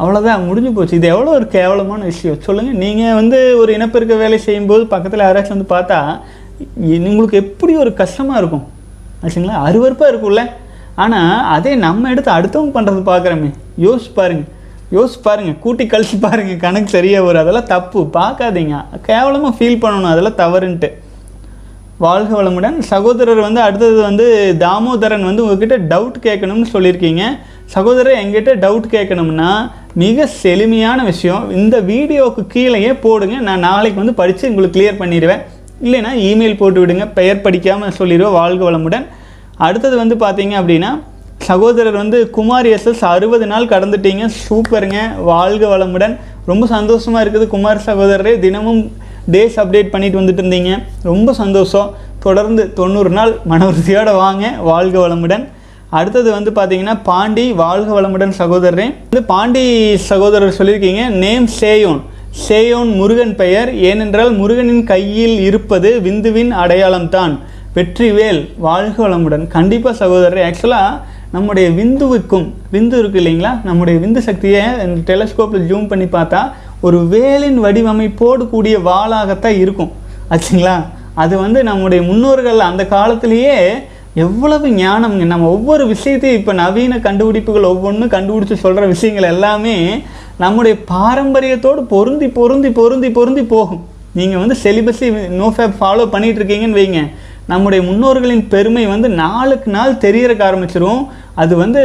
அவ்வளோதான் முடிஞ்சு போச்சு. இது எவ்வளோ ஒரு கேவலமான விஷயம். சொல்லுங்கள் நீங்கள் வந்து ஒரு இனப்பெருக்க வேலை செய்யும்போது பக்கத்தில் யாராச்சும் வந்து பார்த்தா உங்களுக்கு எப்படி ஒரு கஷ்டமாக இருக்கும்? ஆச்சுங்களா? அருவருப்பாக இருக்கும்ல. ஆனால் அதே நம்ம எடுத்து அடுத்தவங்க பண்ணுறது பார்க்குறோமே. யோசிச்சு பாருங்கள் யோசிச்சு பாருங்கள் கூட்டி கழிச்சு பாருங்கள் கணக்கு சரியாக வரும். அதெல்லாம் தப்பு. பார்க்காதீங்க. கேவலமாக ஃபீல் பண்ணணும். அதெல்லாம் தவறுன்ட்டு. வாழ்க வளமுடன். சகோதரர் வந்து அடுத்தது வந்து தாமோதரன் வந்து உங்ககிட்ட டவுட் கேட்கணும்னு சொல்லியிருக்கீங்க. சகோதரர் எங்கிட்ட டவுட் கேட்கணும்னா மிக செழுமையான விஷயம். இந்த வீடியோவுக்கு கீழேயே போடுங்க. நான் நாளைக்கு வந்து படித்து உங்களுக்கு கிளியர் பண்ணிடுவேன். இல்லைன்னா இமெயில் போட்டு விடுங்க. பெயர் படிக்காமல் சொல்லிடுவோம் வாழ்க வளமுடன். அடுத்தது வந்து பார்த்தீங்க அப்படின்னா சகோதரர் வந்து குமார் எஸ்எஸ் அறுபது நாள் கடந்துட்டீங்க. சூப்பருங்க. வாழ்க வளமுடன். ரொம்ப சந்தோஷமாக இருக்குது குமார் சகோதரரே. தினமும் டேஸ் அப்டேட் பண்ணிட்டு வந்துட்டு இருந்தீங்க. ரொம்ப சந்தோஷம். தொடர்ந்து தொண்ணூறு நாள் மன உறுதியோடு வாங்க. வாழ்க வளமுடன். அடுத்தது வந்து பார்த்தீங்கன்னா பாண்டி வாழ்க வளமுடன் சகோதரரே. வந்து பாண்டி சகோதரர் சொல்லியிருக்கீங்க நேம் சேயோன். சேயோன் முருகன் பெயர். ஏனென்றால் முருகனின் கையில் இருப்பது விந்துவின் அடையாளம்தான். வெற்றிவேல் வாழ்க வளமுடன். கண்டிப்பாக சகோதரர் ஆக்சுவலாக நம்முடைய விந்துவுக்கும் விந்து இருக்கு இல்லைங்களா? நம்முடைய விந்து சக்தியை டெலஸ்கோப்பில் ஜூம் பண்ணி பார்த்தா ஒரு வேலின் வடிவமைப்போடு கூடிய வாளாகத்தான் இருக்கும். ஆச்சுங்களா? அது வந்து நம்முடைய முன்னோர்கள் அந்த காலத்திலேயே எவ்வளவு ஞானம்ங்க நம்ம ஒவ்வொரு விஷயத்தையும் இப்போ நவீன கண்டுபிடிப்புகள் ஒவ்வொன்றும் கண்டுபிடிச்சு சொல்கிற விஷயங்கள் எல்லாமே நம்முடைய பாரம்பரியத்தோடு பொருந்தி பொருந்தி பொருந்தி பொருந்தி போகும். நீங்கள் வந்து செலிபஸை நோஃபேப் ஃபாலோ பண்ணிகிட்ருக்கீங்கன்னு வைங்க. நம்முடைய முன்னோர்களின் பெருமை வந்து நாளுக்கு நாள் தெரியறக்க ஆரம்பிச்சிரும். அது வந்து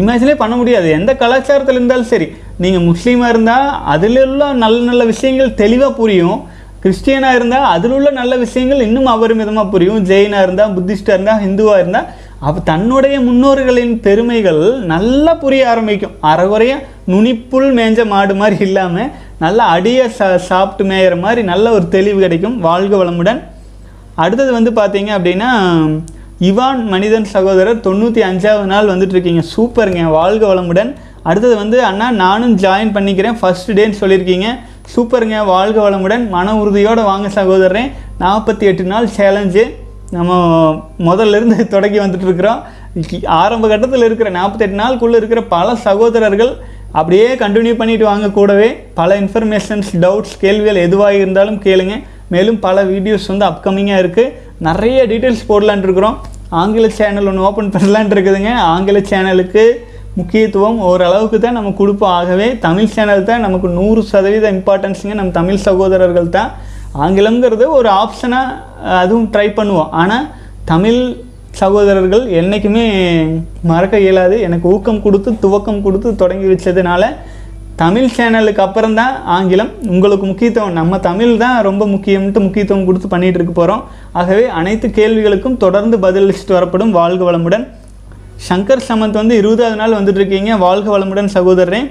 இமேஜினே பண்ண முடியாது. எந்த கலாச்சாரத்தில் இருந்தாலும் சரி. நீங்கள் முஸ்லீமாக இருந்தால் அதில் உள்ள நல்ல நல்ல விஷயங்கள் தெளிவாக புரியும். கிறிஸ்டியனாக இருந்தால் அதில் உள்ள நல்ல விஷயங்கள் இன்னும் அபரிமிதமாக புரியும். ஜெயினாக இருந்தால் புத்திஸ்டாக இருந்தால் ஹிந்துவாக இருந்தால் அப்போ தன்னுடைய முன்னோர்களின் பெருமைகள் நல்லா புரிய ஆரம்பிக்கும். அறகுறைய நுனிப்புள் மேஞ்ச மாடு மாதிரி இல்லாமல் நல்லா அடியை சா சாப்பிட்டு மேயிற மாதிரி நல்ல ஒரு தெளிவு கிடைக்கும். வாழ்க வளமுடன். அடுத்தது வந்து பார்த்தீங்க அப்படின்னா இவான் மனிதன் சகோதரர் தொண்ணூற்றி அஞ்சாவது நாள் வந்துட்டு இருக்கீங்க சூப்பருங்க. வாழ்க வளமுடன். அடுத்தது வந்து அண்ணா நானும் ஜாயின் பண்ணிக்கிறேன். ஃபர்ஸ்ட் டேன்னு சொல்லியிருக்கீங்க. சூப்பருங்க. வாழ்க வளமுடன். மன உறுதியோடு வாங்க சகோதரன் நாற்பத்தி எட்டு நாள் சேலஞ்சு நம்ம முதல்ல இருந்து தொடங்கி வந்துட்டுருக்குறோம். ஆரம்ப கட்டத்தில் இருக்கிற நாற்பத்தெட்டு நாளுக்குள்ளே இருக்கிற பல சகோதரர்கள் அப்படியே கண்டினியூ பண்ணிட்டு வாங்க கூடவே. பல இன்ஃபர்மேஷன்ஸ் டவுட்ஸ் கேள்விகள் எதுவாக இருந்தாலும் கேளுங்க. மேலும் பல வீடியோஸ் வந்து அப்கமிங்காக இருக்குது நிறைய டீட்டெயில்ஸ் போடலான்ட்டு இருக்கிறோம் ஆங்கில சேனல் ஒன்று ஓப்பன் பண்ணலான்ட்டு இருக்குதுங்க. ஆங்கில சேனலுக்கு முக்கியத்துவம் ஓரளவுக்கு தான் நம்ம கொடுப்போம். ஆகவே தமிழ் சேனல் தான் நமக்கு நூறு சதவீத இம்பார்ட்டன்ஸுங்க நம்ம தமிழ் சகோதரர்கள் தான். ஆங்கிலம்ங்கிறது ஒரு ஆப்ஷனாக அதுவும் ட்ரை பண்ணுவோம். ஆனால் தமிழ் சகோதரர்கள் என்றைக்குமே மறக்க இயலாது. எனக்கு ஊக்கம் கொடுத்து துவக்கம் கொடுத்து தொடங்கி வச்சதுனால தமிழ் சேனலுக்கு அப்புறம் தான் ஆங்கிலம். உங்களுக்கு முக்கியத்துவம் நம்ம தமிழ் தான் ரொம்ப முக்கியம்ட்டு முக்கியத்துவம் கொடுத்து பண்ணிகிட்டு இருக்க போகிறோம் ஆகவே அனைத்து கேள்விகளுக்கும் தொடர்ந்து பதிலளிச்சுட்டு வரப்படும் வாழ்க வளமுடன். சங்கர் சமந்த் வந்து இருபதாவது நாள் வந்துட்டு இருக்கீங்க வாழ்க வளமுடன் சகோதரரே.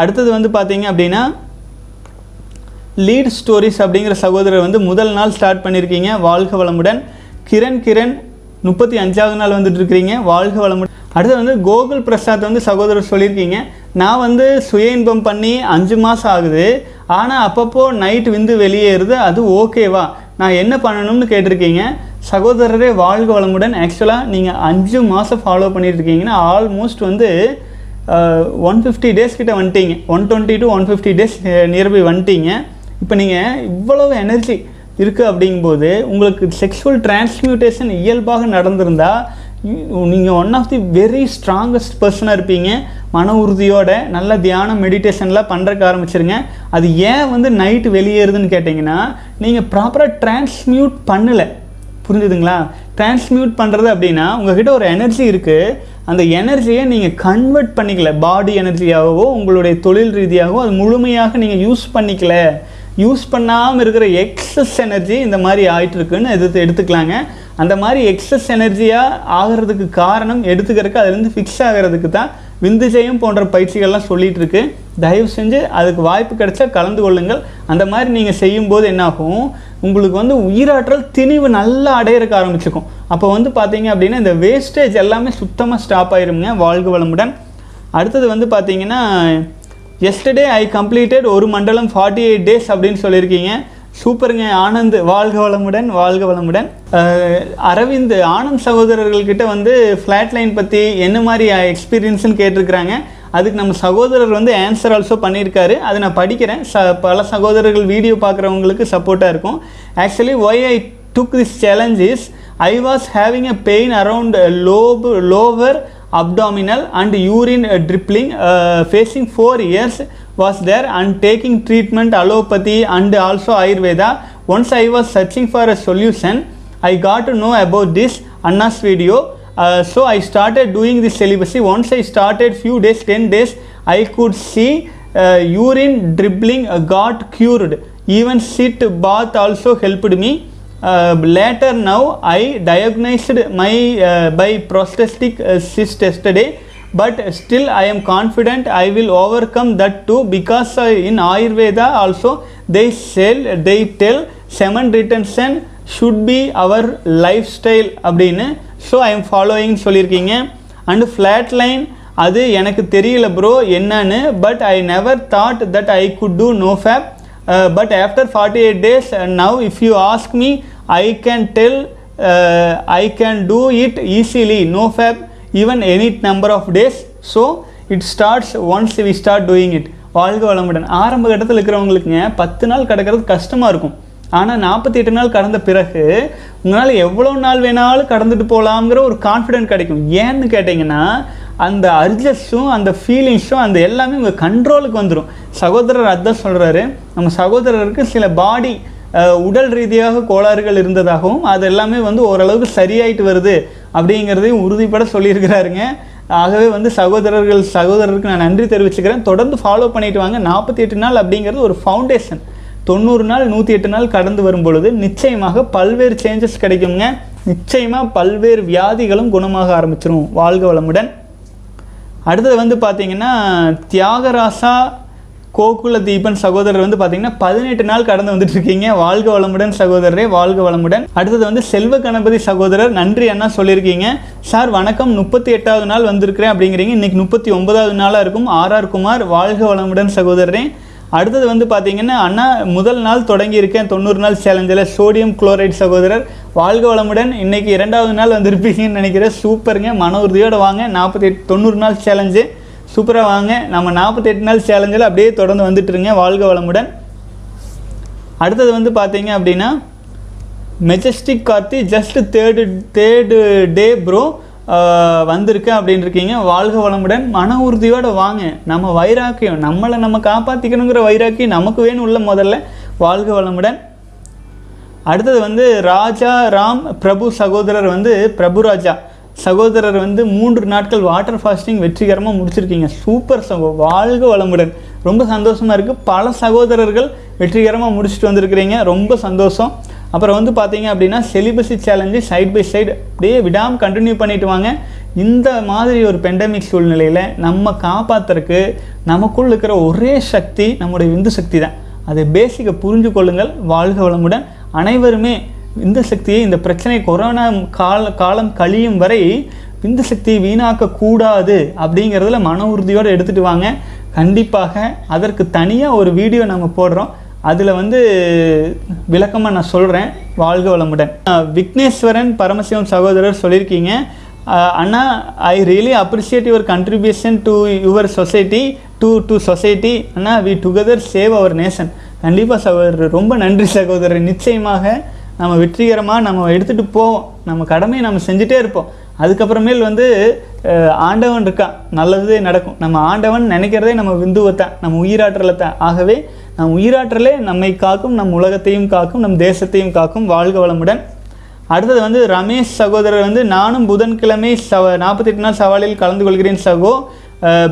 அடுத்தது வந்து பார்த்தீங்க அப்படின்னா லீட் ஸ்டோரிஸ் அப்படிங்கிற சகோதரர் வந்து முதல் நாள் ஸ்டார்ட் பண்ணியிருக்கீங்க வாழ்க வளமுடன். கிரண் கிரண் முப்பத்தி அஞ்சாவது நாள் வந்துட்டு இருக்கிறீங்க வாழ்க வளமுடன். அடுத்து வந்து கோகுல் பிரசாத் வந்து சகோதரர் சொல்லியிருக்கீங்க. நான் வந்து சுய இன்பம் பண்ணி அஞ்சு மாதம் ஆகுது. ஆனால் அப்பப்போ நைட் விந்து வெளியேறுது. அது ஓகேவா நான் என்ன பண்ணணும்னு கேட்டிருக்கீங்க. சகோதரரே வாழ்க வளமுடன். ஆக்சுவலாக நீங்கள் அஞ்சு மாதம் ஃபாலோ பண்ணிட்டுருக்கீங்கன்னா ஆல்மோஸ்ட் வந்து ஒன் ஃபிஃப்டி டேஸ் கிட்டே வந்துட்டீங்க. One twenty to one fifty days nearby வந்துட்டீங்க. இப்போ நீங்கள் இவ்வளவு எனர்ஜி இருக்குது அப்படிங்கும்போது உங்களுக்கு செக்ஷுவல் டிரான்ஸ்மியூட்டேஷன் இயல்பாக நடந்திருந்தால் நீங்கள் one of the very strongest பர்சனாக இருப்பீங்க. மன உறுதியோட நல்ல தியானம் மெடிடேஷன்லாம் பண்ணுறக்கு ஆரம்பிச்சிருங்க. அது ஏன் வந்து நைட்டு வெளியேறுதுன்னு கேட்டிங்கன்னா நீங்கள் ப்ராப்பராக டிரான்ஸ்மியூட் பண்ணலை. புரிஞ்சுதுங்களா? டிரான்ஸ்மியூட் பண்ணுறது அப்படின்னா உங்ககிட்ட ஒரு எனர்ஜி இருக்குது அந்த எனர்ஜியை நீங்கள் கன்வெர்ட் பண்ணிக்கல. பாடி எனர்ஜியாகவோ உங்களுடைய தொழில் ரீதியாகவோ அது முழுமையாக நீங்கள் யூஸ் பண்ணிக்கல. யூஸ் பண்ணாமல் இருக்கிற எக்ஸஸ் எனர்ஜி இந்த மாதிரி ஆயிட்டு இருக்குன்னு எடுத்துக்கலாங்க? அந்த மாதிரி எக்ஸஸ் எனர்ஜியாக ஆகிறதுக்கு காரணம் எடுத்துக்கிறதுக்கு அதுலேருந்து ஃபிக்ஸ் ஆகிறதுக்கு தான் விந்துஜயம் போன்ற பயிற்சிகள்லாம் சொல்லிகிட்டு இருக்கு தயவு செஞ்சு அதுக்கு வாய்ப்பு கிடைச்சா கலந்து கொள்ளுங்கள். அந்த மாதிரி நீங்கள் செய்யும்போது என்னாகும்? உங்களுக்கு வந்து உயிராற்றல் திணிவு நல்லா அடையிறக்க ஆரம்பிச்சுக்கும் அப்போ வந்து பார்த்தீங்க அப்படின்னா இந்த வேஸ்டேஜ் எல்லாமே சுத்தமாக ஸ்டாப் ஆயிருங்க வாழ்க வளமுடன். அடுத்தது வந்து பார்த்தீங்கன்னா எஸ்டர்டே ஐ கம்ப்ளீட்டட் ஒரு மண்டலம் ஃபார்ட்டி எயிட் டேஸ் அப்படின்னு சொல்லியிருக்கீங்க. சூப்பருங்க. ஆனந்த் வாழ்க வளமுடன் வாழ்க வளமுடன். அரவிந்த் ஆனந்த் சகோதரர்கள்கிட்ட வந்து ஃப்ளாட் லைன் பற்றி என்ன மாதிரி எக்ஸ்பீரியன்ஸ்னு கேட்டிருக்கிறாங்க. அதுக்கு நம்ம சகோதரர் வந்து ஆன்சர் ஆல்சோ பண்ணியிருக்காரு. அதை நான் படிக்கிறேன். ச பல சகோதரர்கள் வீடியோ பார்க்குறவங்களுக்கு சப்போர்ட்டாக இருக்கும். Actually why I took this challenge is I was having a pain around uh, abdominal and urine uh, dribbling uh, facing four years was there and taking treatment allopathy and also ayurveda. Once i was searching for a solution i got to know about this anna's video. Uh, so i started doing this celibacy. Once i started few days 10 days i could see uh, urine dribbling uh, got cured. Even sit bath also helped me later now i diagnosed my uh, by prosthetic uh, cyst yesterday but still i am confident i will overcome that too because uh, in ayurveda also they sell they tell semen retention should be our lifestyle அப்படின்னு so I am following சொல்லியிருக்கீங்க and flat line அது எனக்கு தெரியல bro என்னன்னு but I never thought that I could do no fap but after forty eight days now if you ask me I can tell I can do it easily no fap even any number of days so it starts once we start doing it வாழ்க வளமுடன். ஆரம்ப கட்டத்தில் இருக்கிறவங்களுக்குங்க பத்து நாள் கிடக்கிறது கஷ்டமாக இருக்கும். ஆனால் நாற்பத்தி எட்டு நாள் கடந்த பிறகு உங்களால் எவ்வளோ நாள் வேணாலும் கடந்துட்டு போகலாங்கிற ஒரு கான்ஃபிடென்ட் கிடைக்கும். ஏன்னு கேட்டிங்கன்னா அந்த அர்ஜஸ்ஸும் அந்த ஃபீலிங்ஸும் அந்த எல்லாமே உங்கள் கண்ட்ரோலுக்கு வந்துடும் சகோதரர் அதான் சொல்கிறாரு நம்ம சகோதரருக்கு சில பாடி உடல் ரீதியாக கோளாறுகள் இருந்ததாகவும் அது எல்லாமே வந்து ஓரளவுக்கு சரியாயிட்டு வருது அப்படிங்கிறதையும் உறுதிப்பட சொல்லியிருக்கிறாருங்க. ஆகவே வந்து சகோதரர்கள் சகோதரருக்கு நான் நன்றி தெரிவிச்சுக்கிறேன். தொடர்ந்து ஃபாலோ பண்ணிட்டு வாங்க. நாற்பத்தி எட்டு நாள் அப்படிங்கிறது ஒரு ஃபவுண்டேஷன் தொண்ணூறு நாள் நூற்றி எட்டு நாள் கடந்து வரும் பொழுது நிச்சயமாக பல்வேறு சேஞ்சஸ் கிடைக்குங்க. நிச்சயமாக பல்வேறு வியாதிகளும் குணமாக ஆரம்பிச்சிரும். வாழ்க வளமுடன். அடுத்தது வந்து பார்த்தீங்கன்னா தியாகராசா கோகுல தீபன் சகோதரர் வந்து பார்த்தீங்கன்னா பதினெட்டு நாள் கடந்து வந்துட்டு இருக்கீங்க வாழ்க வளமுடன் சகோதரரே வாழ்க வளமுடன். அடுத்தது வந்து செல்வ கணபதி சகோதரர் நன்றி அண்ணா சொல்லியிருக்கீங்க. சார் வணக்கம். முப்பத்தி எட்டாவது நாள் வந்திருக்கிறேன் அப்படிங்கிறீங்க. இன்னைக்கு முப்பத்தி ஒன்பதாவது நாளாக இருக்கும் ஆர்ஆர் குமார் வாழ்க வளமுடன் சகோதரரே. அடுத்தது வந்து பார்த்தீங்கன்னா அண்ணா முதல் நாள் தொடங்கியிருக்கேன். தொண்ணூறு நாள் சேலஞ்சில். சோடியம் குளோரைட் சகோதரர் வாழ்க வளமுடன். இன்னைக்கு இரண்டாவது நாள் வந்திருப்பீங்கன்னு நினைக்கிறேன். சூப்பருங்க. மன உறுதியோடு வாங்க. நாற்பத்தி எட்டு தொண்ணூறு நாள் சேலஞ்சு. சூப்பராக வாங்க. நம்ம நாற்பத்தெட்டு நாள் சேலஞ்சில் அப்படியே தொடர்ந்து வந்துட்டுருங்க. வாழ்க வளமுடன். அடுத்தது வந்து பார்த்தீங்க அப்படின்னா majestic Karthi just third third day bro வந்திருக்கேன் அப்படின்னு இருக்கீங்க வாழ்க வளமுடன். மன உறுதியோடு வாங்க. நம்ம வைராக்கியம் நம்மளை நம்ம காப்பாற்றிக்கணுங்கிற வைராக்கியம் நமக்கு வேணும் உள்ள முதல்ல. வாழ்க வளமுடன். அடுத்தது வந்து ராஜா ராம் பிரபு சகோதரர் வந்து பிரபு ராஜா. சகோதரர் வந்து மூன்று நாட்கள் வாட்டர் ஃபாஸ்டிங் வெற்றிகரமாக முடிச்சிருக்கீங்க. சூப்பர் சகோ வாழ்க வளமுடன். ரொம்ப சந்தோஷமாக இருக்குது பல சகோதரர்கள் வெற்றிகரமாக முடிச்சுட்டு வந்திருக்கிறீங்க. ரொம்ப சந்தோஷம். அப்புறம் வந்து பார்த்தீங்க அப்படின்னா celibacy challenge side by side அப்படியே விடாமல் கண்டினியூ பண்ணிட்டு வாங்க. இந்த மாதிரி ஒரு பெண்டமிக் சூழ்நிலையில் நம்ம காப்பாற்றுறக்கு நமக்குள் இருக்கிற ஒரே சக்தி நம்முடைய விந்து சக்தி தான். அதை பேசிக்கை புரிஞ்சு கொள்ளுங்கள் வாழ்க வளமுடன். அனைவருமே இந்த சக்தியை இந்த பிரச்சனை கொரோனா கால காலம் கழியும் வரை இந்த சக்தியை வீணாக்கக்கூடாது அப்படிங்கிறதுல மன உறுதியோடு எடுத்துகிட்டு வாங்க. கண்டிப்பாக அதற்கு தனியாக ஒரு வீடியோ நம்ம போடுறோம். அதில் வந்து விளக்கமாக நான் சொல்கிறேன் வாழ்க வளமுடன். விக்னேஸ்வரன் பரமசிவம் சகோதரர் சொல்லியிருக்கீங்க. அண்ணா I really appreciate your contribution to your society to to society Anna we together save our nation கண்டிப்பாக சகோதரர் ரொம்ப நன்றி சகோதரர். நிச்சயமாக நம்ம வெற்றிகரமாக நம்ம எடுத்துகிட்டு போவோம் நம்ம கடமையை நம்ம செஞ்சுட்டே இருப்போம். அதுக்கப்புறமேல் வந்து ஆண்டவன் இருக்கான். நல்லதே நடக்கும். நம்ம ஆண்டவன் நினைக்கிறதே நம்ம விந்துவைத்தான் நம்ம உயிராற்றலை தான் ஆகவே நம் உயிராற்றலே நம்மை காக்கும் நம் உலகத்தையும் காக்கும் நம் தேசத்தையும் காக்கும் வாழ்க வளமுடன். அடுத்தது வந்து ரமேஷ் சகோதரர் வந்து நானும் புதன்கிழமை சவ நாற்பத்தெட்டு நாள் சவாலில் கலந்து கொள்கிறேன் சகோ.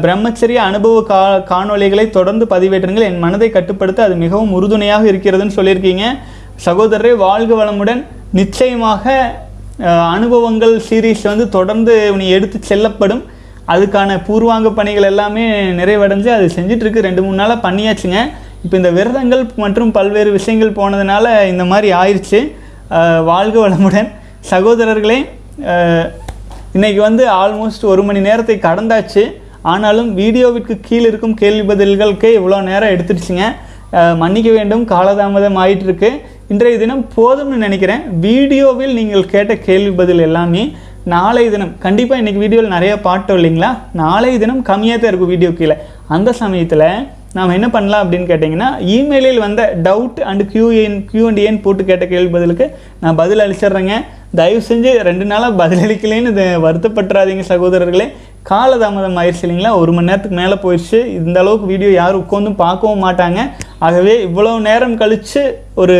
பிரம்மச்சரிய அனுபவ கா காணொளிகளை தொடர்ந்து பதிவேற்றுங்கள். என் மனதை கட்டுப்படுத்த அது மிகவும் உறுதுணையாக இருக்கிறதுன்னு சொல்லியிருக்கீங்க. சகோதரரே வாழ்க வளமுடன். நிச்சயமாக அனுபவங்கள் சீரீஸ் வந்து தொடர்ந்து நீ எடுத்து செல்லப்படும். அதுக்கான பூர்வாங்க பணிகள் எல்லாமே நிறைவடைஞ்சு அது செஞ்சிட்ருக்கு. ரெண்டு மூணு நாளாக பண்ணியாச்சுங்க. இப்போ இந்த விரதங்கள் மற்றும் பல்வேறு விஷயங்கள் போனதுனால இந்த மாதிரி ஆயிடுச்சு வாழ்க வளமுடன். சகோதரர்களே இன்றைக்கி வந்து ஆல்மோஸ்ட் ஒரு மணி நேரத்தை கடந்தாச்சு. ஆனாலும் வீடியோவிற்கு கீழே இருக்கும் கேள்வி பதில்களுக்கே இவ்வளோ நேரம் எடுத்துடுச்சுங்க. மன்னிக்க வேண்டும் காலதாமதம் ஆயிட்டு இருக்கு இன்றைய தினம் போதும்னு நினைக்கிறேன். வீடியோவில் நீங்கள் கேட்ட கேள்வி பதில் எல்லாமே நாளை தினம் கண்டிப்பாக இன்றைக்கி வீடியோவில் நிறைய பாட்டோம் இல்லைங்களா? நாளைய தினம் கம்மியாக தான் இருக்கும் வீடியோ கீழே. அந்த சமயத்தில் நாம் என்ன பண்ணலாம் அப்படின்னு கேட்டிங்கன்னா இமெயிலில் வந்த டவுட் அண்ட் கியூஎன் கியூஎன்டிஎன் போட்டு கேட்ட கேள்வி பதிலுக்கு நான் பதில் அளிச்சிடுறேங்க. தயவு செஞ்சு ரெண்டு நாளாக பதிலளிக்கலேன்னு வருத்தப்பட்டுறாதீங்க சகோதரர்களே. காலதாமதம் ஆயிடுச்சு இல்லைங்களா? ஒரு மணி நேரத்துக்கு மேலே போயிடுச்சு இந்த அளவுக்கு வீடியோ யாரும் உட்காந்தும் பார்க்கவும் மாட்டாங்க. ஆகவே இவ்வளோ நேரம் கழித்து ஒரு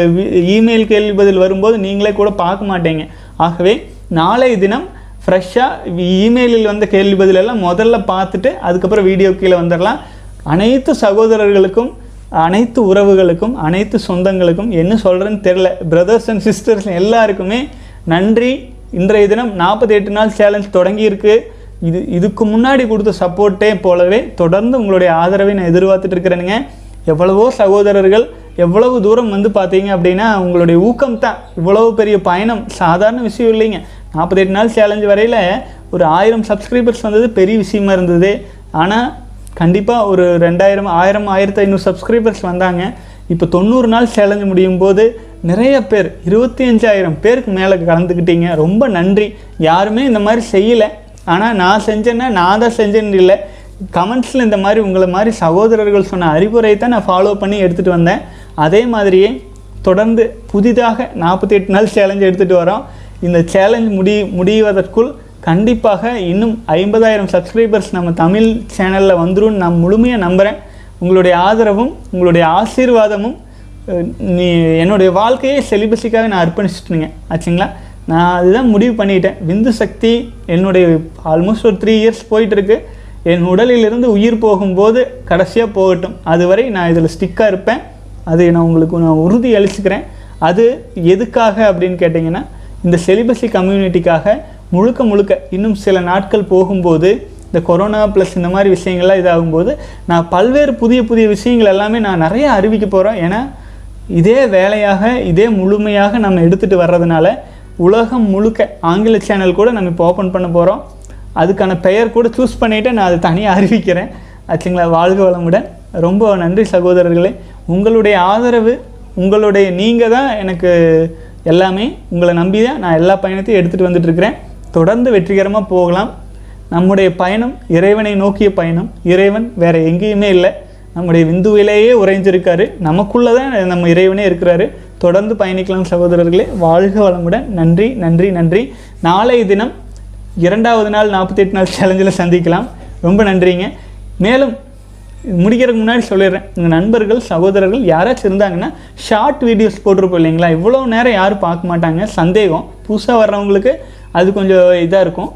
இமெயில் கேள்வி பதில் வரும்போது நீங்களே கூட பார்க்க மாட்டீங்க. ஆகவே நாளை தினம் ஃப்ரெஷ்ஷாக இமெயிலில் வந்த கேள்வி பதிலெல்லாம் முதல்ல பார்த்துட்டு அதுக்கப்புறம் வீடியோ கீழே வந்துடலாம் அனைத்து சகோதரர்களுக்கும் அனைத்து உறவுகளுக்கும் அனைத்து சொந்தங்களுக்கும் என்ன சொல்கிறேன்னு தெரில பிரதர்ஸ் அண்ட் சிஸ்டர்ஸ் எல்லாருக்குமே நன்றி. இன்றைய தினம் 48 நாள் சேலஞ்ச் தொடங்கியிருக்கு. இது இதுக்கு முன்னாடி கொடுத்த சப்போர்ட்டே போலவே தொடர்ந்து உங்களுடைய ஆதரவை நான் எதிர்பார்த்துட்டு இருக்கிறேனுங்க. எவ்வளவோ சகோதரர்கள் எவ்வளவு தூரம் வந்து பார்த்தீங்க அப்படின்னா உங்களுடைய ஊக்கம் தான். இவ்வளவு பெரிய பயணம். சாதாரண விஷயம் இல்லைங்க. நாற்பத்தெட்டு நாள் சேலஞ்சு வரையில் ஒரு ஆயிரம் சப்ஸ்கிரைபர்ஸ் வந்தது பெரிய விஷயமா இருந்தது. ஆனால் கண்டிப்பாக ஒரு ரெண்டாயிரம் ஆயிரம் ஆயிரத்தி ஐநூறு சப்ஸ்கிரைபர்ஸ் வந்தாங்க. இப்போ தொண்ணூறு நாள் சேலஞ்சு முடியும் போது நிறைய பேர் இருபத்தி அஞ்சாயிரம் பேருக்கு மேலே கலந்துக்கிட்டீங்க. ரொம்ப நன்றி. யாருமே இந்த மாதிரி செய்யலை. ஆனால் நான் செஞ்சேன்னா நான் தான் செஞ்சேன்னு இல்லை. கமெண்ட்ஸில் இந்த மாதிரி உங்களை மாதிரி சகோதரர்கள் சொன்ன அறிவுரை தான் நான் ஃபாலோ பண்ணி எடுத்துகிட்டு வந்தேன். அதே மாதிரியே தொடர்ந்து புதிதாக நாற்பத்தி எட்டு நாள் சேலஞ்ச் எடுத்துகிட்டு வரோம். இந்த சேலஞ்ச் முடி முடிவதற்குள் கண்டிப்பாக இன்னும் ஐம்பதாயிரம் சப்ஸ்கிரைபர்ஸ் நம்ம தமிழ் சேனலில் வந்துடும் நான் முழுமையாக நம்புகிறேன் உங்களுடைய ஆதரவும் உங்களுடைய ஆசீர்வாதமும் நீ என்னுடைய வாழ்க்கையே செலிபஸிக்காக நான் அர்ப்பணிச்சிட்டுங்க ஆச்சுங்களா? நான் அதுதான் முடிவு பண்ணிட்டேன். விந்து சக்தி என்னுடைய ஆல்மோஸ்ட் ஒரு த்ரீ இயர்ஸ் போயிட்டுருக்கு. என் உடலிலிருந்து உயிர் போகும்போது கடைசியாக போகட்டும். அதுவரை நான் இதில் ஸ்டிக்காக இருப்பேன். அது நான் உங்களுக்கு நான் உறுதி அளிச்சுக்கிறேன். அது எதுக்காக அப்படின்னு கேட்டிங்கன்னா இந்த செலிபஸி கம்யூனிட்டிக்காக முழுக்க முழுக்க இன்னும் சில நாட்கள் போகும்போது இந்த கொரோனா ப்ளஸ் இந்த மாதிரி விஷயங்கள்லாம் இதாகும்போது நான் பல்வேறு புதிய புதிய விஷயங்கள் எல்லாமே நான் நிறைய அறிவிக்க போகிறேன் ஏன்னா இதே வேலையாக இதே முழுமையாக நம்ம எடுத்துகிட்டு வர்றதுனால உலகம் முழுக்க ஆங்கில சேனல் கூட நம்ம இப்போ ஓப்பன் பண்ண போகிறோம் அதுக்கான பெயர் கூட சூஸ் பண்ணிவிட்டு நான் அதை தனியாக அறிவிக்கிறேன். ஆச்சுங்களா? வாழ்க வளமுடன். ரொம்ப நன்றி சகோதரர்களே. உங்களுடைய ஆதரவு உங்களுடைய நீங்கள் தான் எனக்கு எல்லாமே. உங்களை நம்பி தான் நான் எல்லா பயணத்தையும் எடுத்துகிட்டு வந்துட்டுருக்கிறேன். தொடர்ந்து வெற்றிகரமாக போகலாம். நம்முடைய பயணம் இறைவனை நோக்கிய பயணம். இறைவன் வேறு எங்கேயுமே இல்லை. நம்முடைய விந்துவிலேயே உறைஞ்சிருக்காரு. நமக்குள்ளே தான் நம்ம இறைவனே இருக்கிறாரு. தொடர்ந்து பயணிக்கலாம் சகோதரர்களே. வாழ்க வளமுடன். நன்றி நன்றி நன்றி. நாளை தினம் இரண்டாவது நாள் நாற்பத்தி எட்டு நாள் சேலஞ்சில் சந்திக்கலாம். ரொம்ப நன்றிங்க. மேலும் முடிக்கிறதுக்கு முன்னாடி சொல்லிடுறேன். உங்கள் நண்பர்கள் சகோதரர்கள் யாராச்சும் இருந்தாங்கன்னா ஷார்ட் வீடியோஸ் போட்டிருப்போம் இல்லைங்களா? இவ்வளோ நேரம் யாரும் பார்க்க மாட்டாங்க. சந்தேகம். புதுசாக வர்றவங்களுக்கு அது கொஞ்சம் இதாக இருக்கும்.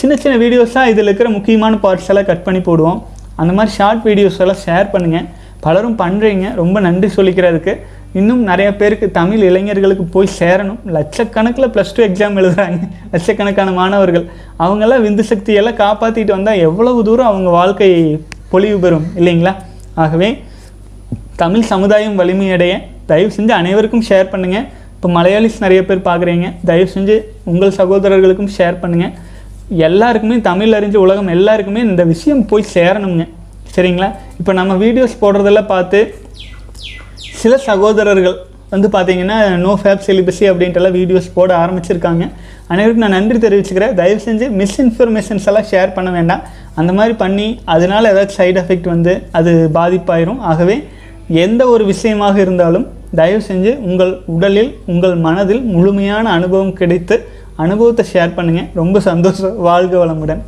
சின்ன சின்ன வீடியோஸாக இதில் இருக்கிற முக்கியமான பார்ட்ஸ் எல்லாம் கட் பண்ணி போடுவோம். அந்த மாதிரி ஷார்ட் வீடியோஸ் எல்லாம் ஷேர் பண்ணுங்கள் பலரும் பண்ணுறீங்க ரொம்ப நன்றி சொல்லிக்கிறதுக்கு. இன்னும் நிறைய பேருக்கு தமிழ் இளைஞர்களுக்கு போய் சேரணும். லட்சக்கணக்கில் ப்ளஸ் டூ எக்ஸாம் எழுதுகிறாங்க லட்சக்கணக்கான மாணவர்கள். அவங்கெல்லாம் விந்து சக்தியெல்லாம் காப்பாற்றிட்டு வந்தால் எவ்வளவு தூரம் அவங்க வாழ்க்கை பொலிவு பெறும் இல்லைங்களா? ஆகவே தமிழ் சமுதாயம் வலிமையடைய தயவு செஞ்சு அனைவருக்கும் ஷேர் பண்ணுங்கள் இப்போ மலையாளிஸ் நிறைய பேர் பார்க்குறீங்க தயவு செஞ்சு உங்கள் சகோதரர்களுக்கும் ஷேர் பண்ணுங்கள் எல்லாருக்குமே தமிழ் அறிஞ்ச உலகம் எல்லாருக்குமே இந்த விஷயம் போய் சேரணுங்க. சரிங்களா? இப்போ நம்ம வீடியோஸ் போடுறதெல்லாம் பார்த்து சில சகோதரர்கள் வந்து பார்த்தீங்கன்னா நோ ஃபேப் செலிபஸி அப்படின்ட்டுலாம் வீடியோஸ் போட ஆரம்பிச்சிருக்காங்க. அனைவருக்கும் நான் நன்றி தெரிவிச்சுக்கிறேன். தயவு செஞ்சு மிஸ்இன்ஃபர்மேஷன்ஸ் எல்லாம் ஷேர் பண்ண வேண்டாம். அந்த மாதிரி பண்ணி அதனால் ஏதாச்சும் சைடு எஃபெக்ட் வந்து அது பாதிப்பாயிரும். ஆகவே எந்த ஒரு விஷயமாக இருந்தாலும் தயவு செஞ்சு உங்கள் உடலில் உங்கள் மனதில் முழுமையான அனுபவம் கிடைத்து அனுபவத்தை ஷேர் பண்ணுங்கள் ரொம்ப சந்தோஷம். வாழ்க வளமுடன்.